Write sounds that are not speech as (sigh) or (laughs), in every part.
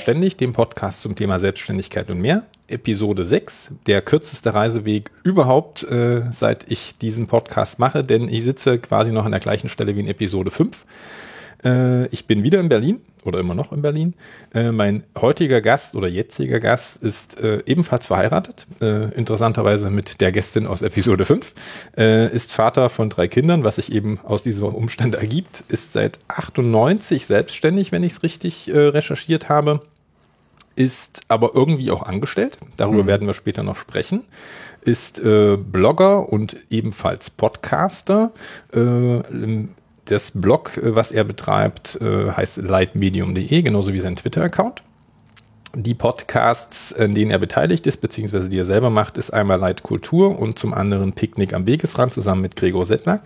Selbst und Ständig, dem Podcast zum Thema Selbstständigkeit und mehr. Episode 6, der kürzeste Reiseweg überhaupt, äh, seit ich diesen Podcast mache, denn ich sitze quasi noch an der gleichen Stelle wie in Episode 5. Äh, ich bin wieder in Berlin oder immer noch in Berlin. Äh, mein heutiger Gast oder jetziger Gast ist äh, ebenfalls verheiratet, äh, interessanterweise mit der Gästin aus Episode 5, äh, ist Vater von drei Kindern, was sich eben aus diesem Umstand ergibt, ist seit 98 selbstständig, wenn ich es richtig äh, recherchiert habe, ist aber irgendwie auch angestellt, darüber mhm. werden wir später noch sprechen, ist äh, Blogger und ebenfalls Podcaster, das Blog, äh, was er betreibt, äh, heißt lightmedium.de, genauso wie sein Twitter-Account. Die Podcasts, in denen er beteiligt ist, beziehungsweise die er selber macht, ist einmal Light Kultur und zum anderen Picknick am Wegesrand zusammen mit Gregor Settler.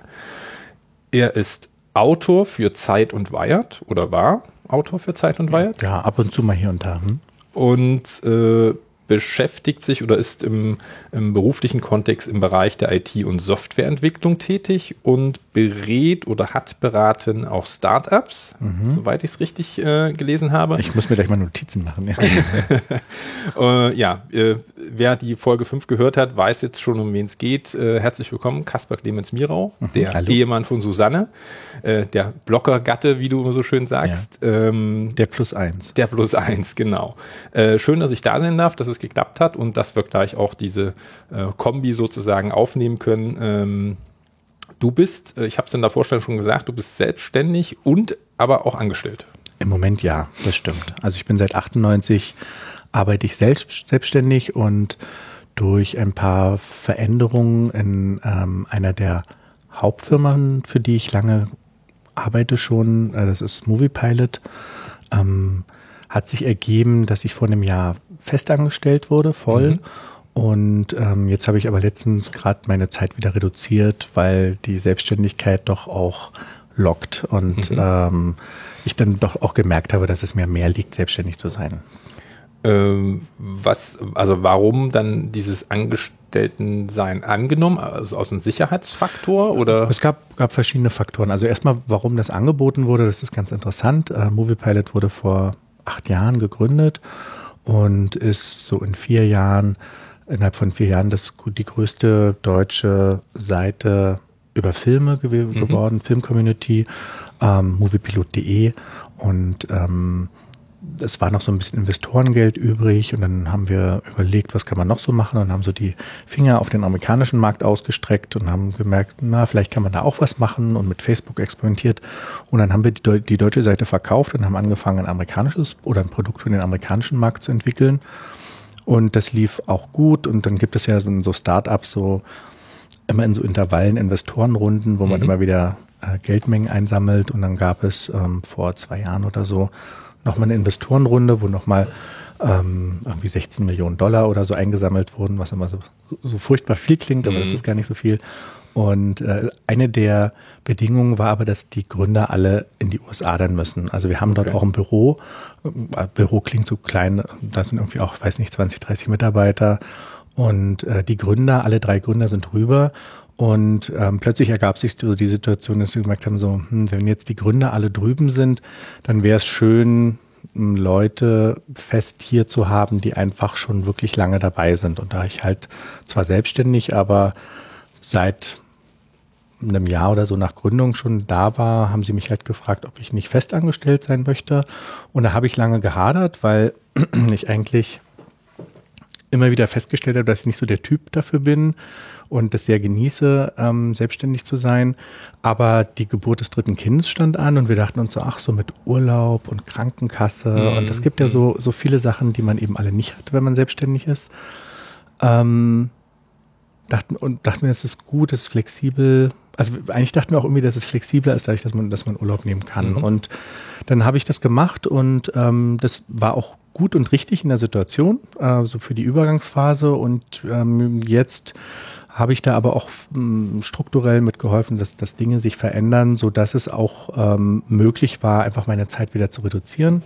Er ist Autor für Zeit und Wired oder war Autor für Zeit und Wired. Ja, ab und zu mal hier und da. Hm? Und äh, beschäftigt sich oder ist im, im, beruflichen Kontext im Bereich der IT- und Softwareentwicklung tätig und berät oder hat beraten auch Startups, mhm. soweit ich es richtig äh, gelesen habe. Ich muss mir gleich mal Notizen machen. Ja, (laughs) äh, ja äh, wer die Folge 5 gehört hat, weiß jetzt schon, um wen es geht. Äh, herzlich willkommen, Kaspar Clemens Mirau, mhm. der Hallo. Ehemann von Susanne, äh, der Blockergatte, wie du immer so schön sagst. Ja. Ähm, der Plus Eins. Der Plus Eins, genau. Äh, schön, dass ich da sein darf, dass es geklappt hat und dass wir gleich auch diese Kombi sozusagen aufnehmen können. Ähm, Du bist, äh, ich habe es in der Vorstellung schon gesagt, du bist selbstständig und aber auch angestellt. Im Moment ja, das stimmt. Also ich bin seit 98 arbeite ich selbst selbstständig und durch ein paar Veränderungen in ähm, einer der Hauptfirmen, für die ich lange arbeite schon, äh, das ist Movie Pilot, ähm, hat sich ergeben, dass ich vor einem Jahr festangestellt wurde, voll. Mhm. Und ähm, jetzt habe ich aber letztens gerade meine Zeit wieder reduziert, weil die Selbstständigkeit doch auch lockt und mhm. ähm, ich dann doch auch gemerkt habe, dass es mir mehr liegt, selbstständig zu sein. Ähm, was, also warum dann dieses Angestelltensein angenommen? Also aus einem Sicherheitsfaktor oder? Es gab, gab verschiedene Faktoren. Also erstmal, warum das angeboten wurde, das ist ganz interessant. Äh, MoviePilot wurde vor acht Jahren gegründet und ist so in vier Jahren innerhalb von vier Jahren das, die größte deutsche Seite über Filme gew mhm. geworden, Filmcommunity, ähm, moviepilot.de und ähm, es war noch so ein bisschen Investorengeld übrig und dann haben wir überlegt, was kann man noch so machen und haben so die Finger auf den amerikanischen Markt ausgestreckt und haben gemerkt, na, vielleicht kann man da auch was machen und mit Facebook experimentiert und dann haben wir die, die deutsche Seite verkauft und haben angefangen, ein amerikanisches oder ein Produkt für den amerikanischen Markt zu entwickeln und das lief auch gut. Und dann gibt es ja so, so Start-ups, so immer in so Intervallen Investorenrunden, wo man mhm. immer wieder äh, Geldmengen einsammelt. Und dann gab es ähm, vor zwei Jahren oder so nochmal eine Investorenrunde, wo nochmal ähm, irgendwie 16 Millionen Dollar oder so eingesammelt wurden, was immer so, so furchtbar viel klingt, aber mhm. das ist gar nicht so viel. Und äh, eine der Bedingungen war aber, dass die Gründer alle in die USA dann müssen. Also wir haben okay. dort auch ein Büro. Äh, Büro klingt so klein, da sind irgendwie auch, weiß nicht, 20, 30 Mitarbeiter. Und äh, die Gründer, alle drei Gründer sind rüber. Und ähm, plötzlich ergab sich so die Situation, dass wir gemerkt haben, so, hm, wenn jetzt die Gründer alle drüben sind, dann wäre es schön, hm, Leute fest hier zu haben, die einfach schon wirklich lange dabei sind. Und da ich halt zwar selbstständig, aber seit einem Jahr oder so nach Gründung schon da war, haben sie mich halt gefragt, ob ich nicht festangestellt sein möchte. Und da habe ich lange gehadert, weil (clears throat) ich eigentlich immer wieder festgestellt habe, dass ich nicht so der Typ dafür bin und das sehr genieße, ähm, selbstständig zu sein. Aber die Geburt des dritten Kindes stand an und wir dachten uns so, ach, so mit Urlaub und Krankenkasse. Mhm. Und es gibt ja so, so viele Sachen, die man eben alle nicht hat, wenn man selbstständig ist. Ähm, dachten, und dachten wir, es ist gut, es ist flexibel, also eigentlich dachten wir auch irgendwie, dass es flexibler ist, dadurch, dass man, dass man Urlaub nehmen kann. Mhm. Und dann habe ich das gemacht und ähm, das war auch gut und richtig in der Situation, äh, so für die Übergangsphase. Und ähm, jetzt habe ich da aber auch ähm, strukturell mitgeholfen, dass, dass Dinge sich verändern, so dass es auch ähm, möglich war, einfach meine Zeit wieder zu reduzieren.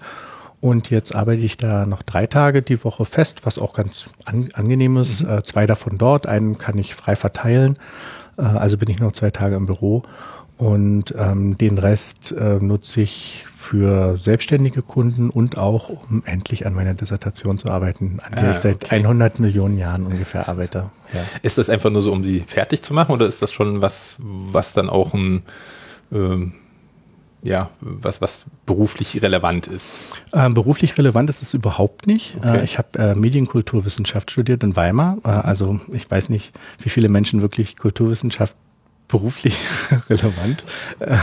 Und jetzt arbeite ich da noch drei Tage die Woche fest, was auch ganz an, angenehm ist. Mhm. Äh, zwei davon dort, einen kann ich frei verteilen. Äh, also bin ich noch zwei Tage im Büro. Und ähm, den Rest äh, nutze ich für selbstständige Kunden und auch, um endlich an meiner Dissertation zu arbeiten, an der ah, ich seit okay. 100 Millionen Jahren ungefähr arbeite. Ja. Ist das einfach nur so, um sie fertig zu machen oder ist das schon was, was dann auch ein, ähm, ja, was, was beruflich relevant ist? Ähm, beruflich relevant ist es überhaupt nicht. Okay. Äh, ich habe äh, Medienkulturwissenschaft studiert in Weimar. Äh, also ich weiß nicht, wie viele Menschen wirklich Kulturwissenschaft beruflich (laughs) relevant. Äh,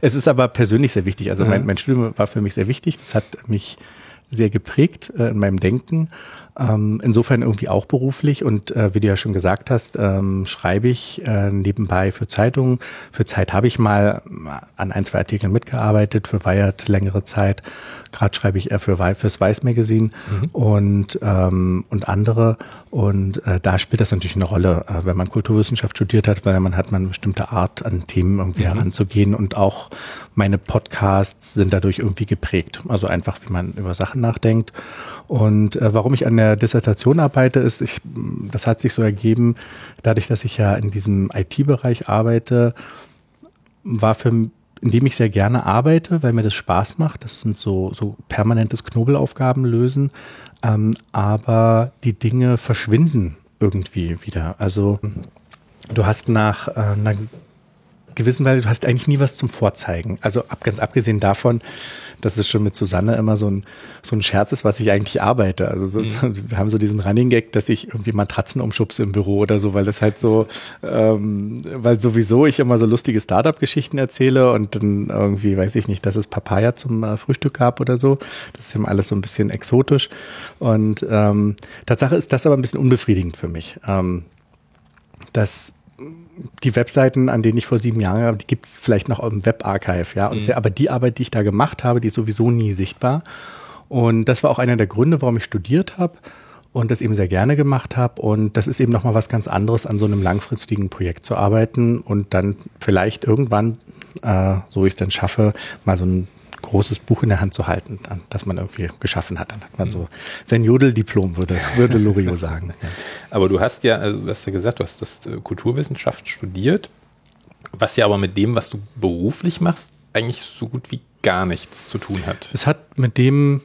es ist aber persönlich sehr wichtig. Also mein, mein Studium war für mich sehr wichtig. Das hat mich sehr geprägt äh, in meinem Denken. Ähm, insofern irgendwie auch beruflich und äh, wie du ja schon gesagt hast, ähm, schreibe ich äh, nebenbei für Zeitungen. Für Zeit habe ich mal an ein, zwei Artikeln mitgearbeitet, für Wired längere Zeit. Gerade schreibe ich eher für fürs Weiß Magazine mhm. und, ähm, und andere. Und äh, da spielt das natürlich eine Rolle, äh, wenn man Kulturwissenschaft studiert hat, weil man hat man eine bestimmte Art an Themen irgendwie mhm. heranzugehen und auch meine Podcasts sind dadurch irgendwie geprägt. Also einfach, wie man über Sachen nachdenkt. Und äh, warum ich an der Dissertation arbeite, ist, ich, das hat sich so ergeben, dadurch, dass ich ja in diesem IT-Bereich arbeite, war für in dem ich sehr gerne arbeite, weil mir das Spaß macht. Das sind so, so permanentes Knobelaufgaben lösen. Ähm, aber die Dinge verschwinden irgendwie wieder. Also du hast nach äh, einer gewissen Weise, du hast eigentlich nie was zum Vorzeigen. Also ab, ganz abgesehen davon, dass es schon mit Susanne immer so ein, so ein Scherz ist, was ich eigentlich arbeite. Also so, mhm. wir haben so diesen Running Gag, dass ich irgendwie Matratzen umschubse im Büro oder so, weil das halt so, ähm, weil sowieso ich immer so lustige Startup-Geschichten erzähle und dann irgendwie, weiß ich nicht, dass es Papaya zum äh, Frühstück gab oder so. Das ist immer alles so ein bisschen exotisch. Und ähm, Tatsache ist das aber ein bisschen unbefriedigend für mich. Ähm, dass die Webseiten, an denen ich vor sieben Jahren habe, die gibt es vielleicht noch im Webarchive, ja. Mhm. sehr, aber die Arbeit, die ich da gemacht habe, die ist sowieso nie sichtbar. Und das war auch einer der Gründe, warum ich studiert habe und das eben sehr gerne gemacht habe. Und das ist eben nochmal was ganz anderes, an so einem langfristigen Projekt zu arbeiten und dann vielleicht irgendwann, äh, so ich es dann schaffe, mal so ein großes Buch in der Hand zu halten, das man irgendwie geschaffen hat. Dann hat man so sein Jodeldiplom, würde, würde Loriot (laughs) sagen. Ja. Aber du hast ja, also du hast ja gesagt, du hast das äh, Kulturwissenschaft studiert, was ja aber mit dem, was du beruflich machst, eigentlich so gut wie gar nichts zu tun hat. Es hat mit dem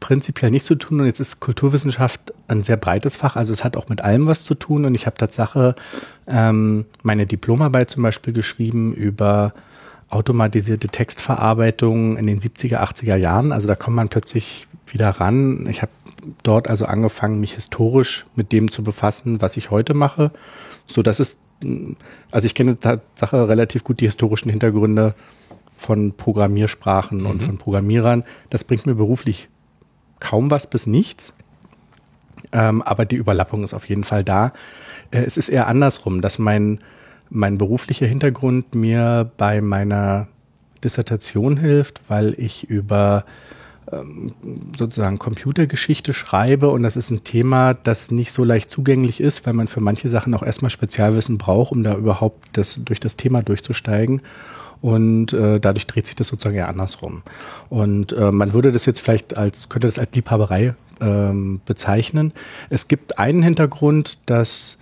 prinzipiell nichts zu tun und jetzt ist Kulturwissenschaft ein sehr breites Fach, also es hat auch mit allem was zu tun und ich habe Tatsache ähm, meine Diplomarbeit zum Beispiel geschrieben über automatisierte Textverarbeitung in den 70er, 80er Jahren. Also da kommt man plötzlich wieder ran. Ich habe dort also angefangen, mich historisch mit dem zu befassen, was ich heute mache. So dass es, also ich kenne Tatsache relativ gut die historischen Hintergründe von Programmiersprachen mhm. und von Programmierern. Das bringt mir beruflich kaum was bis nichts. Ähm, aber die Überlappung ist auf jeden Fall da. Äh, es ist eher andersrum, dass mein mein beruflicher Hintergrund mir bei meiner Dissertation hilft, weil ich über ähm, sozusagen Computergeschichte schreibe und das ist ein Thema, das nicht so leicht zugänglich ist, weil man für manche Sachen auch erstmal Spezialwissen braucht, um da überhaupt das, durch das Thema durchzusteigen. Und äh, dadurch dreht sich das sozusagen eher andersrum. Und äh, man würde das jetzt vielleicht als, könnte das als Liebhaberei ähm, bezeichnen. Es gibt einen Hintergrund, dass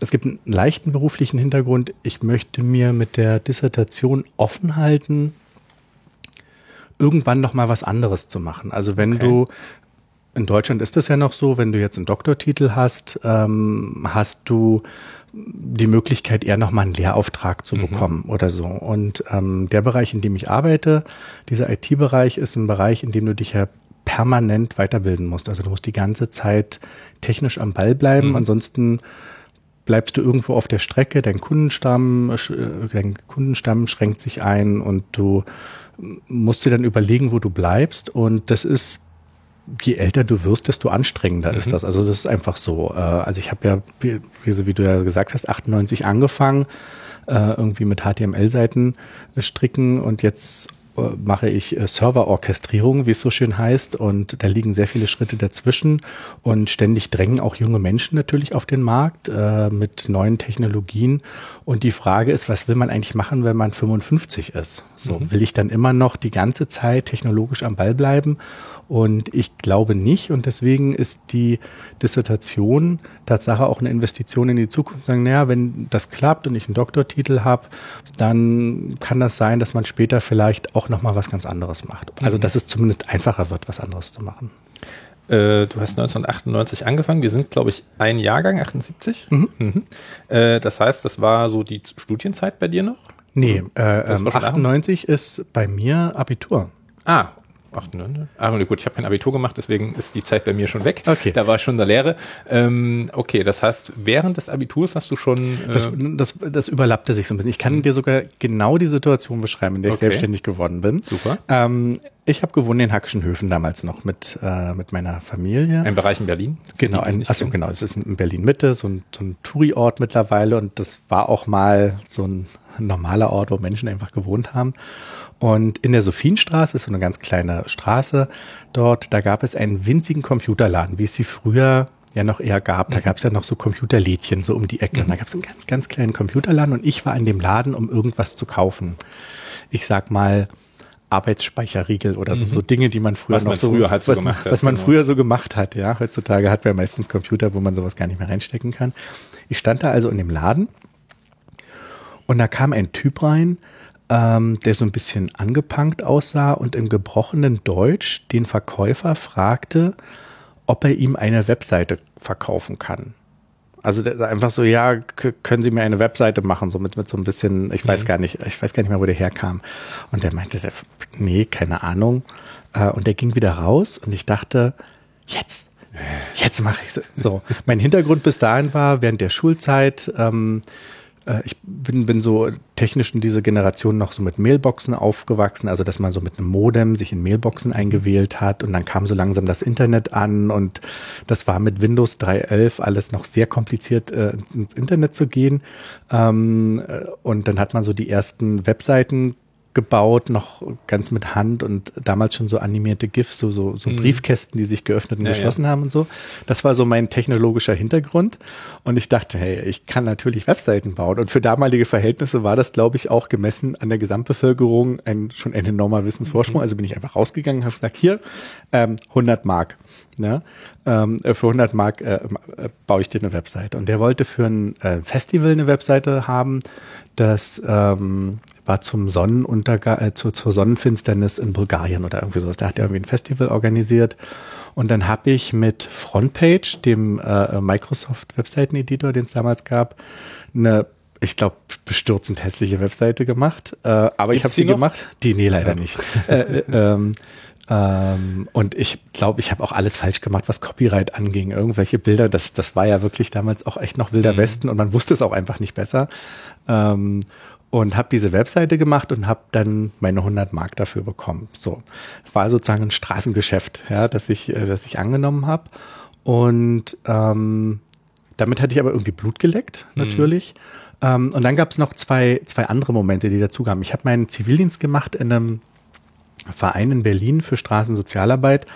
es gibt einen leichten beruflichen Hintergrund. Ich möchte mir mit der Dissertation offen halten, irgendwann noch mal was anderes zu machen. Also wenn okay. du in Deutschland ist das ja noch so, wenn du jetzt einen Doktortitel hast, ähm, hast du die Möglichkeit, eher noch mal einen Lehrauftrag zu mhm. bekommen mhm. oder so. Und ähm, der Bereich, in dem ich arbeite, dieser IT-Bereich, ist ein Bereich, in dem du dich ja permanent weiterbilden musst. Also du musst die ganze Zeit technisch am Ball bleiben, mhm. ansonsten bleibst du irgendwo auf der Strecke, dein Kundenstamm, äh, dein Kundenstamm schränkt sich ein und du musst dir dann überlegen, wo du bleibst. Und das ist, je älter du wirst, desto anstrengender mhm. ist das. Also das ist einfach so. Äh, also ich habe ja, wie, du ja gesagt hast, 98 angefangen, äh, irgendwie mit HTML-Seiten stricken und jetzt mache ich äh, Serverorchestrierung, wie es so schön heißt. Und da liegen sehr viele Schritte dazwischen. Und ständig drängen auch junge Menschen natürlich auf den Markt äh, mit neuen Technologien. Und die Frage ist, was will man eigentlich machen, wenn man 55 ist? So, mhm. will ich dann immer noch die ganze Zeit technologisch am Ball bleiben? Und ich glaube nicht. Und deswegen ist die Dissertation Tatsache auch eine Investition in die Zukunft. Sagen, naja, wenn das klappt und ich einen Doktortitel habe, dann kann das sein, dass man später vielleicht auch nochmal was ganz anderes macht. Also, mhm. dass es zumindest einfacher wird, was anderes zu machen. Äh, du hast 1998 angefangen. Wir sind, glaube ich, ein Jahrgang, 78. Mhm. Mhm. Äh, das heißt, das war so die Studienzeit bei dir noch? Nee, äh, 98 ähm, ist bei mir Abitur. Ah, Ach, ne, Ah, gut, ich habe kein Abitur gemacht, deswegen ist die Zeit bei mir schon weg. Okay. Da war ich schon in der Lehre. Ähm, okay, das heißt, während des Abiturs hast du schon. Äh das, das, das überlappte sich so ein bisschen. Ich kann mhm. dir sogar genau die Situation beschreiben, in der ich okay. selbstständig geworden bin. Super. Ähm, ich habe gewohnt in Hackischen Höfen damals noch mit, äh, mit meiner Familie. Ein Bereich in Berlin? Genau, ein, achso, genau. Es ist in Berlin Mitte, so ein, so ein Touri-Ort mittlerweile und das war auch mal so ein normaler Ort, wo Menschen einfach gewohnt haben. Und in der Sophienstraße ist so eine ganz kleine Straße dort, da gab es einen winzigen Computerladen, wie es sie früher ja noch eher gab. Da mhm. gab es ja noch so Computerlädchen so um die Ecke. Mhm. Und da gab es einen ganz, ganz kleinen Computerladen und ich war in dem Laden, um irgendwas zu kaufen. Ich sag mal, Arbeitsspeicherriegel oder so, mhm. so Dinge, die man früher was noch so, früher halt so was, gemacht hat, was man genau. früher so gemacht hat. Ja, heutzutage hat man meistens Computer, wo man sowas gar nicht mehr reinstecken kann. Ich stand da also in dem Laden und da kam ein Typ rein, ähm, der so ein bisschen angepankt aussah und im gebrochenen Deutsch den Verkäufer fragte, ob er ihm eine Webseite verkaufen kann. Also einfach so, ja, können Sie mir eine Webseite machen, so mit, mit so ein bisschen, ich weiß mhm. gar nicht, ich weiß gar nicht mehr, wo der herkam. Und der meinte, nee, keine Ahnung. Äh, und der ging wieder raus und ich dachte, jetzt, jetzt mache ich so. Mein Hintergrund bis dahin war, während der Schulzeit, ähm, äh, ich bin, bin so technisch in dieser Generation noch so mit Mailboxen aufgewachsen, also dass man so mit einem Modem sich in Mailboxen eingewählt hat und dann kam so langsam das Internet an und das war mit Windows 3.11 alles noch sehr kompliziert äh, ins Internet zu gehen. Ähm, äh, und dann hat man so die ersten Webseiten gebaut, noch ganz mit Hand und damals schon so animierte GIFs, so, so, so mhm. Briefkästen, die sich geöffnet und ja, geschlossen ja. haben und so. Das war so mein technologischer Hintergrund. Und ich dachte, hey, ich kann natürlich Webseiten bauen. Und für damalige Verhältnisse war das, glaube ich, auch gemessen an der Gesamtbevölkerung ein, schon ein enormer Wissensvorsprung. Mhm. Also bin ich einfach rausgegangen und habe gesagt, hier, ähm, 100 Mark. Ne? Ähm, für 100 Mark äh, äh, baue ich dir eine Webseite. Und der wollte für ein äh, Festival eine Webseite haben, das ähm, war zum Sonnenuntergang, äh, zu, zur Sonnenfinsternis in Bulgarien oder irgendwie sowas. Da hat er irgendwie ein Festival organisiert. Und dann habe ich mit Frontpage, dem äh, Microsoft Webseiten-Editor, den es damals gab, eine ich glaube, bestürzend hässliche Webseite gemacht. Äh, aber Gibt's ich habe sie noch? gemacht. Die, nee, leider nicht. äh, äh, ähm, ähm, und ich glaube, ich habe auch alles falsch gemacht, was Copyright anging. Irgendwelche Bilder, das, das war ja wirklich damals auch echt noch wilder mhm. Westen und man wusste es auch einfach nicht besser. Ähm, und habe diese Webseite gemacht und habe dann meine 100 Mark dafür bekommen. So war sozusagen ein Straßengeschäft, ja, das ich, äh, das ich angenommen habe. Und ähm, damit hatte ich aber irgendwie Blut geleckt, mhm. natürlich. Mhm. Ähm, und dann gab es noch zwei, zwei andere Momente, die dazu kamen. Ich habe meinen Zivildienst gemacht in einem Verein in Berlin für Straßensozialarbeit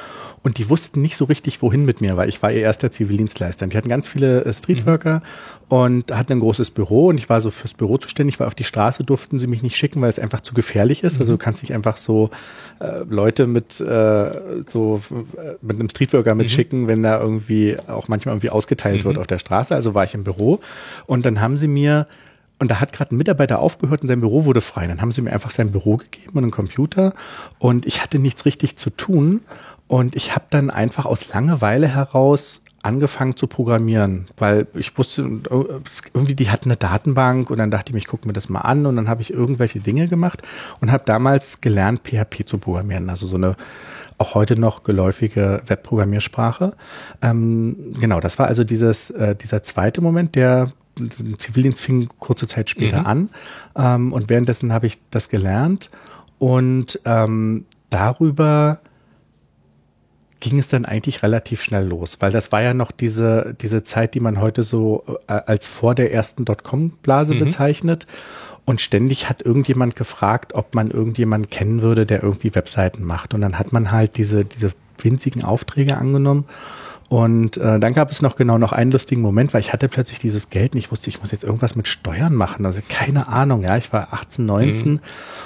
und die wussten nicht so richtig, wohin mit mir, weil ich war ihr erster Zivildienstleister. Die hatten ganz viele äh, Streetworker mhm. und hatten ein großes Büro und ich war so fürs Büro zuständig, weil auf die Straße durften sie mich nicht schicken, weil es einfach zu gefährlich ist. Also mhm. Also du kannst nicht einfach so äh, Leute mit äh, so äh, mit einem Streetworker mitschicken, mhm. wenn da irgendwie auch manchmal irgendwie ausgeteilt wird mhm. auf der Straße. Also war ich im Büro und dann haben sie mir und da hat gerade ein Mitarbeiter aufgehört und sein Büro wurde frei. Dann haben sie mir einfach sein Büro gegeben und einen Computer und ich hatte nichts richtig zu tun und ich habe dann einfach aus Langeweile heraus angefangen zu programmieren, weil ich wusste, irgendwie die hatten eine Datenbank und dann dachte ich mir, ich gucke mir das mal an und dann habe ich irgendwelche Dinge gemacht und habe damals gelernt, PHP zu programmieren, also so eine auch heute noch geläufige Webprogrammiersprache. Ähm, genau, das war also dieses, äh, dieser zweite Moment, der Zivildienst fing kurze Zeit später mhm. an ähm, und währenddessen habe ich das gelernt und ähm, darüber ging es dann eigentlich relativ schnell los, weil das war ja noch diese, diese Zeit, die man heute so äh, als vor der ersten Dotcom-Blase mhm. bezeichnet. Und ständig hat irgendjemand gefragt, ob man irgendjemanden kennen würde, der irgendwie Webseiten macht. Und dann hat man halt diese, diese winzigen Aufträge angenommen und äh, dann gab es noch genau noch einen lustigen Moment, weil ich hatte plötzlich dieses Geld und ich wusste, ich muss jetzt irgendwas mit Steuern machen. Also keine Ahnung, ja. Ich war 18, 19 mhm.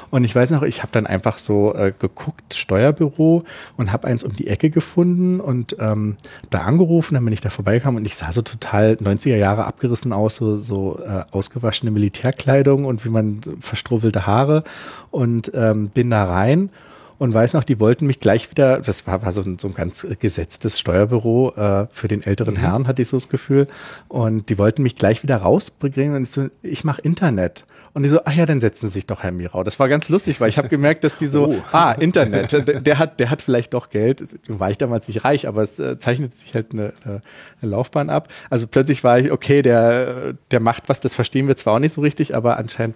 und ich weiß noch, ich habe dann einfach so äh, geguckt, Steuerbüro und habe eins um die Ecke gefunden und ähm, da angerufen, dann bin ich da vorbeigekommen und ich sah so total 90er Jahre abgerissen aus, so, so äh, ausgewaschene Militärkleidung und wie man verstrubbelte Haare und ähm, bin da rein und weiß noch, die wollten mich gleich wieder, das war, war so, ein, so ein ganz gesetztes Steuerbüro äh, für den älteren mhm. Herrn, hatte ich so das Gefühl. Und die wollten mich gleich wieder rausbringen und ich so, ich mache Internet. Und die so, ach ja, dann setzen Sie sich doch, Herr Mirau. Das war ganz lustig, weil ich habe gemerkt, dass die so, oh. (laughs) ah, Internet, der, der, hat, der hat vielleicht doch Geld. War ich damals nicht reich, aber es äh, zeichnet sich halt eine, eine Laufbahn ab. Also plötzlich war ich, okay, der, der macht was, das verstehen wir zwar auch nicht so richtig, aber anscheinend,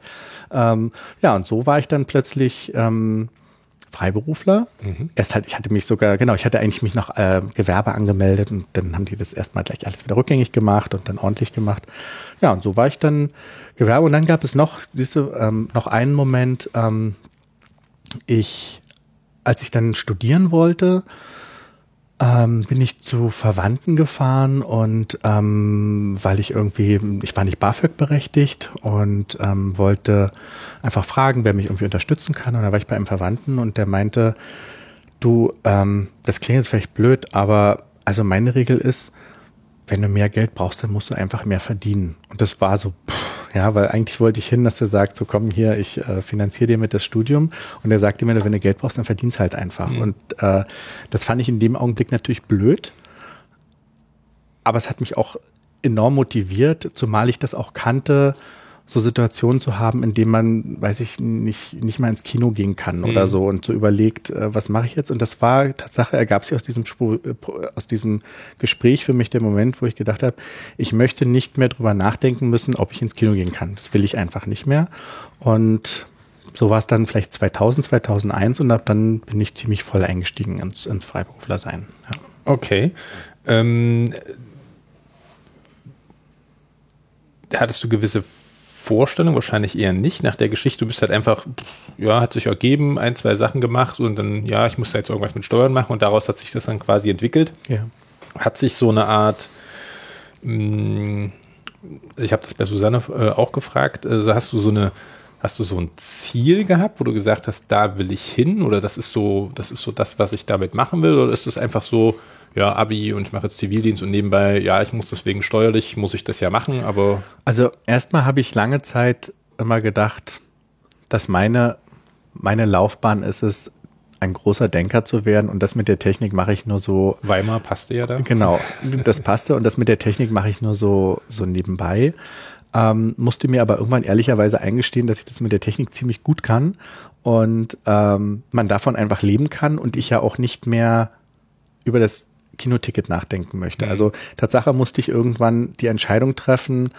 ähm, ja, und so war ich dann plötzlich ähm, Freiberufler. Mhm. Erst halt, ich hatte mich sogar, genau, ich hatte eigentlich mich noch äh, Gewerbe angemeldet und dann haben die das erstmal gleich alles wieder rückgängig gemacht und dann ordentlich gemacht. Ja, und so war ich dann Gewerbe. Und dann gab es noch, siehst du, ähm, noch einen Moment, ähm, ich, als ich dann studieren wollte, ähm, bin ich zu Verwandten gefahren und ähm, weil ich irgendwie, ich war nicht BAföG berechtigt und ähm, wollte einfach fragen, wer mich irgendwie unterstützen kann. Und da war ich bei einem Verwandten und der meinte, du, ähm, das klingt jetzt vielleicht blöd, aber also meine Regel ist, wenn du mehr Geld brauchst, dann musst du einfach mehr verdienen. Und das war so, pff, ja, weil eigentlich wollte ich hin, dass er sagt, so komm hier, ich äh, finanziere dir mit das Studium. Und er sagte mir, wenn du Geld brauchst, dann verdienst halt einfach. Mhm. Und äh, das fand ich in dem Augenblick natürlich blöd. Aber es hat mich auch enorm motiviert, zumal ich das auch kannte, so Situationen zu haben, in denen man, weiß ich nicht, nicht mal ins Kino gehen kann mhm. oder so und so überlegt, äh, was mache ich jetzt? Und das war Tatsache, ergab sich aus diesem Spur, äh, aus diesem Gespräch für mich der Moment, wo ich gedacht habe, ich möchte nicht mehr drüber nachdenken müssen, ob ich ins Kino gehen kann. Das will ich einfach nicht mehr. Und so war es dann vielleicht 2000, 2001 und ab dann bin ich ziemlich voll eingestiegen ins, ins Freiberufler-Sein. Ja. Okay. Ähm, hattest du gewisse Vorstellung, wahrscheinlich eher nicht. Nach der Geschichte, du bist halt einfach, ja, hat sich ergeben, ein, zwei Sachen gemacht und dann, ja, ich musste jetzt irgendwas mit Steuern machen und daraus hat sich das dann quasi entwickelt. Ja. Hat sich so eine Art, mh, mm, ich habe das bei Susanne äh, auch gefragt, also hast du so eine, hast du so ein Ziel gehabt, wo du gesagt hast, da will ich hin oder das ist so, das ist so das, was ich damit machen will oder ist das einfach so, ja, Abi und ich mache jetzt Zivildienst und nebenbei, ja, ich muss deswegen steuerlich, muss ich das ja machen, aber. Also erstmal habe ich lange Zeit immer gedacht, dass meine, meine Laufbahn ist es, ein großer Denker zu werden und das mit der Technik mache ich nur so. Weimar passte ja da. Genau, das passte und das mit der Technik mache ich nur so, so nebenbei. Ähm, musste mir aber irgendwann ehrlicherweise eingestehen, dass ich das mit der Technik ziemlich gut kann und ähm, man davon einfach leben kann und ich ja auch nicht mehr über das Kinoticket nachdenken möchte. Mhm. Also Tatsache musste ich irgendwann die Entscheidung treffen,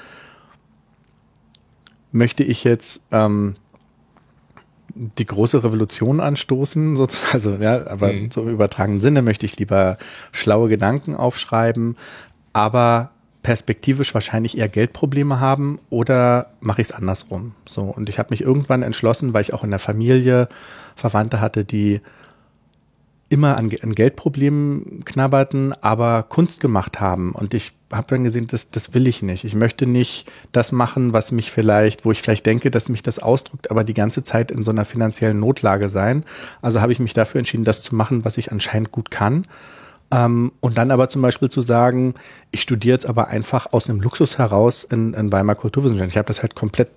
möchte ich jetzt ähm, die große Revolution anstoßen, sozusagen, (laughs) also ja, aber mhm. so im übertragenen Sinne möchte ich lieber schlaue Gedanken aufschreiben, aber perspektivisch wahrscheinlich eher Geldprobleme haben oder mache ich es andersrum. So und ich habe mich irgendwann entschlossen, weil ich auch in der Familie Verwandte hatte, die immer an, an Geldproblemen knabberten, aber Kunst gemacht haben. Und ich habe dann gesehen, das, das will ich nicht. Ich möchte nicht das machen, was mich vielleicht, wo ich vielleicht denke, dass mich das ausdrückt, aber die ganze Zeit in so einer finanziellen Notlage sein. Also habe ich mich dafür entschieden, das zu machen, was ich anscheinend gut kann. Ähm, und dann aber zum Beispiel zu sagen, ich studiere jetzt aber einfach aus einem Luxus heraus in, in Weimar Kulturwissenschaften. Ich habe das halt komplett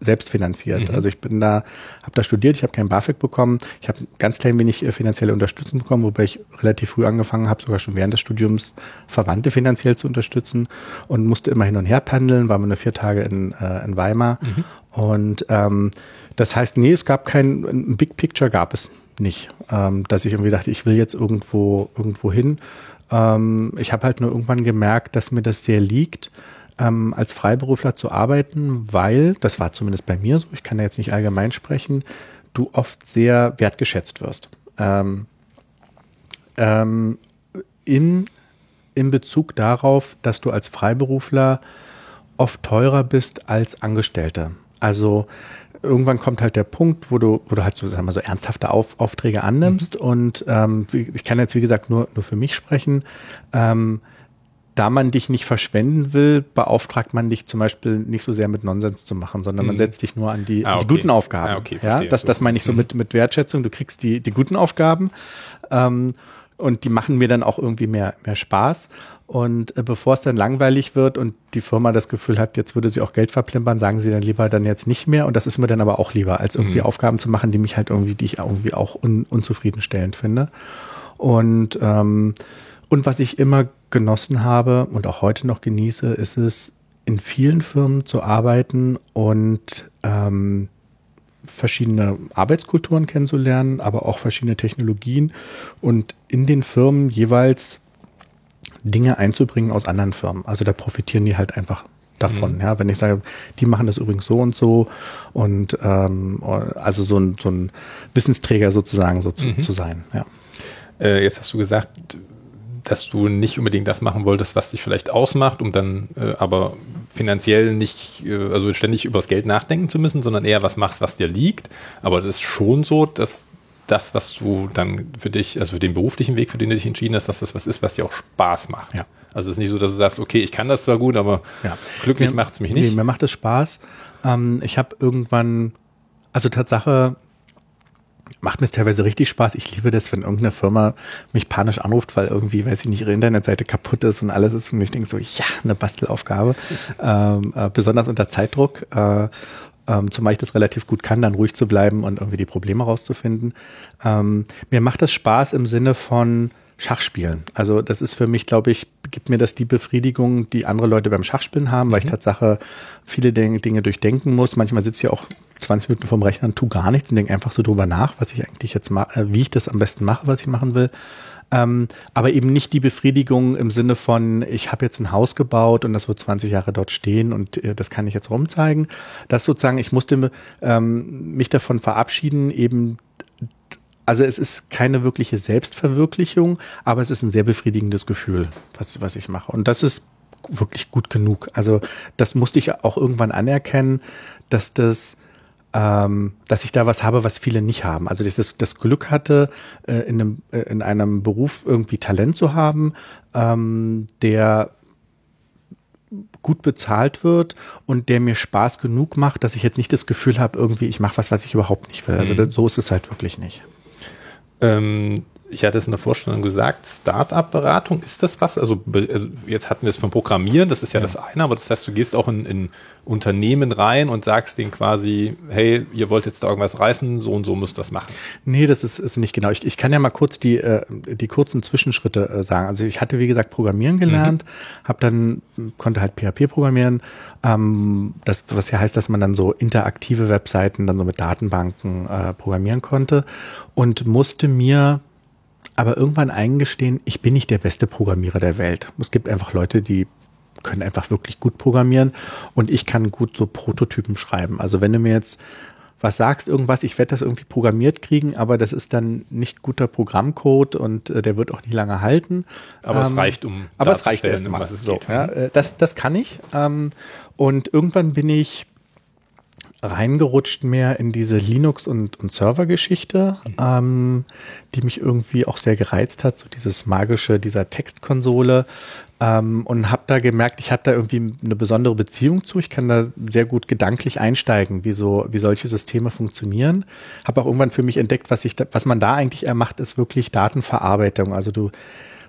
selbst finanziert. Mhm. Also ich bin da, habe da studiert, ich habe kein BAföG bekommen, ich habe ganz klein wenig äh, finanzielle Unterstützung bekommen, wobei ich relativ früh angefangen habe, sogar schon während des Studiums Verwandte finanziell zu unterstützen und musste immer hin und her pendeln, war nur vier Tage in, äh, in Weimar. Mhm. Und ähm, das heißt, nee, es gab kein ein Big Picture gab es nicht, ähm, dass ich irgendwie dachte, ich will jetzt irgendwo irgendwo hin. Ähm, ich habe halt nur irgendwann gemerkt, dass mir das sehr liegt ähm, als Freiberufler zu arbeiten, weil, das war zumindest bei mir so, ich kann da jetzt nicht allgemein sprechen, du oft sehr wertgeschätzt wirst. Ähm, ähm, in, in Bezug darauf, dass du als Freiberufler oft teurer bist als Angestellter. Also irgendwann kommt halt der Punkt, wo du, wo du halt so, sagen wir so ernsthafte Auf, Aufträge annimmst. Mhm. Und ähm, ich kann jetzt, wie gesagt, nur, nur für mich sprechen. Ähm, da man dich nicht verschwenden will, beauftragt man dich zum Beispiel nicht so sehr mit Nonsens zu machen, sondern man mhm. setzt dich nur an die, ah, okay. die guten Aufgaben. Ah, okay, ja, das, das meine ich so mhm. mit, mit Wertschätzung. Du kriegst die, die guten Aufgaben ähm, und die machen mir dann auch irgendwie mehr, mehr Spaß. Und äh, bevor es dann langweilig wird und die Firma das Gefühl hat, jetzt würde sie auch Geld verplempern, sagen sie dann lieber dann jetzt nicht mehr. Und das ist mir dann aber auch lieber, als irgendwie mhm. Aufgaben zu machen, die mich halt irgendwie, die ich irgendwie auch un, unzufriedenstellend finde. Und ähm, und was ich immer genossen habe und auch heute noch genieße, ist es, in vielen Firmen zu arbeiten und ähm, verschiedene Arbeitskulturen kennenzulernen, aber auch verschiedene Technologien und in den Firmen jeweils Dinge einzubringen aus anderen Firmen. Also da profitieren die halt einfach davon. Mhm. Ja, wenn ich sage, die machen das übrigens so und so und ähm, also so ein, so ein Wissensträger sozusagen so zu, mhm. zu sein. Ja. Äh, jetzt hast du gesagt, dass du nicht unbedingt das machen wolltest, was dich vielleicht ausmacht, um dann äh, aber finanziell nicht, äh, also ständig übers Geld nachdenken zu müssen, sondern eher was machst, was dir liegt. Aber das ist schon so, dass das, was du dann für dich, also für den beruflichen Weg, für den du dich entschieden hast, dass das was ist, was dir auch Spaß macht. Ja. Also es ist nicht so, dass du sagst, okay, ich kann das zwar gut, aber ja. glücklich macht es mich nicht. Nee, mir macht es Spaß. Ähm, ich habe irgendwann, also Tatsache, macht mir teilweise richtig Spaß. Ich liebe das, wenn irgendeine Firma mich panisch anruft, weil irgendwie, weiß ich nicht, ihre Internetseite kaputt ist und alles ist. Und ich denke so, ja, eine Bastelaufgabe. (laughs) ähm, äh, besonders unter Zeitdruck. Äh, ähm, zumal ich das relativ gut kann, dann ruhig zu bleiben und irgendwie die Probleme rauszufinden. Ähm, mir macht das Spaß im Sinne von Schachspielen. Also das ist für mich, glaube ich, gibt mir das die Befriedigung, die andere Leute beim Schachspielen haben, mhm. weil ich mhm. Tatsache viele Dinge durchdenken muss. Manchmal sitze ich auch 20 Minuten vorm Rechner und tue gar nichts und denke einfach so drüber nach, was ich eigentlich jetzt mache, äh, wie ich das am besten mache, was ich machen will. Ähm, aber eben nicht die Befriedigung im Sinne von, ich habe jetzt ein Haus gebaut und das wird 20 Jahre dort stehen und äh, das kann ich jetzt rumzeigen. Das sozusagen, ich musste ähm, mich davon verabschieden, eben also es ist keine wirkliche Selbstverwirklichung, aber es ist ein sehr befriedigendes Gefühl, was, was ich mache. Und das ist wirklich gut genug. Also das musste ich auch irgendwann anerkennen, dass das ähm, dass ich da was habe, was viele nicht haben. Also dass ich das, Glück hatte, äh, in, einem, äh, in einem Beruf irgendwie Talent zu haben, ähm, der gut bezahlt wird und der mir Spaß genug macht, dass ich jetzt nicht das Gefühl habe, irgendwie ich mache was, was ich überhaupt nicht will. Also mhm. so ist es halt wirklich nicht. Ähm, ich hatte es in der Vorstellung gesagt, Startup-Beratung, ist das was? Also, also, jetzt hatten wir es vom Programmieren, das ist ja, ja, das eine, aber das heißt, du gehst auch in, in, Unternehmen rein und sagst denen quasi, hey, ihr wollt jetzt da irgendwas reißen, so und so müsst das machen. Nee, das ist, ist nicht genau. Ich, ich kann ja mal kurz die, äh, die kurzen Zwischenschritte äh, sagen. Also ich hatte, wie gesagt, Programmieren gelernt, mhm. habe dann, konnte halt PHP programmieren, ähm, das, was ja heißt, dass man dann so interaktive Webseiten dann so mit Datenbanken äh, programmieren konnte und musste mir aber irgendwann eingestehen, ich bin nicht der beste Programmierer der Welt. Es gibt einfach Leute, die können einfach wirklich gut programmieren und ich kann gut so Prototypen schreiben. Also wenn du mir jetzt was sagst, irgendwas, ich werde das irgendwie programmiert kriegen, aber das ist dann nicht guter Programmcode und äh, der wird auch nicht lange halten. Aber ähm, es reicht, um aber es reicht erstmal, es so, geht. Ja, äh, das, das kann ich. Ähm, und irgendwann bin ich reingerutscht mehr in diese Linux- und, und Server-Geschichte, mhm. ähm, die mich irgendwie auch sehr gereizt hat, so dieses magische dieser Textkonsole. Ähm, und habe da gemerkt, ich habe da irgendwie eine besondere Beziehung zu. Ich kann da sehr gut gedanklich einsteigen, wie, so, wie solche Systeme funktionieren. Habe auch irgendwann für mich entdeckt, was, ich da, was man da eigentlich macht, ist wirklich Datenverarbeitung. Also du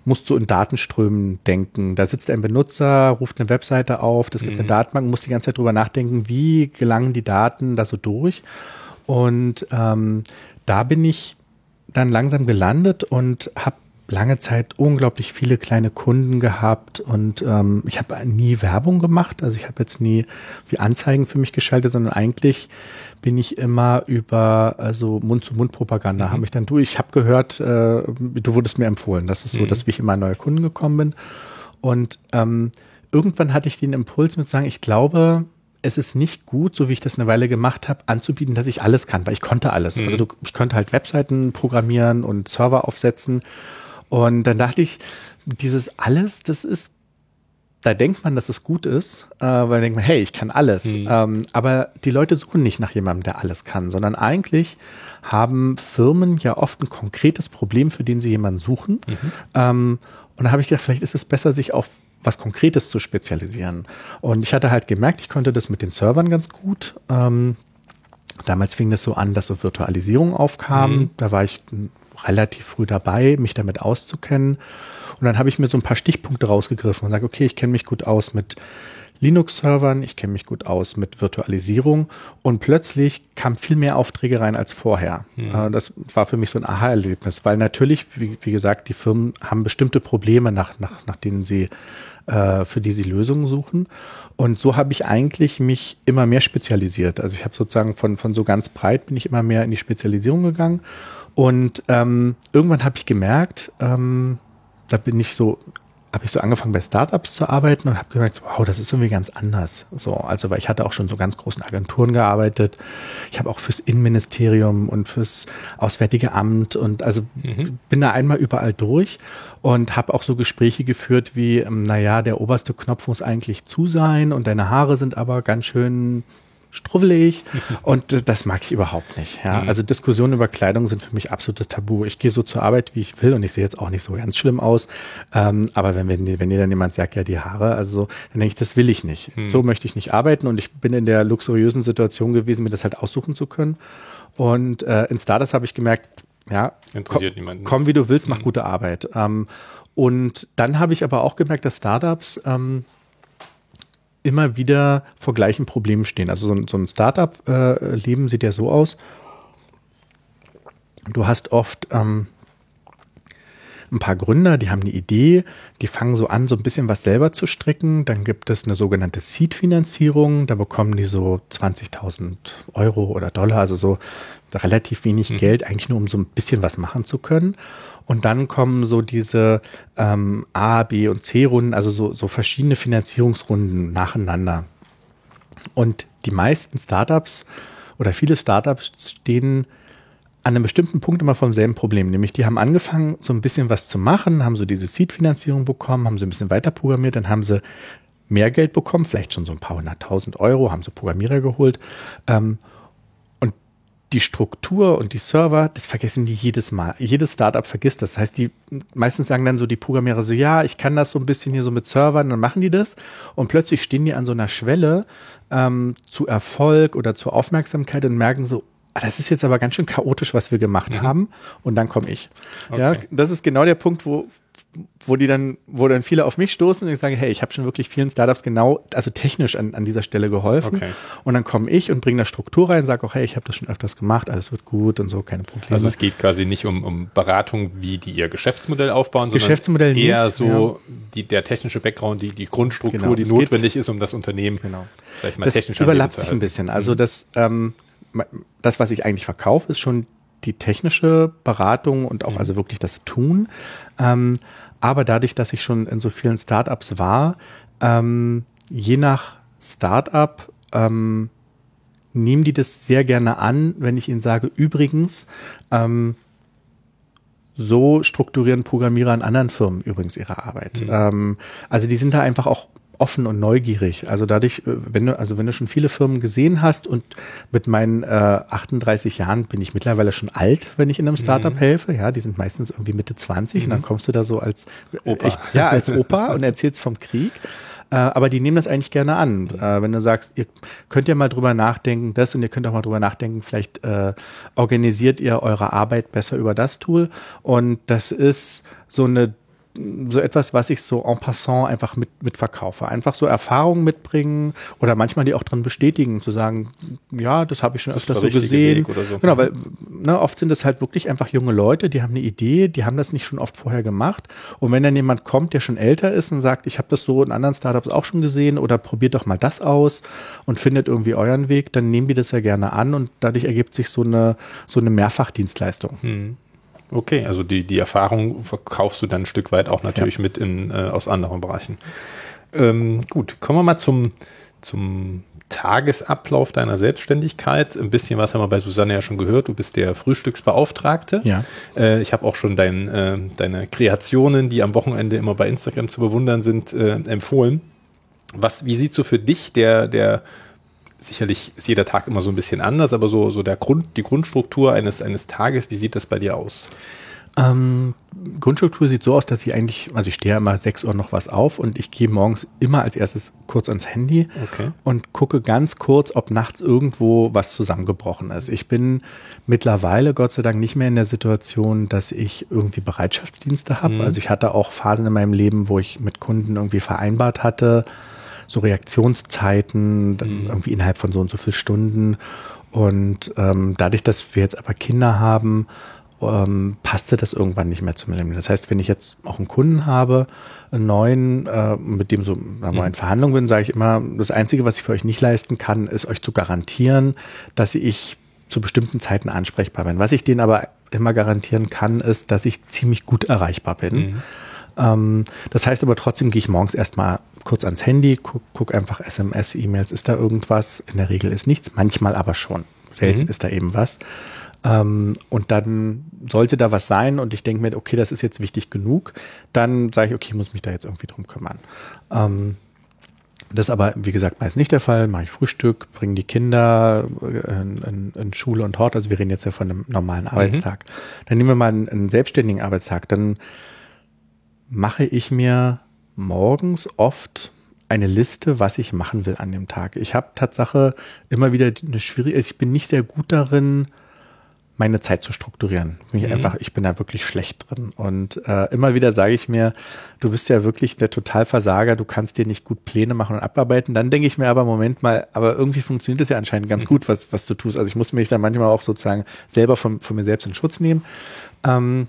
musst du in Datenströmen denken. Da sitzt ein Benutzer, ruft eine Webseite auf, das gibt mhm. eine Datenbank, musst die ganze Zeit drüber nachdenken, wie gelangen die Daten da so durch. Und ähm, da bin ich dann langsam gelandet und habe lange Zeit unglaublich viele kleine Kunden gehabt und ähm, ich habe nie Werbung gemacht. Also ich habe jetzt nie wie Anzeigen für mich geschaltet, sondern eigentlich bin ich immer über also Mund-zu-Mund-Propaganda. Mhm. Habe ich dann du, ich habe gehört, äh, du wurdest mir empfohlen. Das ist so, mhm. dass ich immer neue Kunden gekommen bin. Und ähm, irgendwann hatte ich den Impuls mit zu sagen, ich glaube, es ist nicht gut, so wie ich das eine Weile gemacht habe, anzubieten, dass ich alles kann, weil ich konnte alles. Mhm. Also du, ich konnte halt Webseiten programmieren und Server aufsetzen. Und dann dachte ich, dieses alles, das ist da denkt man, dass es gut ist, äh, weil denkt man, hey, ich kann alles. Mhm. Ähm, aber die Leute suchen nicht nach jemandem, der alles kann, sondern eigentlich haben Firmen ja oft ein konkretes Problem, für den sie jemanden suchen. Mhm. Ähm, und da habe ich gedacht, vielleicht ist es besser, sich auf was Konkretes zu spezialisieren. Und ich hatte halt gemerkt, ich konnte das mit den Servern ganz gut. Ähm, damals fing das so an, dass so Virtualisierung aufkam. Mhm. Da war ich relativ früh dabei, mich damit auszukennen. Und dann habe ich mir so ein paar Stichpunkte rausgegriffen und sage, okay, ich kenne mich gut aus mit Linux-Servern, ich kenne mich gut aus mit Virtualisierung und plötzlich kamen viel mehr Aufträge rein als vorher. Mhm. Das war für mich so ein Aha-Erlebnis, weil natürlich, wie, wie, gesagt, die Firmen haben bestimmte Probleme, nach, nach, nach denen sie, äh, für die sie Lösungen suchen. Und so habe ich eigentlich mich immer mehr spezialisiert. Also ich habe sozusagen von, von so ganz breit bin ich immer mehr in die Spezialisierung gegangen. Und ähm, irgendwann habe ich gemerkt, ähm, da bin ich so, habe ich so angefangen bei Startups zu arbeiten und habe gemerkt, wow, das ist irgendwie ganz anders. So, also weil ich hatte auch schon so ganz großen Agenturen gearbeitet. Ich habe auch fürs Innenministerium und fürs Auswärtige Amt und also mhm. bin da einmal überall durch und habe auch so Gespräche geführt wie, ähm, naja, der oberste Knopf muss eigentlich zu sein und deine Haare sind aber ganz schön struwwelig (laughs) und das, das, mag ich überhaupt nicht. Ja? Mhm. Also Diskussionen über Kleidung sind für mich absolutes Tabu. Ich gehe so zur Arbeit, wie ich will und ich sehe jetzt auch nicht so ganz schlimm aus. Ähm, aber wenn, wenn, wenn dir dann jemand sagt, ja, die Haare, also so, dann denke ich, das will ich nicht. Mhm. So möchte ich nicht arbeiten und ich bin in der luxuriösen Situation gewesen, mir das halt aussuchen zu können. Und äh, in Stardust habe ich gemerkt, ja, Interessiert komm, niemanden. komm wie du willst, mach mhm. gute Arbeit. Ähm, und dann habe ich aber auch gemerkt, dass Startups ähm, immer wieder vor gleichen Problemen stehen. Also so ein, so ein Startup-Leben äh, sieht ja so aus. Du hast oft ähm, ein paar Gründer, die haben eine Idee, die fangen so an, so ein bisschen was selber zu stricken. Dann gibt es eine sogenannte Seed-Finanzierung. Da bekommen die so 20.000 Euro oder Dollar, also so relativ wenig mhm. Geld, eigentlich nur um so ein bisschen was machen zu können. Und dann kommen so diese ähm, A, B und C-Runden, also so, so verschiedene Finanzierungsrunden nacheinander. Und die meisten Startups oder viele Startups stehen an einem bestimmten Punkt immer vom selben Problem. Nämlich die haben angefangen, so ein bisschen was zu machen, haben so diese Seed-Finanzierung bekommen, haben sie ein bisschen weiter programmiert, dann haben sie mehr Geld bekommen, vielleicht schon so ein paar hunderttausend Euro, haben so Programmierer geholt. Ähm, die Struktur und die Server, das vergessen die jedes Mal. Jedes Startup vergisst das. Das heißt, die meistens sagen dann so die Programmierer so, ja, ich kann das so ein bisschen hier so mit Servern, dann machen die das und plötzlich stehen die an so einer Schwelle ähm, zu Erfolg oder zur Aufmerksamkeit und merken so, ah, das ist jetzt aber ganz schön chaotisch, was wir gemacht mhm. haben. Und dann komme ich. Okay. Ja, das ist genau der Punkt, wo, wo die dann, wo dann viele auf mich stoßen und ich sage, hey, ich habe schon wirklich vielen Startups genau, also technisch an, an dieser Stelle geholfen. Okay. Und dann komme ich und bringe da Struktur rein, sage auch, hey, ich habe das schon öfters gemacht, alles wird gut und so, keine Probleme. Also es geht quasi nicht um, um Beratung, wie die ihr Geschäftsmodell aufbauen, Geschäftsmodell sondern eher nicht, so ja. die, der technische Background, die, die Grundstruktur, genau, die notwendig geht, ist, um das Unternehmen, genau. sag ich mal, das technisch überlappt sich ein bisschen. Also mhm. das, ähm, das, was ich eigentlich verkaufe, ist schon die technische Beratung und auch mhm. also wirklich das Tun. Ähm, aber dadurch, dass ich schon in so vielen Startups war, ähm, je nach Startup ähm, nehmen die das sehr gerne an, wenn ich ihnen sage, übrigens, ähm, so strukturieren Programmierer an anderen Firmen übrigens ihre Arbeit. Mhm. Ähm, also die sind da einfach auch offen und neugierig. Also dadurch, äh, wenn du, also wenn du schon viele Firmen gesehen hast und mit meinen äh, 38 Jahren bin ich mittlerweile schon alt, wenn ich in einem Startup mhm. helfe. Ja, die sind meistens irgendwie Mitte 20 mhm. und dann mhm. kommst du da so als Opa, echt, ja, als Opa und erzählst vom Krieg. Äh, aber die nehmen das eigentlich gerne an. Äh, wenn du sagst, ihr könnt ja mal drüber nachdenken, das und ihr könnt auch mal drüber nachdenken, vielleicht äh, organisiert ihr eure Arbeit besser über das Tool. Und das ist so eine so etwas, was ich so en passant einfach mit, mit verkaufe. Einfach so Erfahrungen mitbringen oder manchmal die auch dran bestätigen, zu sagen, ja, das habe ich schon öfters so gesehen. So. Genau, weil ne, oft sind es halt wirklich einfach junge Leute, die haben eine Idee, die haben das nicht schon oft vorher gemacht. Und wenn dann jemand kommt, der schon älter ist und sagt, ich habe das so in anderen Startups auch schon gesehen oder probiert doch mal das aus und findet irgendwie euren Weg, dann nehmen die das ja gerne an und dadurch ergibt sich so eine, so eine Mehrfachdienstleistung. Hm. Okay, also die, die Erfahrung verkaufst du dann ein Stück weit auch natürlich ja. mit in, äh, aus anderen Bereichen. Ähm, gut, kommen wir mal zum, zum Tagesablauf deiner Selbstständigkeit. Ein bisschen was haben wir bei Susanne ja schon gehört. Du bist der Frühstücksbeauftragte. Ja. Äh, ich habe auch schon dein, äh, deine Kreationen, die am Wochenende immer bei Instagram zu bewundern sind, äh, empfohlen. Was, wie sieht so für dich der, der, sicherlich ist jeder Tag immer so ein bisschen anders, aber so, so der Grund, die Grundstruktur eines, eines Tages, wie sieht das bei dir aus? Ähm, Grundstruktur sieht so aus, dass ich eigentlich, also ich stehe immer sechs Uhr noch was auf und ich gehe morgens immer als erstes kurz ans Handy Okay. und gucke ganz kurz, ob nachts irgendwo was zusammengebrochen ist. Ich bin mittlerweile Gott sei Dank nicht mehr in der Situation, dass ich irgendwie Bereitschaftsdienste habe. Mhm. Also ich hatte auch Phasen in meinem Leben, wo ich mit Kunden irgendwie vereinbart hatte, so Reaktionszeiten, dann irgendwie innerhalb von so und so viel Stunden. Und ähm, dadurch, dass wir jetzt aber Kinder haben, ähm, passte das irgendwann nicht mehr zu mir. Das heißt, wenn ich jetzt auch einen Kunden habe, einen neuen, äh, mit dem so mal, in Verhandlung bin, sage ich immer, das Einzige, was ich für euch nicht leisten kann, ist euch zu garantieren, dass ich zu bestimmten Zeiten ansprechbar bin. Was ich denen aber immer garantieren kann, ist, dass ich ziemlich gut erreichbar bin. Ähm, das heißt aber trotzdem gehe ich morgens erstmal kurz ans Handy, guck, guck einfach SMS, E-Mails, ist da irgendwas? In der Regel ist nichts, manchmal aber schon. Selten Mhm. ist da eben was. Ähm, und dann sollte da was sein und ich denke mir, okay, das ist jetzt wichtig genug, dann sage ich, okay, ich muss mich da jetzt irgendwie drum kümmern. Ähm, das ist aber, wie gesagt, meist nicht der Fall. Mache ich Frühstück, bringe die Kinder äh, in, in, in Schule und Hort. Also wir reden jetzt ja von einem normalen Arbeitstag. Dann nehmen wir mal einen, einen selbstständigen Arbeitstag. Dann mache ich mir morgens oft eine Liste, was ich machen will an dem Tag. Ich habe Tatsache immer wieder eine schwierige, ich bin nicht sehr gut darin, meine Zeit zu strukturieren. Bin ich einfach, ich bin da wirklich schlecht drin. Und äh, immer wieder sage ich mir, du bist ja wirklich der Totalversager, du kannst dir nicht gut Pläne machen und abarbeiten. Dann denke ich mir aber, Moment mal, aber irgendwie funktioniert das ja anscheinend ganz gut, was, was du tust. Also ich muss mich dann manchmal auch sozusagen selber von, von mir selbst in Schutz nehmen. Ähm,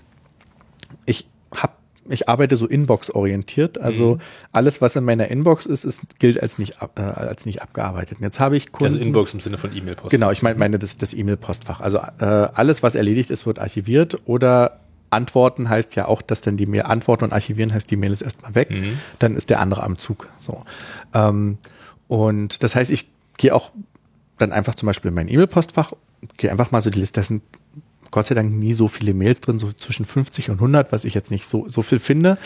ich habe ich arbeite so Inbox-orientiert. Also alles, was in meiner Inbox ist, ist gilt als nicht, äh, als nicht abgearbeitet. Und jetzt habe ich Kunden. Also Inbox im Sinne von E-Mail-Post. Genau, ich meine, meine das, das E-Mail-Postfach. Also äh, alles, was erledigt ist, wird archiviert oder Antworten heißt ja auch, dass dann die Mail antworten und archivieren heißt, die Mail ist erstmal weg. Dann ist der andere am Zug. So. Ähm, und das heißt, ich gehe auch dann einfach zum Beispiel in mein E-Mail-Postfach, gehe einfach mal so die Liste, das sind Gott sei Dank nie so viele Mails drin, so zwischen 50 und 100, was ich jetzt nicht so, so viel finde.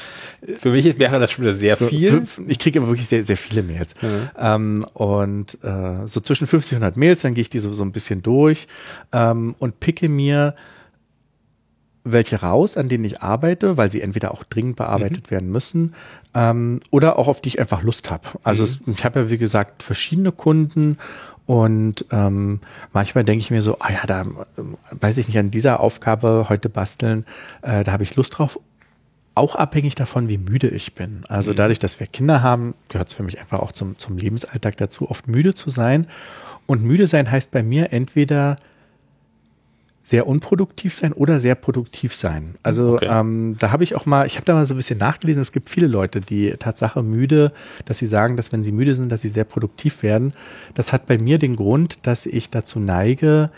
Für mich wäre das schon wieder sehr viel. Ich kriege aber wirklich sehr, sehr viele Mails. Ähm, und äh, so zwischen 50 und 100 Mails, dann gehe ich die so, so ein bisschen durch ähm, und picke mir welche raus, an denen ich arbeite, weil sie entweder auch dringend bearbeitet werden müssen ähm, oder auch auf die ich einfach Lust habe. Also es, ich habe ja wie gesagt verschiedene Kunden und ähm, manchmal denke ich mir so, ah ja, da ähm, weiß ich nicht, an dieser Aufgabe heute basteln, äh, da habe ich Lust drauf auch abhängig davon, wie müde ich bin. Also dadurch, dass wir Kinder haben, gehört es für mich einfach auch zum, zum Lebensalltag dazu, oft müde zu sein. Und müde sein heißt bei mir entweder sehr unproduktiv sein oder sehr produktiv sein. Also Okay. ähm, da habe ich auch mal, ich habe da mal so ein bisschen nachgelesen, es gibt viele Leute, die Tatsache müde, dass sie sagen, dass wenn sie müde sind, dass sie sehr produktiv werden. Das hat bei mir den Grund, dass ich dazu neige,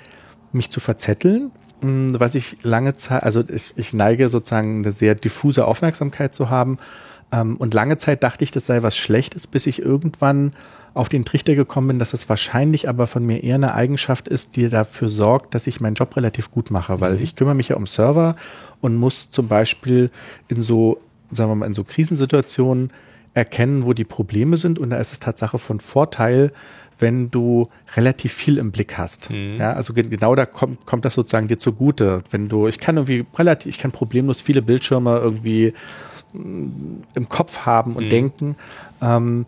mich zu verzetteln, mh, was ich lange Zeit, also ich, ich neige sozusagen eine sehr diffuse Aufmerksamkeit zu haben. Ähm, und lange Zeit dachte ich, das sei was Schlechtes, bis ich irgendwann auf den Trichter gekommen bin, dass es wahrscheinlich aber von mir eher eine Eigenschaft ist, die dafür sorgt, dass ich meinen Job relativ gut mache, weil ich kümmere mich ja um Server und muss zum Beispiel in so, sagen wir mal, in so Krisensituationen erkennen, wo die Probleme sind und da ist es Tatsache von Vorteil, wenn du relativ viel im Blick hast. Ja, also ge- genau da kommt, kommt das sozusagen dir zugute. Wenn du, ich kann irgendwie relativ, ich kann problemlos viele Bildschirme irgendwie mm, im Kopf haben und denken. Ähm,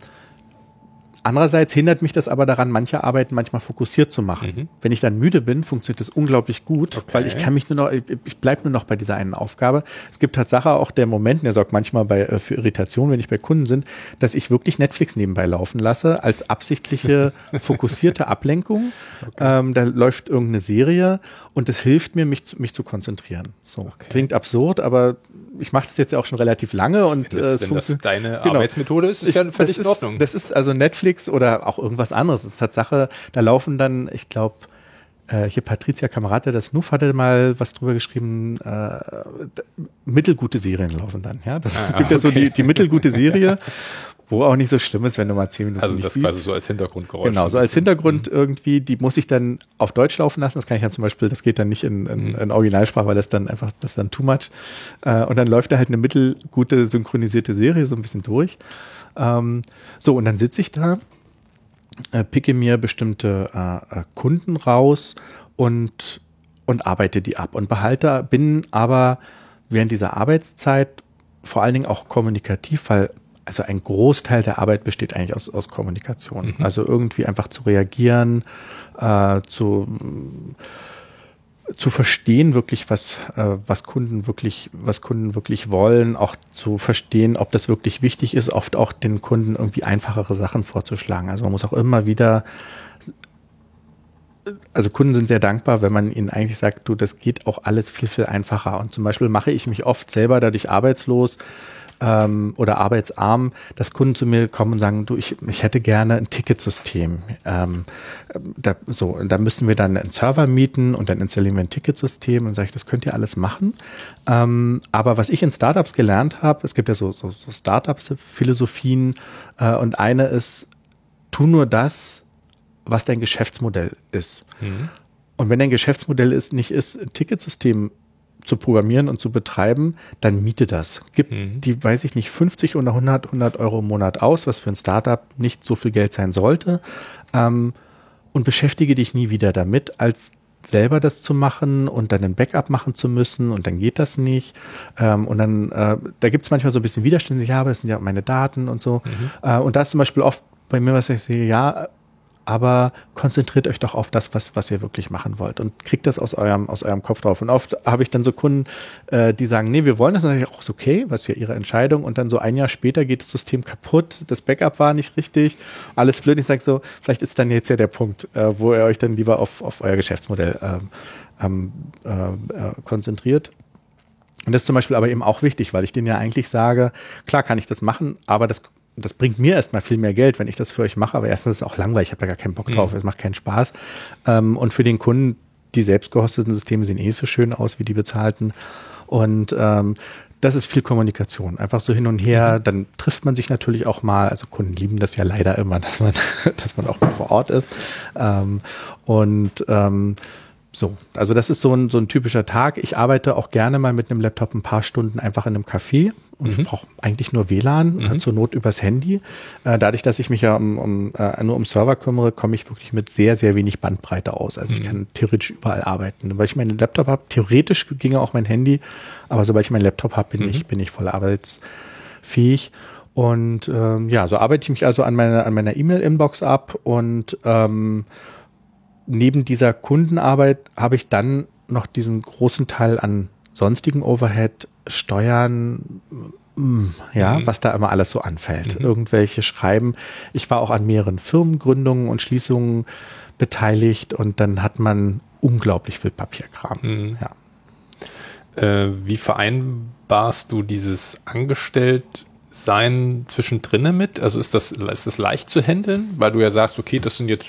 Andererseits hindert mich das aber daran, manche Arbeiten manchmal fokussiert zu machen. Wenn ich dann müde bin, funktioniert das unglaublich gut, weil ich kann mich nur noch, ich- bleibe nur noch bei dieser einen Aufgabe. Es gibt Tatsache auch der Moment, der sorgt manchmal bei, äh, für Irritation, wenn ich bei Kunden sind, dass ich wirklich Netflix nebenbei laufen lasse, als absichtliche (laughs) fokussierte Ablenkung. Ähm, da läuft irgendeine Serie und das hilft mir, mich zu, mich zu konzentrieren. So. Klingt absurd, aber ich mache das jetzt ja auch schon relativ lange und Wenn äh, das, es wenn das deine Genau. Arbeitsmethode ist, ist ich, ja völlig in Ordnung. Ist, das ist also Netflix oder auch irgendwas anderes. Das ist Tatsache, da laufen dann, ich glaube, äh, hier Patricia Kamerate, das Nuff hatte mal was drüber geschrieben, äh, mittelgute Serien laufen dann, ja. Das, es (laughs) gibt ja so die, die mittelgute Serie. wo auch nicht so schlimm ist, wenn du mal zehn Minuten Also das siehst. quasi so als Hintergrundgeräusch. Genau, so als. Hintergrund irgendwie, die muss ich dann auf Deutsch laufen lassen. Das kann ich ja zum Beispiel, das geht dann nicht in, in, in Originalsprache, weil das dann einfach, das ist dann too much. Äh, und dann läuft da halt eine mittelgute synchronisierte Serie so ein bisschen durch. Ähm, so, und dann sitze ich da, äh, picke mir bestimmte äh, äh, Kunden raus und, und arbeite die ab und behalte, bin aber während dieser Arbeitszeit vor allen Dingen auch kommunikativ, weil also ein Großteil der Arbeit besteht eigentlich aus, aus Kommunikation. Also irgendwie einfach zu reagieren, äh, zu, zu verstehen wirklich, was, äh, was Kunden wirklich, was Kunden wirklich wollen, auch zu verstehen, ob das wirklich wichtig ist, oft auch den Kunden irgendwie einfachere Sachen vorzuschlagen. Also man muss auch immer wieder also Kunden sind sehr dankbar, wenn man ihnen eigentlich sagt, du, das geht auch alles viel, viel einfacher. Und zum Beispiel mache ich mich oft selber dadurch arbeitslos ähm, oder arbeitsarm, dass Kunden zu mir kommen und sagen, du, ich, ich hätte gerne ein Ticketsystem. Ähm, da, so, da müssen wir dann einen Server mieten und dann installieren wir ein Ticketsystem und sage ich, das könnt ihr alles machen. Ähm, aber was ich in Startups gelernt habe, es gibt ja so, so, so Startups-Philosophien äh, und eine ist, tu nur das, was dein Geschäftsmodell ist. Und wenn dein Geschäftsmodell ist, nicht ist, ein Ticketsystem zu programmieren und zu betreiben, dann miete das. Gib die, weiß ich nicht, 50 oder 100, 100 Euro im Monat aus, was für ein Startup nicht so viel Geld sein sollte. Ähm, und beschäftige dich nie wieder damit, als selber das zu machen und dann ein Backup machen zu müssen und dann geht das nicht. Ähm, und dann, äh, da gibt es manchmal so ein bisschen Widerstände, ja, aber das sind ja meine Daten und so. Äh, und da ist zum Beispiel oft bei mir, was ich sehe, ja, aber konzentriert euch doch auf das, was, was ihr wirklich machen wollt und kriegt das aus eurem, aus eurem Kopf drauf. Und oft habe ich dann so Kunden, äh, die sagen, nee, wir wollen das, und dann sage ich auch, ist okay, was ja ihre Entscheidung. Und dann so ein Jahr später geht das System kaputt, das Backup war nicht richtig, alles blöd. Ich sage so, vielleicht ist dann jetzt ja der Punkt, äh, wo ihr euch dann lieber auf, auf euer Geschäftsmodell ähm, ähm, äh, äh, konzentriert. Und das ist zum Beispiel aber eben auch wichtig, weil ich denen ja eigentlich sage, klar kann ich das machen, aber das, das bringt mir erstmal viel mehr Geld, wenn ich das für euch mache. Aber erstens ist es auch langweilig, ich habe da gar keinen Bock drauf, es macht keinen Spaß. Ähm, und für den Kunden, die selbst gehosteten Systeme sehen eh so schön aus wie die bezahlten. Und ähm, das ist viel Kommunikation. Einfach so hin und her. Dann trifft man sich natürlich auch mal. Also Kunden lieben das ja leider immer, (laughs) dass man, dass man auch mal vor Ort ist. Ähm, und ähm, so, also das ist so ein, so ein typischer Tag. Ich arbeite auch gerne mal mit einem Laptop ein paar Stunden einfach in einem Café und ich brauche eigentlich nur WLAN, äh, zur Not übers Handy. Äh, dadurch, dass ich mich ja um, um, äh, nur um Server kümmere, komme ich wirklich mit sehr, sehr wenig Bandbreite aus. Also ich kann theoretisch überall arbeiten. Weil ich meinen Laptop habe, theoretisch ginge auch mein Handy, aber sobald ich meinen Laptop habe, bin, ich, bin ich voll arbeitsfähig. Und ähm, ja, so arbeite ich mich also an meiner, an meiner E-Mail-Inbox ab und ähm, neben dieser Kundenarbeit habe ich dann noch diesen großen Teil an sonstigen Overhead, Steuern, mm, ja, was da immer alles so anfällt. Irgendwelche Schreiben. Ich war auch an mehreren Firmengründungen und Schließungen beteiligt und dann hat man unglaublich viel Papierkram. Ja. Äh, wie vereinbarst du dieses Angestelltsein zwischendrin mit? Also ist das, ist das leicht zu handeln? Weil du ja sagst, okay, das sind jetzt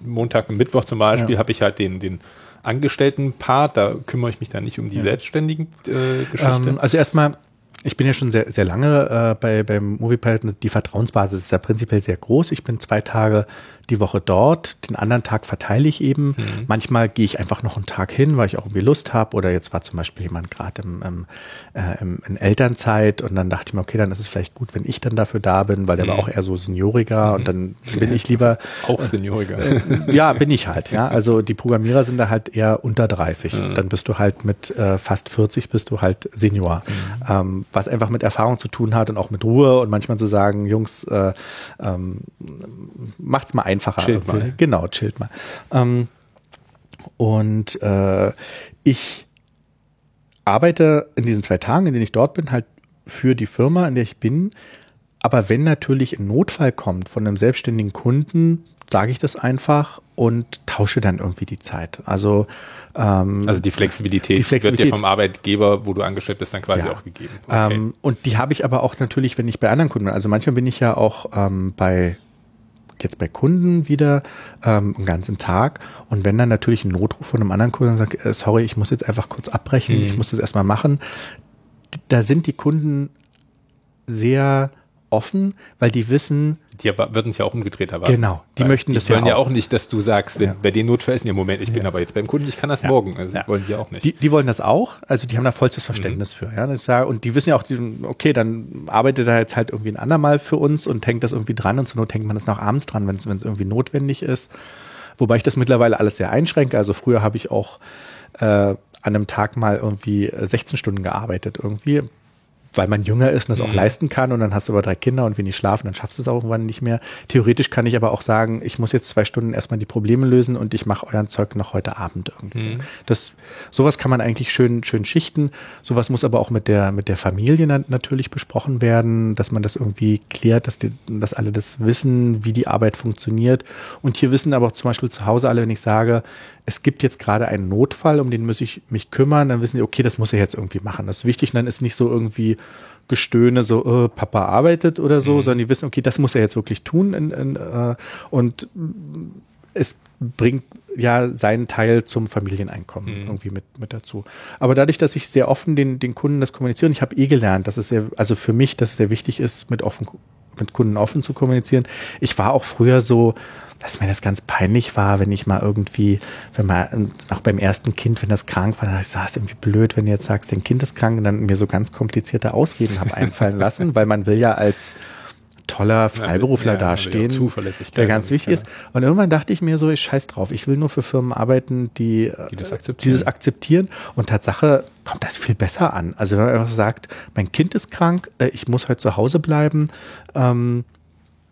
Montag und Mittwoch zum Beispiel, Ja. habe ich halt den, den Angestellten-Part, da kümmere ich mich dann nicht um die selbstständigen äh, Geschichte. Ähm, also erstmal, ich bin ja schon sehr, sehr lange äh, bei, beim MoviePilot. Die Vertrauensbasis ist ja prinzipiell sehr groß. Ich bin zwei Tage die Woche dort, den anderen Tag verteile ich eben. Manchmal gehe ich einfach noch einen Tag hin, weil ich auch irgendwie Lust habe. Oder jetzt war zum Beispiel jemand gerade im, äh, in Elternzeit und dann dachte ich mir, okay, dann ist es vielleicht gut, wenn ich dann dafür da bin, weil der war auch eher so senioriger und dann bin ich lieber (laughs) auch Senioriger. ja, bin ich halt, ja. Also die Programmierer sind da halt eher unter 30. Dann bist du halt mit äh, fast 40 bist du halt Senior. Ähm, was einfach mit Erfahrung zu tun hat und auch mit Ruhe und manchmal zu sagen, Jungs, äh, ähm, macht's mal einfacher. Chillt mal. Genau, chillt mal. Ähm, und äh, ich arbeite in diesen zwei Tagen, in denen ich dort bin, halt für die Firma, in der ich bin. Aber wenn natürlich ein Notfall kommt von einem selbstständigen Kunden, sage ich das einfach und tausche dann irgendwie die Zeit. Also, ähm, Also die Flexibilität, Die Flexibilität. wird dir vom Arbeitgeber, wo du angestellt bist, dann quasi Ja. auch gegeben. Okay. ähm, und die habe ich aber auch natürlich, wenn ich bei anderen Kunden bin. Also manchmal bin ich ja auch ähm, bei jetzt bei Kunden wieder ähm, einen ganzen Tag. Und wenn dann natürlich ein Notruf von einem anderen Kunden sagt, äh, sorry, ich muss jetzt einfach kurz abbrechen, ich muss das erstmal machen, da sind die Kunden sehr offen, weil die wissen, die würden es ja auch umgedreht erwarten. Genau, die möchten die das wollen ja ja auch. auch nicht, dass du sagst, wenn Ja. bei denen Notfall ist, ja Moment, ich bin Ja. aber jetzt beim Kunden, ich kann das Ja. morgen. Also Ja. wollen die auch nicht. Die, die wollen das auch, also die haben da vollstes Verständnis für. Ja? Das ja, und die wissen ja auch, die- okay, dann arbeitet er jetzt halt irgendwie ein andermal für uns und hängt das irgendwie dran und zur Not hängt man das noch abends dran, wenn es wenn es irgendwie notwendig ist. Wobei ich das mittlerweile alles sehr einschränke. Also früher habe ich auch äh, an einem Tag mal irgendwie äh, 16 Stunden gearbeitet irgendwie, weil man jünger ist und das auch Mhm. leisten kann und dann hast du aber drei Kinder und wenig schlafen, dann schaffst du es auch irgendwann nicht mehr. Theoretisch kann ich aber auch sagen, ich muss jetzt zwei Stunden erstmal die Probleme lösen und ich mache euren Zeug noch heute Abend irgendwie. Mhm. Das, sowas kann man eigentlich schön, schön schichten. Sowas muss aber auch mit der, mit der Familie na, natürlich besprochen werden, dass man das irgendwie klärt, dass, die, dass alle das wissen, wie die Arbeit funktioniert. Und hier wissen aber auch zum Beispiel zu Hause alle, wenn ich sage, es gibt jetzt gerade einen Notfall, um den muss ich mich kümmern, dann wissen die, okay, das muss er jetzt irgendwie machen. Das ist wichtig, dann ist nicht so irgendwie Gestöhne, so, äh, Papa arbeitet oder so, sondern die wissen, okay, das muss er jetzt wirklich tun. In, in, äh, und es bringt ja seinen Teil zum Familieneinkommen Mhm. irgendwie mit, mit dazu. Aber dadurch, dass ich sehr offen den, den Kunden das kommuniziere, ich habe eh gelernt, dass es sehr, also für mich, dass es sehr wichtig ist, mit offen, mit Kunden offen zu kommunizieren. Ich war auch früher so, dass mir das ganz peinlich war, wenn ich mal irgendwie, wenn man auch beim ersten Kind, wenn das krank war, dann dachte ich, das ist irgendwie blöd, wenn du jetzt sagst, dein Kind ist krank und dann mir so ganz komplizierte Ausreden habe einfallen lassen, weil man will ja als toller Freiberufler Ja, dastehen, Zuverlässigkeit der ganz wichtig ist. Und irgendwann dachte ich mir so, ich scheiß drauf, ich will nur für Firmen arbeiten, die, Die das akzeptieren. dieses akzeptieren. Und Tatsache kommt das viel besser an. Also wenn man einfach sagt, mein Kind ist krank, äh, ich muss heute zu Hause bleiben, ähm,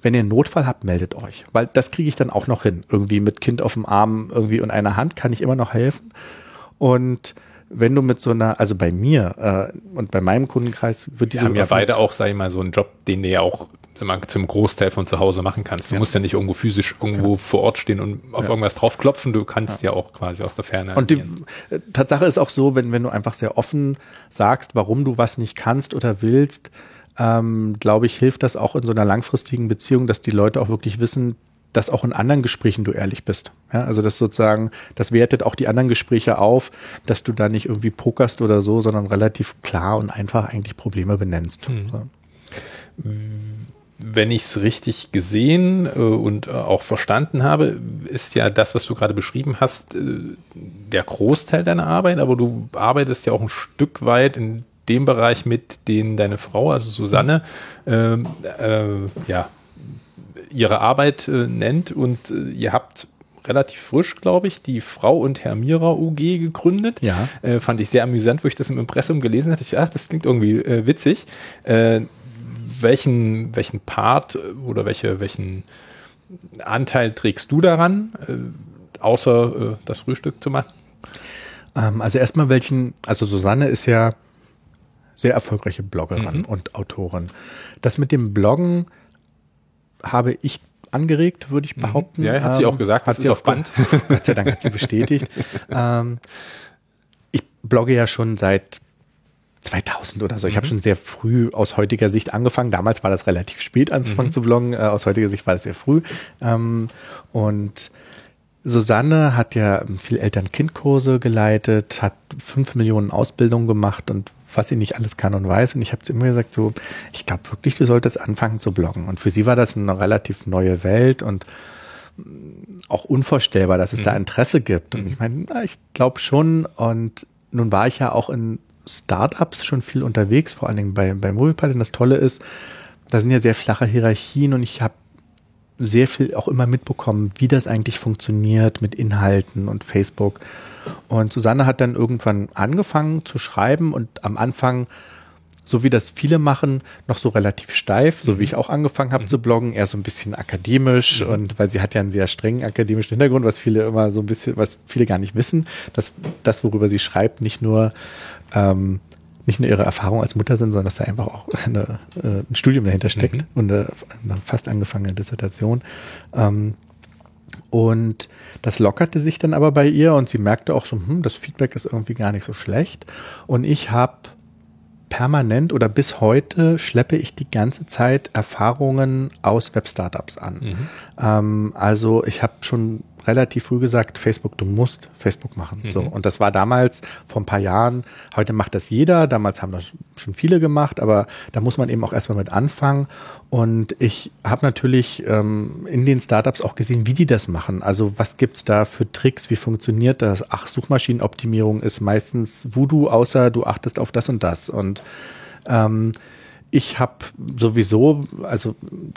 wenn ihr einen Notfall habt, meldet euch. Weil das kriege ich dann auch noch hin. Irgendwie mit Kind auf dem Arm irgendwie und einer Hand kann ich immer noch helfen. Und wenn du mit so einer, also bei mir äh, und bei meinem Kundenkreis wird Die diese haben ja beide auch, sag ich mal, so einen Job, den du ja auch mal, zum Großteil von zu Hause machen kannst. Du Ja. musst ja nicht irgendwo physisch irgendwo vor Ort stehen und auf Ja. irgendwas draufklopfen. Du kannst ja. auch quasi aus der Ferne Und die äh, Tatsache ist auch so, wenn, wenn du einfach sehr offen sagst, warum du was nicht kannst oder willst, ähm, glaube ich, hilft das auch in so einer langfristigen Beziehung, dass die Leute auch wirklich wissen, dass auch in anderen Gesprächen du ehrlich bist. Ja, also das sozusagen, das wertet auch die anderen Gespräche auf, dass du da nicht irgendwie pokerst oder so, sondern relativ klar und einfach eigentlich Probleme benennst. Mhm. So. wenn ich es richtig gesehen äh, und äh, auch verstanden habe, ist ja das, was du gerade beschrieben hast, äh, der Großteil deiner Arbeit, aber du arbeitest ja auch ein Stück weit in dem Bereich mit, den deine Frau, also Susanne, ähm, äh, ja, ihre Arbeit äh, nennt und äh, ihr habt relativ frisch, glaube ich, die Frau und Herr Mira UG gegründet. Ja. Äh, fand ich sehr amüsant, wo ich das im Impressum gelesen hatte. Ich, ach, das klingt irgendwie äh, witzig. Äh, welchen, welchen Part äh, oder welche, welchen Anteil trägst du daran, äh, außer äh, das Frühstück zu machen? Ähm, also erstmal welchen, also Susanne ist ja sehr erfolgreiche Bloggerin Mhm. und Autorin. Das mit dem Bloggen habe ich angeregt, würde ich behaupten. Mhm. Ja, hat sie auch gesagt, hat das sie auf Band. (laughs) Gott sei Dank hat sie bestätigt. (laughs) ähm, ich blogge ja schon seit 2000 oder so. Ich habe Mhm. schon sehr früh aus heutiger Sicht angefangen. Damals war das relativ spät anzufangen Mhm. zu bloggen. Äh, aus heutiger Sicht war das sehr früh. Ähm, und Susanne hat ja viel Eltern-Kind-Kurse geleitet, hat fünf Millionen Ausbildungen gemacht und was sie nicht alles kann und weiß. Und ich habe zu immer gesagt, so, ich glaube wirklich, du solltest anfangen zu bloggen. Und für sie war das eine relativ neue Welt und mm, auch unvorstellbar, dass es da Interesse gibt. Und ich meine, ich glaube schon. Und nun war ich ja auch in Startups schon viel unterwegs, vor allen Dingen bei, bei Moviepilot. Und das Tolle ist, da sind ja sehr flache Hierarchien und ich habe sehr viel auch immer mitbekommen, wie das eigentlich funktioniert mit Inhalten und Facebook. Und Susanne hat dann irgendwann angefangen zu schreiben und am Anfang, so wie das viele machen, noch so relativ steif, so wie ich auch angefangen habe zu bloggen, eher so ein bisschen akademisch und weil sie hat ja einen sehr strengen akademischen Hintergrund, was viele immer so ein bisschen, was viele gar nicht wissen, dass das, worüber sie schreibt, nicht nur ähm, nicht nur ihre Erfahrung als Mutter sind, sondern dass da einfach auch eine, äh, ein Studium dahinter steckt und eine, eine fast angefangene Dissertation. Ähm, und das lockerte sich dann aber bei ihr und sie merkte auch so, hm, das Feedback ist irgendwie gar nicht so schlecht. Und ich habe permanent oder bis heute schleppe ich die ganze Zeit Erfahrungen aus Web-Startups an. Ähm, also ich habe schon relativ früh gesagt, Facebook, du musst Facebook machen. Mhm. So. Und das war damals vor ein paar Jahren, heute macht das jeder, damals haben das schon viele gemacht, aber da muss man eben auch erstmal mit anfangen. Und ich habe natürlich ähm, in den Startups auch gesehen, wie die das machen. Also was gibt's da für Tricks, wie funktioniert das? Ach, Suchmaschinenoptimierung ist meistens Voodoo, außer du achtest auf das und das. Und ähm, ich habe sowieso, also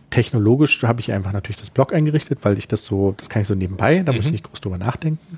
technologisch habe ich einfach natürlich das Blog eingerichtet, weil ich das so, das kann ich so nebenbei, da mhm. muss ich nicht groß drüber nachdenken.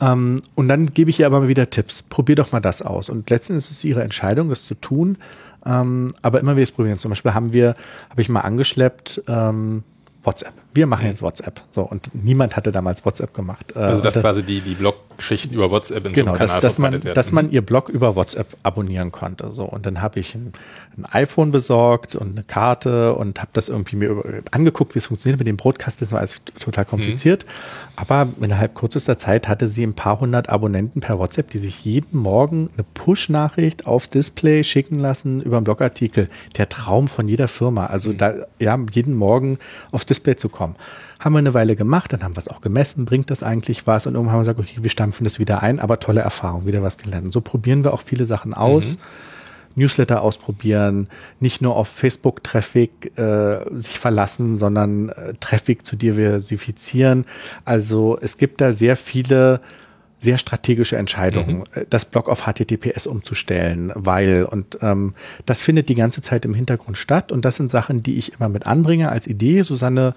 Ähm, und dann gebe ich ihr aber mal wieder Tipps. Probier doch mal das aus. Und letztendlich ist es ihre Entscheidung, das zu tun. Ähm, aber immer wieder es probieren. Zum Beispiel haben wir, habe ich mal angeschleppt, ähm, WhatsApp. Wir machen mhm. jetzt WhatsApp. So, und niemand hatte damals WhatsApp gemacht. Also das quasi die, die Blog-Geschichten über WhatsApp in genau, so einem Kanal dass, dass man, werden. dass man ihr Blog über WhatsApp abonnieren konnte. So, und dann habe ich ein, ein, iPhone besorgt und eine Karte und habe das irgendwie mir angeguckt, wie es funktioniert mit dem Broadcast. Das war alles total kompliziert. Mhm. Aber innerhalb kürzester Zeit hatte sie ein paar hundert Abonnenten per WhatsApp, die sich jeden Morgen eine Push-Nachricht aufs Display schicken lassen über einen Blogartikel. Der Traum von jeder Firma. Also mhm. da, ja, jeden Morgen aufs Display zu kommen. Haben wir eine Weile gemacht, dann haben wir es auch gemessen, bringt das eigentlich was? Und irgendwann haben wir gesagt, okay, wir stampfen das wieder ein, aber tolle Erfahrung, wieder was gelernt. Und so probieren wir auch viele Sachen aus. Mhm. Newsletter ausprobieren, nicht nur auf Facebook-Traffic äh, sich verlassen, sondern äh, Traffic zu diversifizieren. Also es gibt da sehr viele sehr strategische Entscheidungen, mhm. Äh, das Blog auf HTTPS umzustellen, weil und ähm, das findet die ganze Zeit im Hintergrund statt und das sind Sachen, die ich immer mit anbringe als Idee. Susanne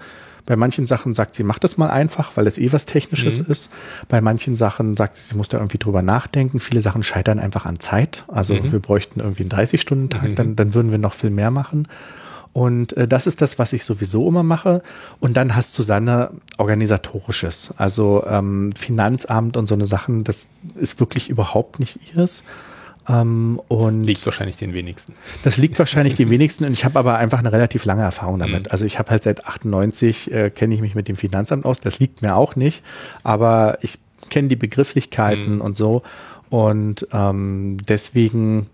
bei manchen Sachen sagt sie, mach das mal einfach, weil es eh was Technisches mhm. ist. Bei manchen Sachen sagt sie, sie muss da irgendwie drüber nachdenken. Viele Sachen scheitern einfach an Zeit. Also mhm. wir bräuchten irgendwie einen 30-Stunden-Tag, mhm. dann, dann würden wir noch viel mehr machen. Und äh, das ist das, was ich sowieso immer mache. Und dann hast Susanne organisatorisches, also ähm, Finanzamt und so eine Sachen. Das ist wirklich überhaupt nicht ihrs. Ähm, und liegt wahrscheinlich den wenigsten. Das liegt wahrscheinlich den wenigsten und ich habe aber einfach eine relativ lange Erfahrung damit. Mhm. Also ich habe halt seit 98 äh, kenne ich mich mit dem Finanzamt aus. Das liegt mir auch nicht, aber ich kenne die Begrifflichkeiten mhm. und so und ähm, deswegen